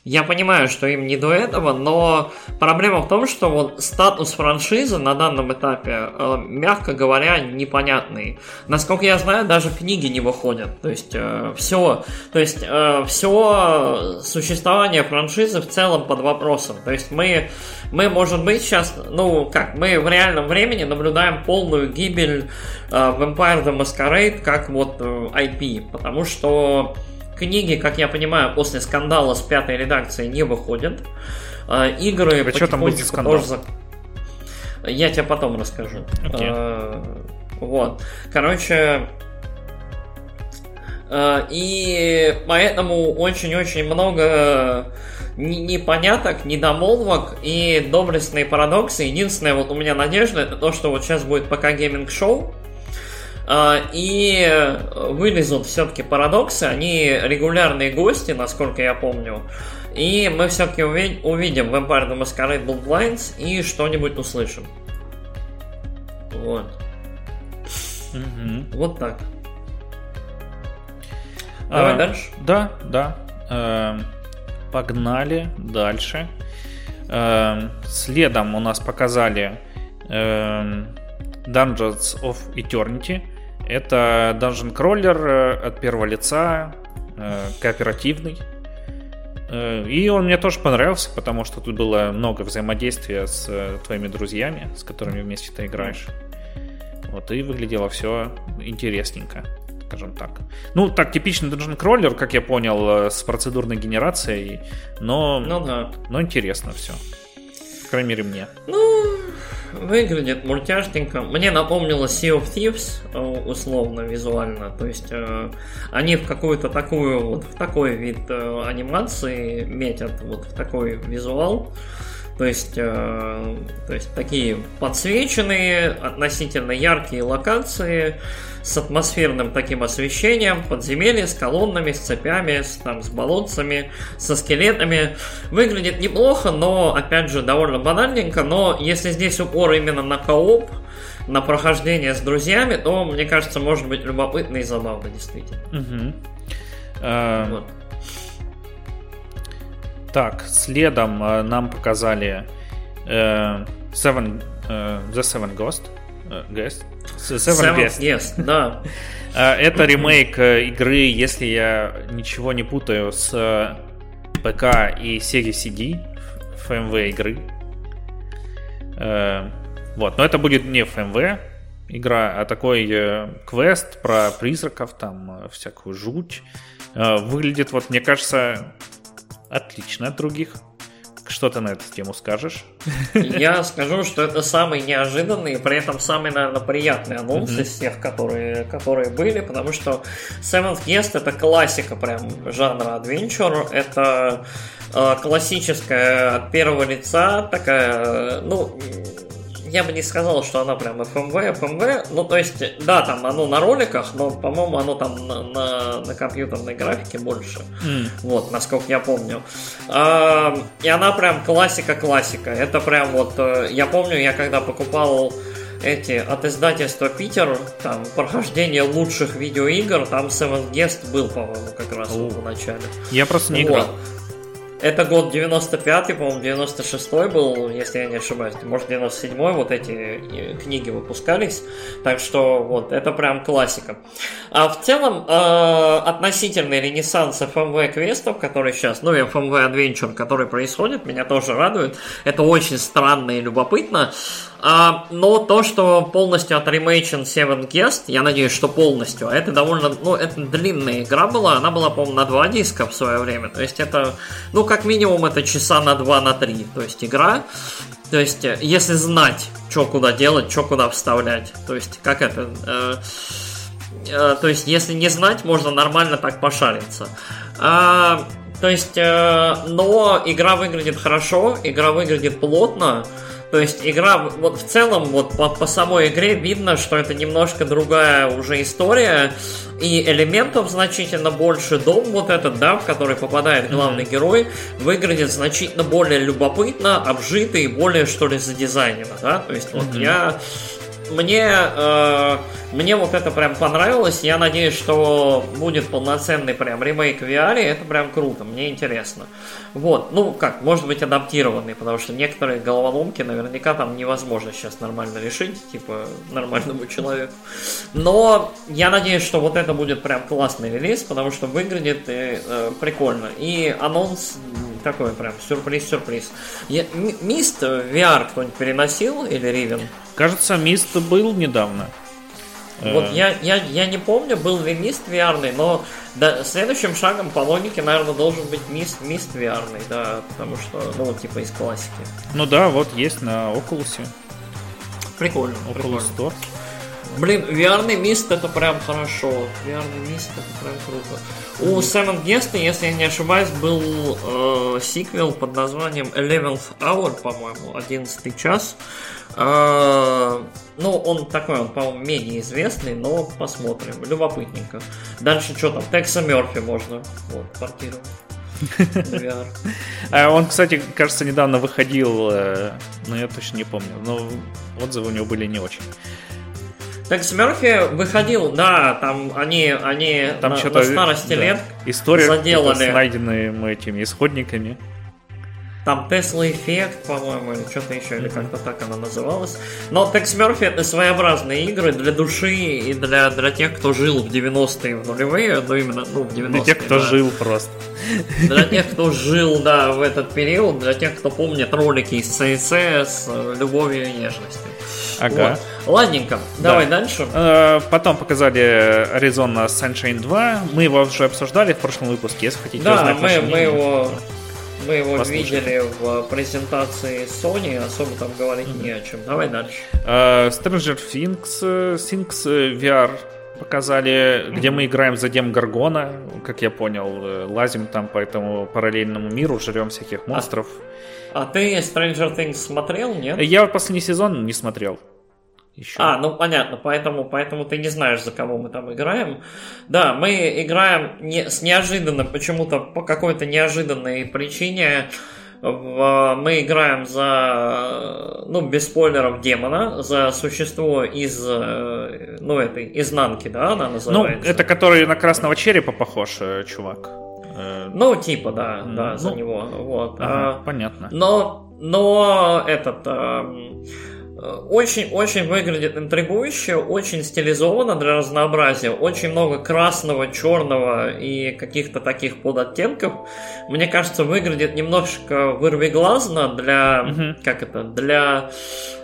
я понимаю, что им не до этого, но проблема в том, что вот статус франшизы на данном этапе, э, мягко говоря, непонятный. Насколько я знаю, даже книги не выходят. То есть э, все, то есть э, все существование франшизы в целом под вопросом. То есть мы, мы, может быть, сейчас, ну как, мы в реальном времени наблюдаем полную гибель Vampire the Masquerade как вот IP, потому что Книги, как я понимаю, после скандала с пятой редакцией не выходят. А, игры а что там будет скандал? Тоже... Я тебе потом расскажу. Okay. А, вот. Короче, а, и поэтому очень-очень много непоняток, недомолвок и доблестные парадоксы. Единственная вот у меня надежда это то, что вот сейчас будет пока гейминг шоу, а, и вылезут все-таки парадоксы, они регулярные гости, насколько я помню. И мы все-таки увидим Vampire the Masquerade Bloodlines и что-нибудь услышим. Вот. Угу. Вот так. Давай а, дальше. Да, да. Э, погнали дальше. Э, следом у нас показали э, Dungeons of Eternity. Это Dungeon Crawler э, от первого лица, э, кооперативный. Э, и он мне тоже понравился, потому что тут было много взаимодействия с твоими друзьями, с которыми вместе ты играешь. Вот, и выглядело все интересненько, скажем так. Ну, так, типичный Dungeon Crawler, как я понял, с процедурной генерацией, но, ну, да. но интересно все. По крайней мере, мне. Ну, выглядит мультяшненько. Мне напомнило Sea of Thieves, э, условно, визуально. То есть э, они в какую-то такую, вот в такой вид э, анимации метят, вот в такой визуал. То есть, то есть такие подсвеченные, относительно яркие локации с атмосферным таким освещением, подземелья с колоннами, с цепями, с, там, с болотцами, со скелетами. Выглядит неплохо, но, опять же, довольно банальненько. Но если здесь упор именно на кооп, на прохождение с друзьями, то, мне кажется, может быть любопытно и забавно, действительно. Угу. Вот. Так, следом э, нам показали э, Seven, э, The Seven Ghost. Э, Guest. Seven, Seven. Yes, да. Э, это ремейк э, игры, если я ничего не путаю, с э, ПК и Series CD FMV игры. Вот, но это будет не FMV игра, а такой квест про призраков, там всякую жуть. Выглядит, вот, мне кажется, отлично от других. Что ты на эту тему скажешь? Я скажу, что это самый неожиданный и при этом самый, наверное, приятный анонс mm-hmm. из всех, которые, которые были, потому что Seventh Guest это классика прям жанра adventure, это э, классическая от первого лица такая, ну, я бы не сказал, что она прям FMV, FMV. Ну, то есть, да, там оно на роликах, но, по-моему, оно там на, на, на компьютерной графике больше. Mm. Вот, насколько я помню. А, и она прям классика-классика. Это прям вот, э, я помню, я когда покупал эти от издательства Питер, там прохождение лучших видеоигр, там Seven Guest был, по-моему, как раз oh. в начале. Я просто не вот. Это год 95-й, по-моему, 96-й был, если я не ошибаюсь. Может, 97-й вот эти э, книги выпускались. Так что вот, это прям классика. А в целом, э, относительный ренессанс FMV квестов, который сейчас, ну и FMV Adventure, который происходит, меня тоже радует. Это очень странно и любопытно. А, но то, что полностью отремейчен Seven Guest, я надеюсь, что полностью, а это довольно, ну, это длинная игра была, она была, по-моему, на два диска в свое время, то есть это, ну, как минимум, это часа на два, на три, то есть игра, то есть, э, если знать, что куда делать, что куда вставлять, то есть, как это, э, э, то есть, если не знать, можно нормально так пошариться. А, то есть, э, но игра выглядит хорошо, игра выглядит плотно, то есть игра, вот в целом, вот по, по самой игре видно, что это немножко другая уже история, и элементов значительно больше. Дом вот этот, да, в который попадает главный mm-hmm. герой, выглядит значительно более любопытно, обжитый и более, что ли, задизайнено, да. То есть mm-hmm. вот я мне, э, мне вот это прям понравилось. Я надеюсь, что будет полноценный прям ремейк VR. Это прям круто, мне интересно. Вот, ну как, может быть адаптированный, потому что некоторые головоломки наверняка там невозможно сейчас нормально решить, типа нормальному человеку. Но я надеюсь, что вот это будет прям классный релиз, потому что выглядит э, э, прикольно. И анонс такой прям сюрприз-сюрприз. Мист VR кто-нибудь переносил или Ривен? Кажется, Мист был недавно. Вот э. я, я, я не помню, был ли Мист VR, но да, следующим шагом по логике, наверное, должен быть Мист, Мист VR, да, потому что, ну, типа из классики. Ну да, вот есть на Oculus. Прикольно. Oculus прикольно. Store. Блин, VR мист это прям хорошо. VR мист это прям круто. У Seven Guest, если я не ошибаюсь, был э, сиквел под названием Eleventh Hour, по-моему, 11 час. Э, ну, он такой, он, по-моему, менее известный, но посмотрим. Любопытненько. Дальше что там? Текса Мерфи можно вот, портировать. А он, кстати, кажется, недавно выходил, э, но я точно не помню, но отзывы у него были не очень. Так Смерфи выходил, да, там они, они там на, на старости да. лет История заделали. с найденными этими исходниками. Там Tesla эффект, по-моему, или что-то еще, или как-то так она называлась. Но Tex Murphy это своеобразные игры для души и для, для тех, кто жил в 90-е, в нулевые, ну именно, ну, в 90-е. Для тех, кто да. жил просто. Для тех, кто жил, да, в этот период, для тех, кто помнит ролики из ЦС с любовью и нежностью. Ага. Вот. Ладненько, да. давай дальше. Э, потом показали Arizona Sunshine 2. Мы его уже обсуждали в прошлом выпуске, если хотите да, узнать мы, мы его мы его Послушайте. видели в презентации Sony, особо там говорить mm-hmm. не о чем. Давай дальше. Uh, Stranger Things, э, Things э, VR показали, mm-hmm. где мы играем за Дем Гаргона, как я понял, лазим там по этому параллельному миру, жрем всяких а монстров. А, а ты Stranger Things смотрел, нет? Я последний сезон не смотрел еще. А, ну понятно, поэтому, поэтому ты не знаешь, за кого мы там играем. Да, мы играем не, с неожиданно, почему-то по какой-то неожиданной причине. В, мы играем за, ну, без спойлеров, демона, за существо из, ну, этой изнанки, да, она называется. Ну, это который на красного черепа похож, э, чувак. Э, ну, типа, да, да, ну, за него, вот. Ага, а, понятно. Но, но этот... А, очень-очень выглядит интригующе, очень стилизованно для разнообразия, очень много красного, черного и каких-то таких подоттенков. Мне кажется, выглядит немножко вырвиглазно для, угу. как это, для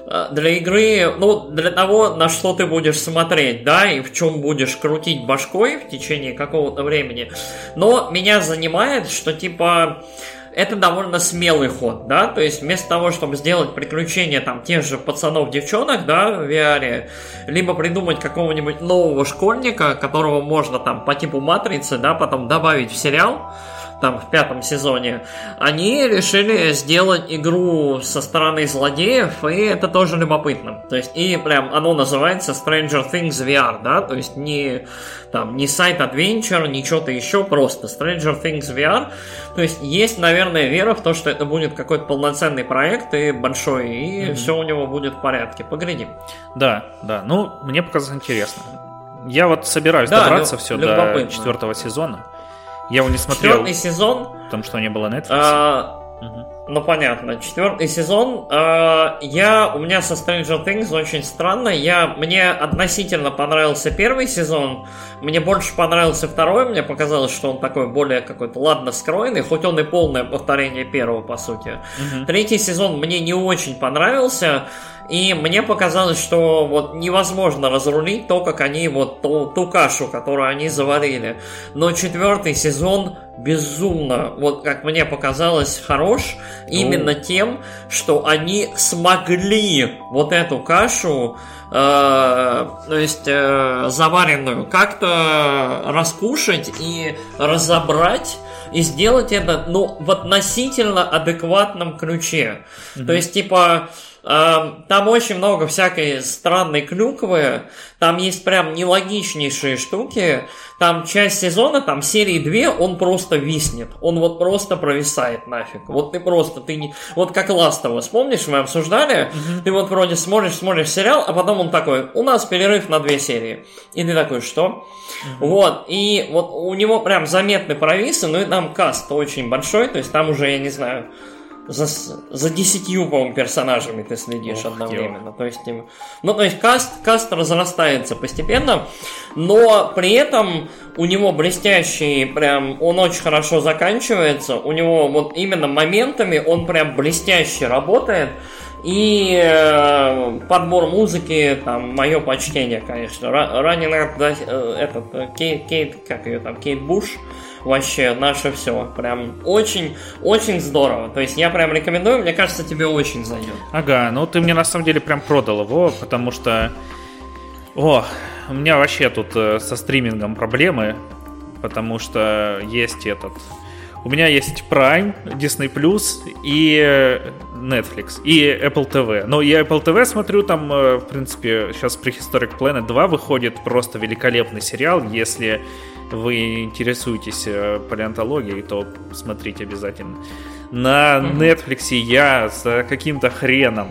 э, для игры, ну, для того, на что ты будешь смотреть, да, и в чем будешь крутить башкой в течение какого-то времени. Но меня занимает, что, типа, это довольно смелый ход, да, то есть вместо того, чтобы сделать приключения там тех же пацанов-девчонок, да, в VR, либо придумать какого-нибудь нового школьника, которого можно там по типу матрицы, да, потом добавить в сериал, там в пятом сезоне, они решили сделать игру со стороны злодеев, и это тоже любопытно. То есть, и прям оно называется Stranger Things VR, да, то есть не там не сайт Adventure, не что-то еще, просто Stranger Things VR. То есть есть, наверное, вера в то, что это будет какой-то полноценный проект и большой, и mm-hmm. все у него будет в порядке. Поглядим. Да, да. Ну, мне показалось интересно. Я вот собираюсь да, добраться все до четвертого сезона. Я его не смотрел. Четвертый сезон. Потому что не было Netflix. А, угу. Ну понятно. Четвертый сезон. А, я у меня со Stranger Things очень странно. Я мне относительно понравился первый сезон. Мне больше понравился второй. Мне показалось, что он такой более какой-то ладно скроенный, хоть он и полное повторение первого по сути. Угу. Третий сезон мне не очень понравился. И мне показалось, что вот невозможно разрулить то, как они вот ту, ту кашу, которую они заварили. Но четвертый сезон безумно, вот как мне показалось, хорош именно oh. тем, что они смогли вот эту кашу, э, то есть э, заваренную, как-то раскушать и разобрать и сделать это, ну, в относительно адекватном ключе. Mm-hmm. То есть, типа, там очень много всякой странной клюквы, там есть прям нелогичнейшие штуки, там часть сезона, там серии 2, он просто виснет, он вот просто провисает нафиг, вот ты просто, ты не... Вот как Ластова, помнишь, мы обсуждали, угу. ты вот вроде смотришь, смотришь сериал, а потом он такой, у нас перерыв на две серии, и ты такой, что? Вот, и вот у него прям заметны провисы, ну и там каст очень большой, то есть там уже, я не знаю, за, за десятью, по-моему, персонажами ты следишь Ох, одновременно. Ё. То есть, ну, то есть каст, каст разрастается постепенно, но при этом у него блестящий, прям, он очень хорошо заканчивается, у него вот именно моментами он прям блестяще работает, и э, подбор музыки, там, мое почтение, конечно. Ранен э, этот, э, Кейт, Кейт, как ее там, Кейт Буш, вообще наше все. Прям очень, очень здорово. То есть я прям рекомендую, мне кажется, тебе очень зайдет. Ага, ну ты мне на самом деле прям продал его, потому что... О, у меня вообще тут э, со стримингом проблемы, потому что есть этот... У меня есть Prime, Disney Plus и э, Netflix, и Apple TV. Но я Apple TV смотрю, там, э, в принципе, сейчас Prehistoric Planet 2 выходит просто великолепный сериал, если вы интересуетесь э, палеонтологией, то смотрите обязательно. На Netflix я с каким-то хреном.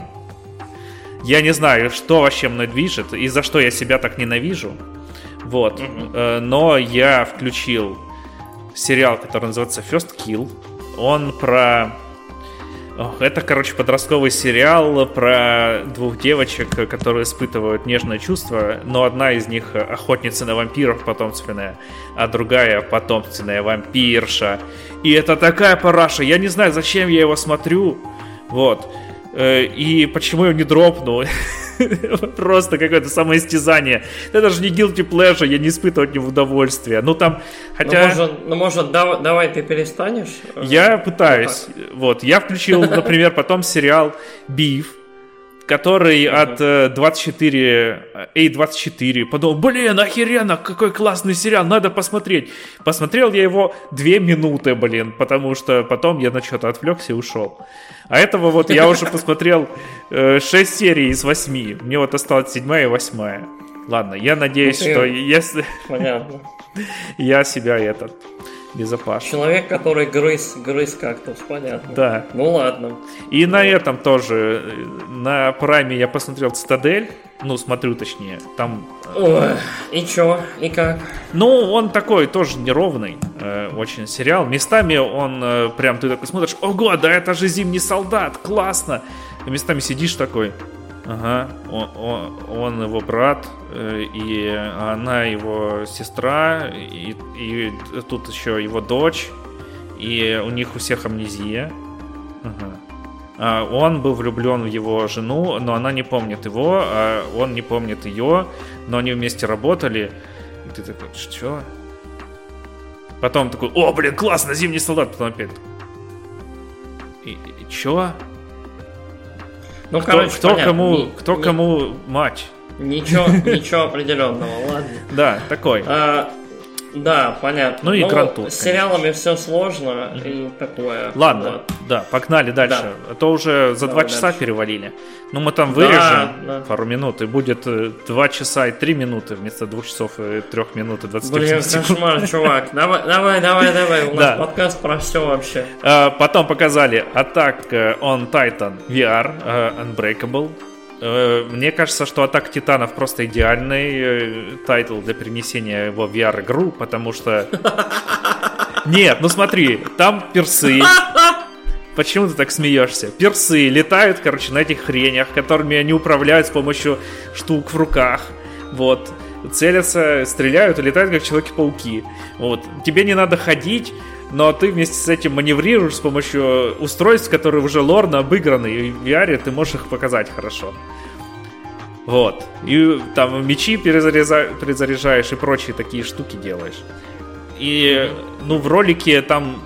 Я не знаю, что вообще мной движет и за что я себя так ненавижу. Вот. Mm-hmm. Но я включил сериал, который называется First Kill. Он про это, короче, подростковый сериал про двух девочек, которые испытывают нежное чувство, но одна из них охотница на вампиров потомственная, а другая потомственная вампирша. И это такая параша, я не знаю, зачем я его смотрю, вот. Э, и почему я не дропну? Просто какое-то самоистязание. Это же не guilty pleasure, я не испытываю от него удовольствия. Ну там, хотя... Ну может, ну, может давай, давай ты перестанешь? Я пытаюсь. Вот, я включил, например, потом сериал Beef, который от 24, A24, подумал, блин, охеренно, какой классный сериал, надо посмотреть. Посмотрел я его две минуты, блин, потому что потом я на что-то отвлекся и ушел. А этого вот я уже посмотрел 6 э, серий из 8. Мне вот осталась седьмая и восьмая. Ладно, я надеюсь, ну, что если... Понятно. Я себя этот безопасно. Человек, который грыз, грыз кактус, понятно. Да. Ну ладно. И на этом тоже, на прайме я посмотрел Цитадель, ну, смотрю точнее, там... Ой, и чё, и как? Ну, он такой тоже неровный, э, очень сериал. Местами он э, прям, ты такой смотришь, ого, да это же Зимний Солдат, классно! И местами сидишь такой, Ага, он, он, он его брат, э, и она его сестра, и, и тут еще его дочь, и у них у всех амнезия. Ага. А он был влюблен в его жену, но она не помнит его, а он не помнит ее, но они вместе работали. И ты такой, что? Потом такой, о, блин, классно, зимний солдат, потом опять. И, и чё? Ну, кто, короче, кто понятно. кому, не, кто не, кому матч. Ничего, ничего определенного, ладно. Да, такой. А, да, понятно. Ну и Крантур. С сериалами все сложно и такое. Ладно, вот. да, погнали дальше. Да. А то уже за два часа дальше. перевалили. Ну мы там вырежем да, да. пару минут, и будет э, два часа и три минуты вместо двух часов и трех минут и 20 Блин, секунд. кошмар, чувак. Давай, давай, давай, давай. У нас да. подкаст про все вообще. А, потом показали Attack on Titan VR uh, Unbreakable. Э, мне кажется, что Атака титанов просто идеальный э, title для перенесения его в VR-игру, потому что... Нет, ну смотри, там персы. Почему ты так смеешься? Персы летают, короче, на этих хренях, которыми они управляют с помощью штук в руках. Вот. Целятся, стреляют и летают, как Человеки-пауки. Вот. Тебе не надо ходить, но ты вместе с этим маневрируешь с помощью устройств, которые уже лорно обыграны, и в VR ты можешь их показать хорошо. Вот. И там мечи перезаряжа... перезаряжаешь и прочие такие штуки делаешь. И, ну, в ролике там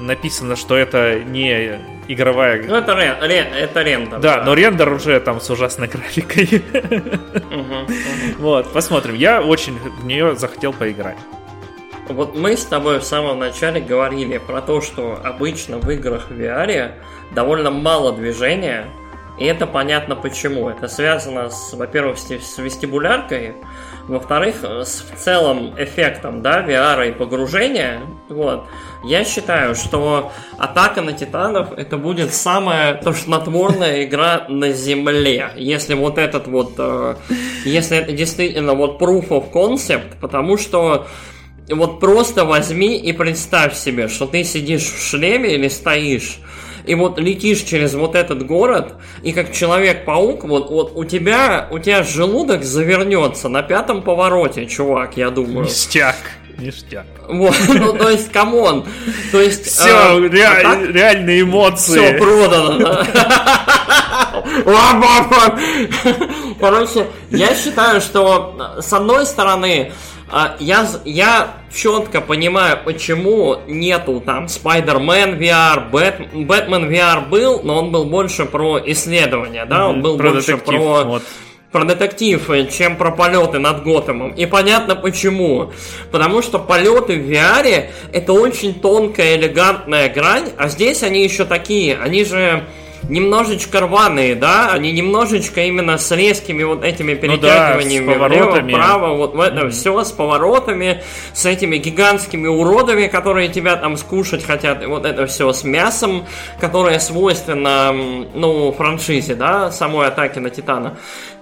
написано, что это не игровая... Ну, это, рен... Рен... это рендер. Да, да, но рендер уже там с ужасной графикой. Вот, посмотрим. Я очень в нее захотел поиграть. Вот мы с тобой в самом начале говорили про то, что обычно в играх в VR довольно мало движения, и это понятно почему. Это связано, с, во-первых, с вестибуляркой, во-вторых, с в целом эффектом да, VR и погружения. Вот. Я считаю, что Атака на Титанов это будет самая тошнотворная игра на Земле. Если вот этот вот... Э, если это действительно вот proof of concept, потому что вот просто возьми и представь себе, что ты сидишь в шлеме или стоишь, и вот летишь через вот этот город, и как Человек-паук, вот, вот у тебя, у тебя желудок завернется на пятом повороте, чувак, я думаю. Ништяк. Ништяк. Вот, ну то есть, come on. То есть... Все, э, ре- а реальные эмоции. Все продано. Короче, я считаю, что с одной стороны, я, я четко понимаю, почему нету там Spider-Man VR, Бэт, Бэтмен VR был, но он был больше про исследования, да, он был про больше про... Вот про детектив, чем про полеты над Готэмом. И понятно почему. Потому что полеты в VR это очень тонкая, элегантная грань, а здесь они еще такие, они же немножечко рваные, да, они немножечко именно с резкими вот этими перетягиваниями ну да, влево, вправо, вот в это mm-hmm. все с поворотами, с этими гигантскими уродами, которые тебя там скушать хотят, и вот это все с мясом, которое свойственно, ну, франшизе, да, самой атаки на Титана.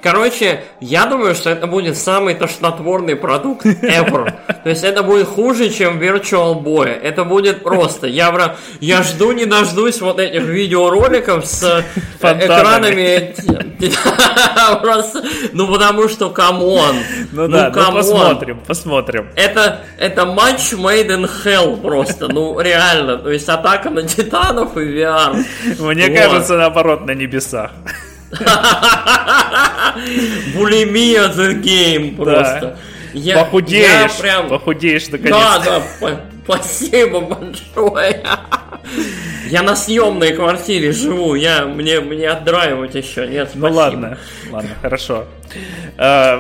Короче, я думаю, что это будет самый тошнотворный продукт ever. То есть это будет хуже, чем Virtual Boy. Это будет просто. Я, я жду не дождусь вот этих видеороликов с экранами. Ну потому что, come on. Ну да, ну посмотрим, посмотрим. Это, это match made in hell просто. Ну реально. То есть атака на титанов и VR. Мне кажется, наоборот, на небесах. Булимия the game просто. Я, похудеешь, я прям... похудеешь наконец-то. Да, да, спасибо большое. Я на съемной квартире живу, я, мне, мне отдраивать еще нет. Ну спасибо. ладно, ладно, хорошо. Э,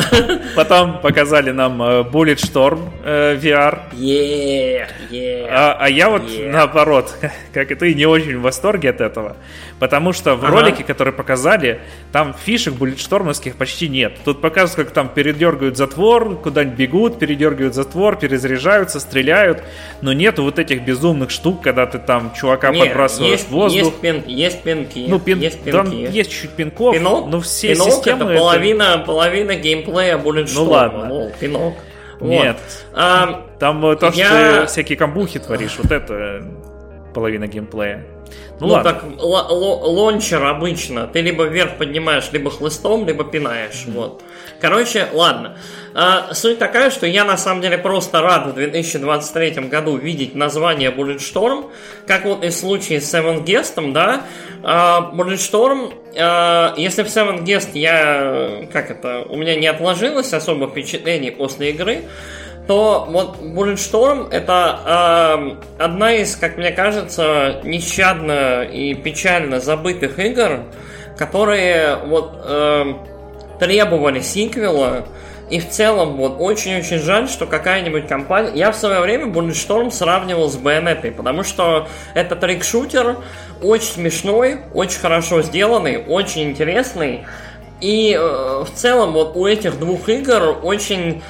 потом показали нам э, Bulletstorm э, VR. Yeah, yeah, а, а я вот yeah. наоборот, как и ты, не очень в восторге от этого. Потому что в ага. ролике, который показали, там фишек буллетштормовских почти нет. Тут показывают, как там передергивают затвор, куда-нибудь бегут, передергивают затвор, перезаряжаются, стреляют. Но нету вот этих безумных штук, когда ты там чувака нет, подбрасываешь есть, в воздух. Есть, пин, есть пинки. Ну, пин, есть пинки. Там есть чуть-чуть пинков, Пинок? но все пинок системы... это половина половина геймплея будет Ну ладно. Ну, пинок. Нет. А, Там э, то, я... что ты всякие камбухи творишь, вот это половина геймплея. Ну, ну ладно. так, лончер обычно. Ты либо вверх поднимаешь, либо хлыстом, либо пинаешь. Mm-hmm. Вот. Короче, ладно. А, суть такая, что я на самом деле просто рад в 2023 году видеть название Bulletstorm, как вот и в случае с Seven Guest, да. А, Bulletstorm, а, если в Seven Guest я, как это, у меня не отложилось особо впечатлений после игры, то вот Bulletstorm это э, одна из, как мне кажется, нещадно и печально забытых игр, которые вот э, требовали сиквела, и в целом, вот, очень-очень жаль, что какая-нибудь компания... Я в свое время Bulletstorm сравнивал с Байонетой, потому что это трик-шутер, очень смешной, очень хорошо сделанный, очень интересный. И э, в целом, вот у этих двух игр очень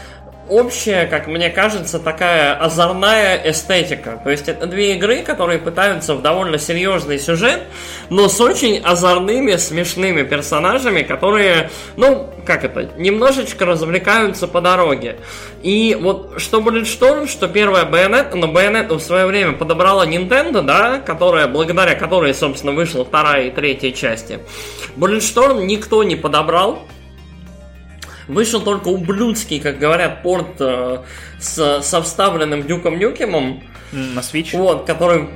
общая, как мне кажется, такая озорная эстетика. То есть это две игры, которые пытаются в довольно серьезный сюжет, но с очень озорными, смешными персонажами, которые, ну, как это, немножечко развлекаются по дороге. И вот что Шторм, что первая Bayonetta, но Bayonetta в свое время подобрала Nintendo, да, которая, благодаря которой, собственно, вышла вторая и третья части. Bulletstorm никто не подобрал, Вышел только ублюдский, как говорят, порт э, с, со вставленным Дюком Нюкемом. На Switch? Вот, который...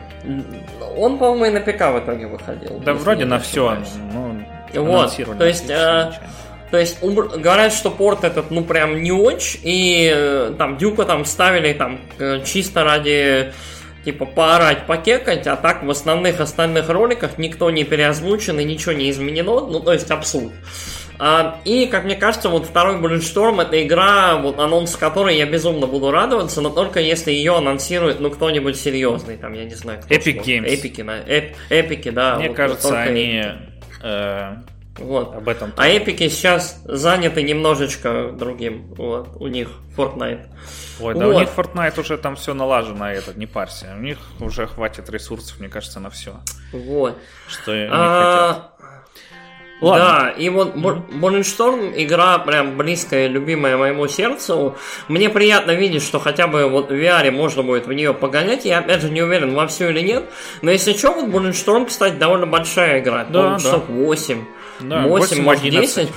Он, по-моему, и на ПК в итоге выходил. Да вроде на все. Ну, вот, то есть... Э, то есть говорят, что порт этот, ну, прям не очень, и э, там Дюка там ставили там э, чисто ради типа поорать, покекать, а так в основных остальных роликах никто не переозвучен и ничего не изменено, ну, то есть абсурд. А, и, как мне кажется, вот второй Bulletstorm это игра, вот анонс которой я безумно буду радоваться, но только если ее анонсирует, ну, кто-нибудь серьезный, там, я не знаю, кто Epic Games. Эпики, на, эп, эпики, да. Мне вот, кажется, вот они... Э, вот. Об этом. А эпики сейчас заняты немножечко другим. Вот, у них Fortnite. Ой, да вот. у них Fortnite уже там все налажено, этот, не парься. У них уже хватит ресурсов, мне кажется, на все. Вот. Что они а... хотят. Ладно. Да, и вот Bulletstorm игра прям близкая, любимая моему сердцу. Мне приятно видеть, что хотя бы вот в VR можно будет в нее погонять. Я опять же не уверен, во все или нет. Но если что, вот Bulletstorm, кстати, довольно большая игра. Да, да. часов 8. Да, 8, 8 может 10.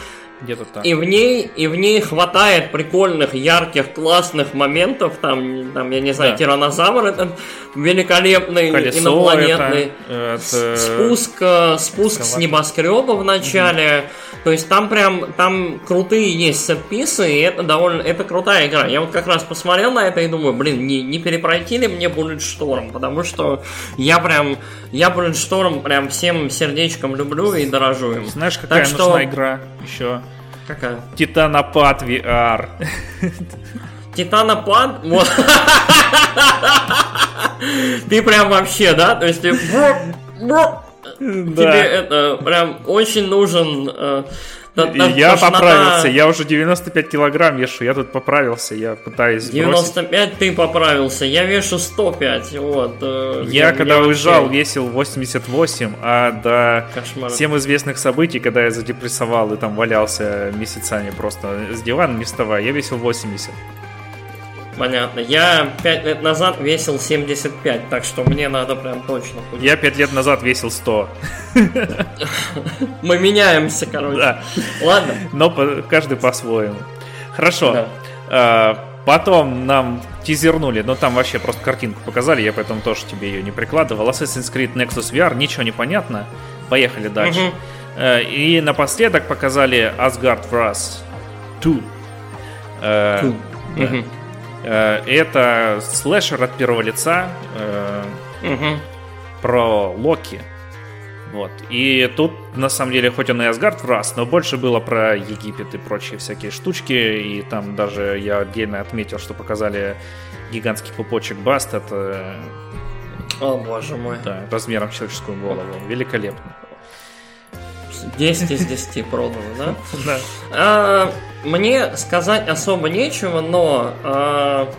Где-то так. И в ней, и в ней хватает прикольных, ярких, классных моментов. Там, там я не знаю, да. тиранозавр этот великолепный, Колесо инопланетный. Это, это... Спуск, э, спуск с небоскреба в начале. Угу. То есть там прям, там крутые есть сетписы, и это довольно, это крутая игра. Я вот как раз посмотрел на это и думаю, блин, не, не перепройти ли мне Bulletstorm, потому что я прям, я Bulletstorm прям всем сердечком люблю и дорожу им. Знаешь, какая так нужна игра еще? Какая? Титанопад VR. Титанопад? Ты прям вообще, да? То есть ты Тебе это прям очень нужен я поправился, я уже 95 килограмм вешу, я тут поправился, я пытаюсь 95 бросить. ты поправился, я вешу 105, вот. Э, я когда уезжал, весил 88, а до всем известных событий, когда я задепрессовал и там валялся месяцами просто с дивана не вставая, я весил 80. Понятно. Я 5 лет назад весил 75, так что мне надо прям точно худеть. Я 5 лет назад весил 100. Мы меняемся, короче. Да. Ладно. Но каждый по-своему. Хорошо. Да. А, потом нам тизернули, но там вообще просто картинку показали, я поэтому тоже тебе ее не прикладывал. Assassin's Creed Nexus VR, ничего не понятно. Поехали дальше. Угу. И напоследок показали Asgard Wrath 2. Uh, угу. Это слэшер от первого лица угу. про Локи. Вот. И тут, на самом деле, хоть он и Асгард в раз, но больше было про Египет и прочие всякие штучки. И там даже я отдельно отметил, что показали гигантский пупочек Баст. Это... О, боже мой. Да, размером человеческую голову. Великолепно. 10 из 10 продано, да? Да. А, мне сказать особо нечего, но а,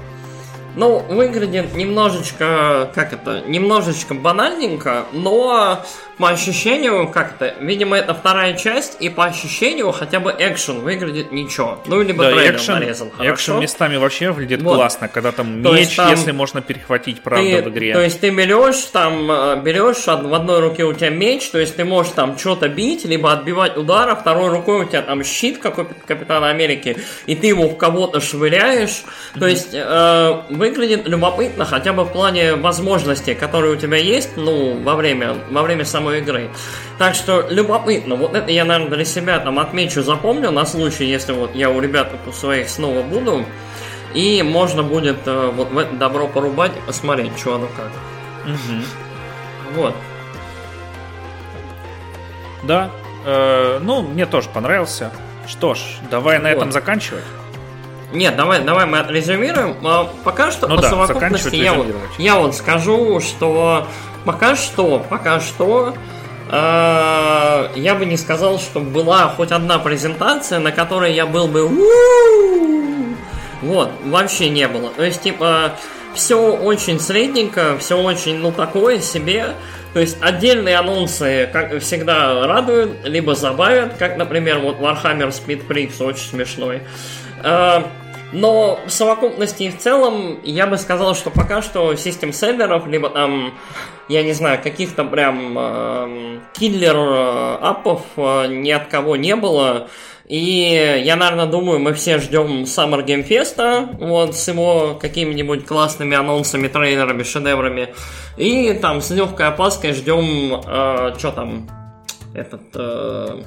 ну, выглядит немножечко, как это, немножечко банальненько, но по ощущению, как то видимо, это вторая часть, и по ощущению хотя бы экшен выглядит ничего. Ну, либо да, трейлер экшен, нарезан хорошо. Экшен местами вообще выглядит вот. классно, когда там то меч, там если можно перехватить, правда, ты, в игре. То есть ты берешь, там, э, берешь, в одной руке у тебя меч, то есть ты можешь там что-то бить, либо отбивать удар, а второй рукой у тебя там щит, как у Капитана Америки, и ты его в кого-то швыряешь. Mm-hmm. То есть э, выглядит любопытно, хотя бы в плане возможностей, которые у тебя есть, ну, во время, во время самой самой игры. Так что любопытно. Вот это я, наверное, для себя там отмечу, запомню на случай, если вот я у ребят у своих снова буду. И можно будет э, вот в это добро порубать и посмотреть, что оно как. Угу. Вот. Да. Э, ну, мне тоже понравился. Что ж, давай на вот. этом заканчивать. Нет, давай, давай мы резюмируем. А, пока что ну по да, совокупности я вот, я вот скажу, что пока что, пока что э, я бы не сказал, что была хоть одна презентация, на которой я был бы вот, вообще не было. То есть, типа, все очень средненько, все очень, ну, такое себе. То есть отдельные анонсы, как всегда, радуют, либо забавят, как, например, вот Warhammer Speed Creeps очень смешной. Но в совокупности в целом я бы сказал, что пока что систем селлеров, либо там, я не знаю, каких-то прям э, киллер-апов э, ни от кого не было. И я, наверное, думаю, мы все ждем Summer Game Fest, вот, с его какими-нибудь классными анонсами, трейлерами, шедеврами. И там с легкой опаской ждем, э, что там, этот... Э,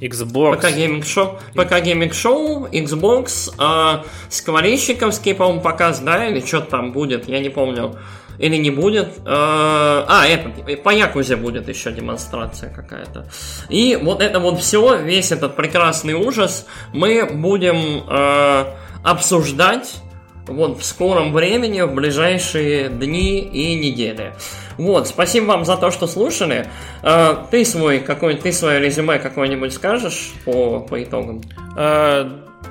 Xbox. ПК Gaming Show, ПК Gaming Show, Xbox, э, Скворечниковский, по-моему, показ, да, или что там будет, я не помню. Или не будет. Э, а, это, по Якузе будет еще демонстрация какая-то. И вот это вот все, весь этот прекрасный ужас мы будем э, обсуждать вот в скором времени, в ближайшие дни и недели. Вот, спасибо вам за то, что слушали. Э, ты свой какой ты свое резюме какое-нибудь скажешь по, по итогам? Э,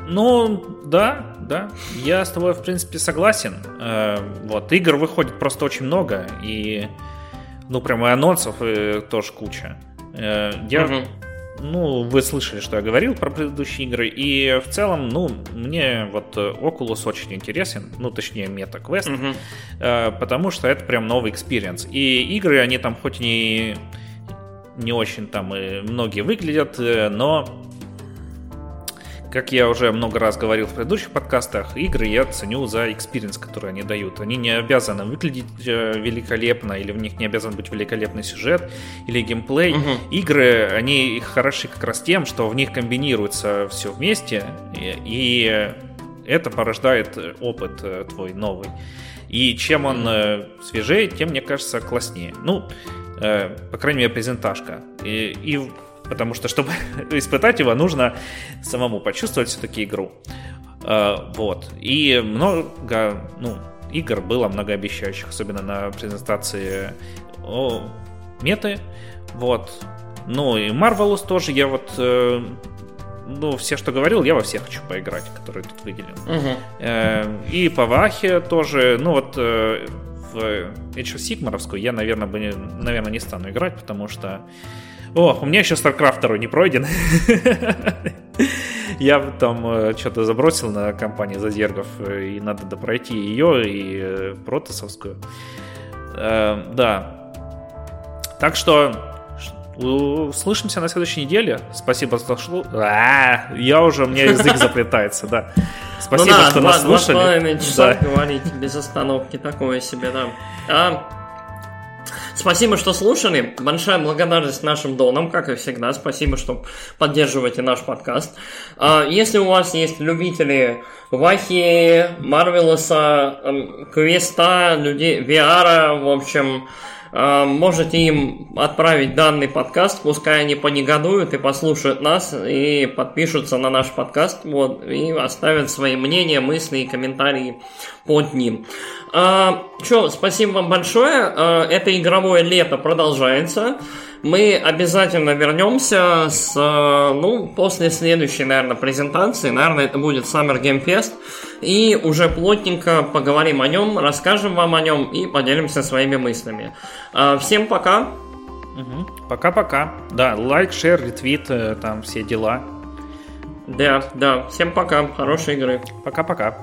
ну, да, да. Я с тобой, в принципе, согласен. Э, вот, игр выходит просто очень много, и ну, прям и анонсов и тоже куча. Я угу ну, вы слышали, что я говорил про предыдущие игры, и в целом, ну, мне вот Oculus очень интересен, ну, точнее, MetaQuest, угу. э, потому что это прям новый экспириенс. И игры, они там хоть не, не очень там и многие выглядят, э, но как я уже много раз говорил в предыдущих подкастах, игры я ценю за экспириенс, который они дают. Они не обязаны выглядеть э, великолепно, или в них не обязан быть великолепный сюжет или геймплей. Угу. Игры, они хороши как раз тем, что в них комбинируется все вместе, и, это порождает опыт э, твой новый. И чем он э, свежее, тем, мне кажется, класснее. Ну, по крайней мере, презентажка. И, и Потому что, чтобы испытать его, нужно самому почувствовать все-таки игру. А, вот. И много, ну, игр было многообещающих, особенно на презентации о меты. Вот. Ну и Marvelous тоже я вот э, ну, все, что говорил, я во всех хочу поиграть, которые тут выделен. Угу. Э, и по Вахе тоже, ну вот э, в Age of Sigmar'овскую я, наверное, бы наверное, не стану играть, потому что о, у меня еще StarCraft 2 не пройден. Я там э, что-то забросил на компании Зазергов, э, и надо допройти ее и э, Протасовскую. Да. Так что услышимся на следующей неделе. Спасибо, что слушал. А, я уже, у меня язык заплетается, да. Спасибо, ну, да, что два, нас слушали. Два часа да. говорить без остановки, такое себе, да. А, Спасибо, что слушали. Большая благодарность нашим донам, как и всегда. Спасибо, что поддерживаете наш подкаст. А, если у вас есть любители Вахи, Марвелоса, Квеста, людей, VR, в общем, можете им отправить данный подкаст, пускай они понегодуют и послушают нас, и подпишутся на наш подкаст, вот, и оставят свои мнения, мысли и комментарии под ним. А, Че, спасибо вам большое. А, это игровое лето продолжается. Мы обязательно вернемся с, ну, после следующей, наверное, презентации. Наверное, это будет Summer Game Fest. И уже плотненько поговорим о нем, расскажем вам о нем и поделимся своими мыслями. А, всем пока. Пока-пока. Да, лайк, шер, ретвит, э, там все дела. Да, да. Всем пока. Хорошей игры. Пока-пока.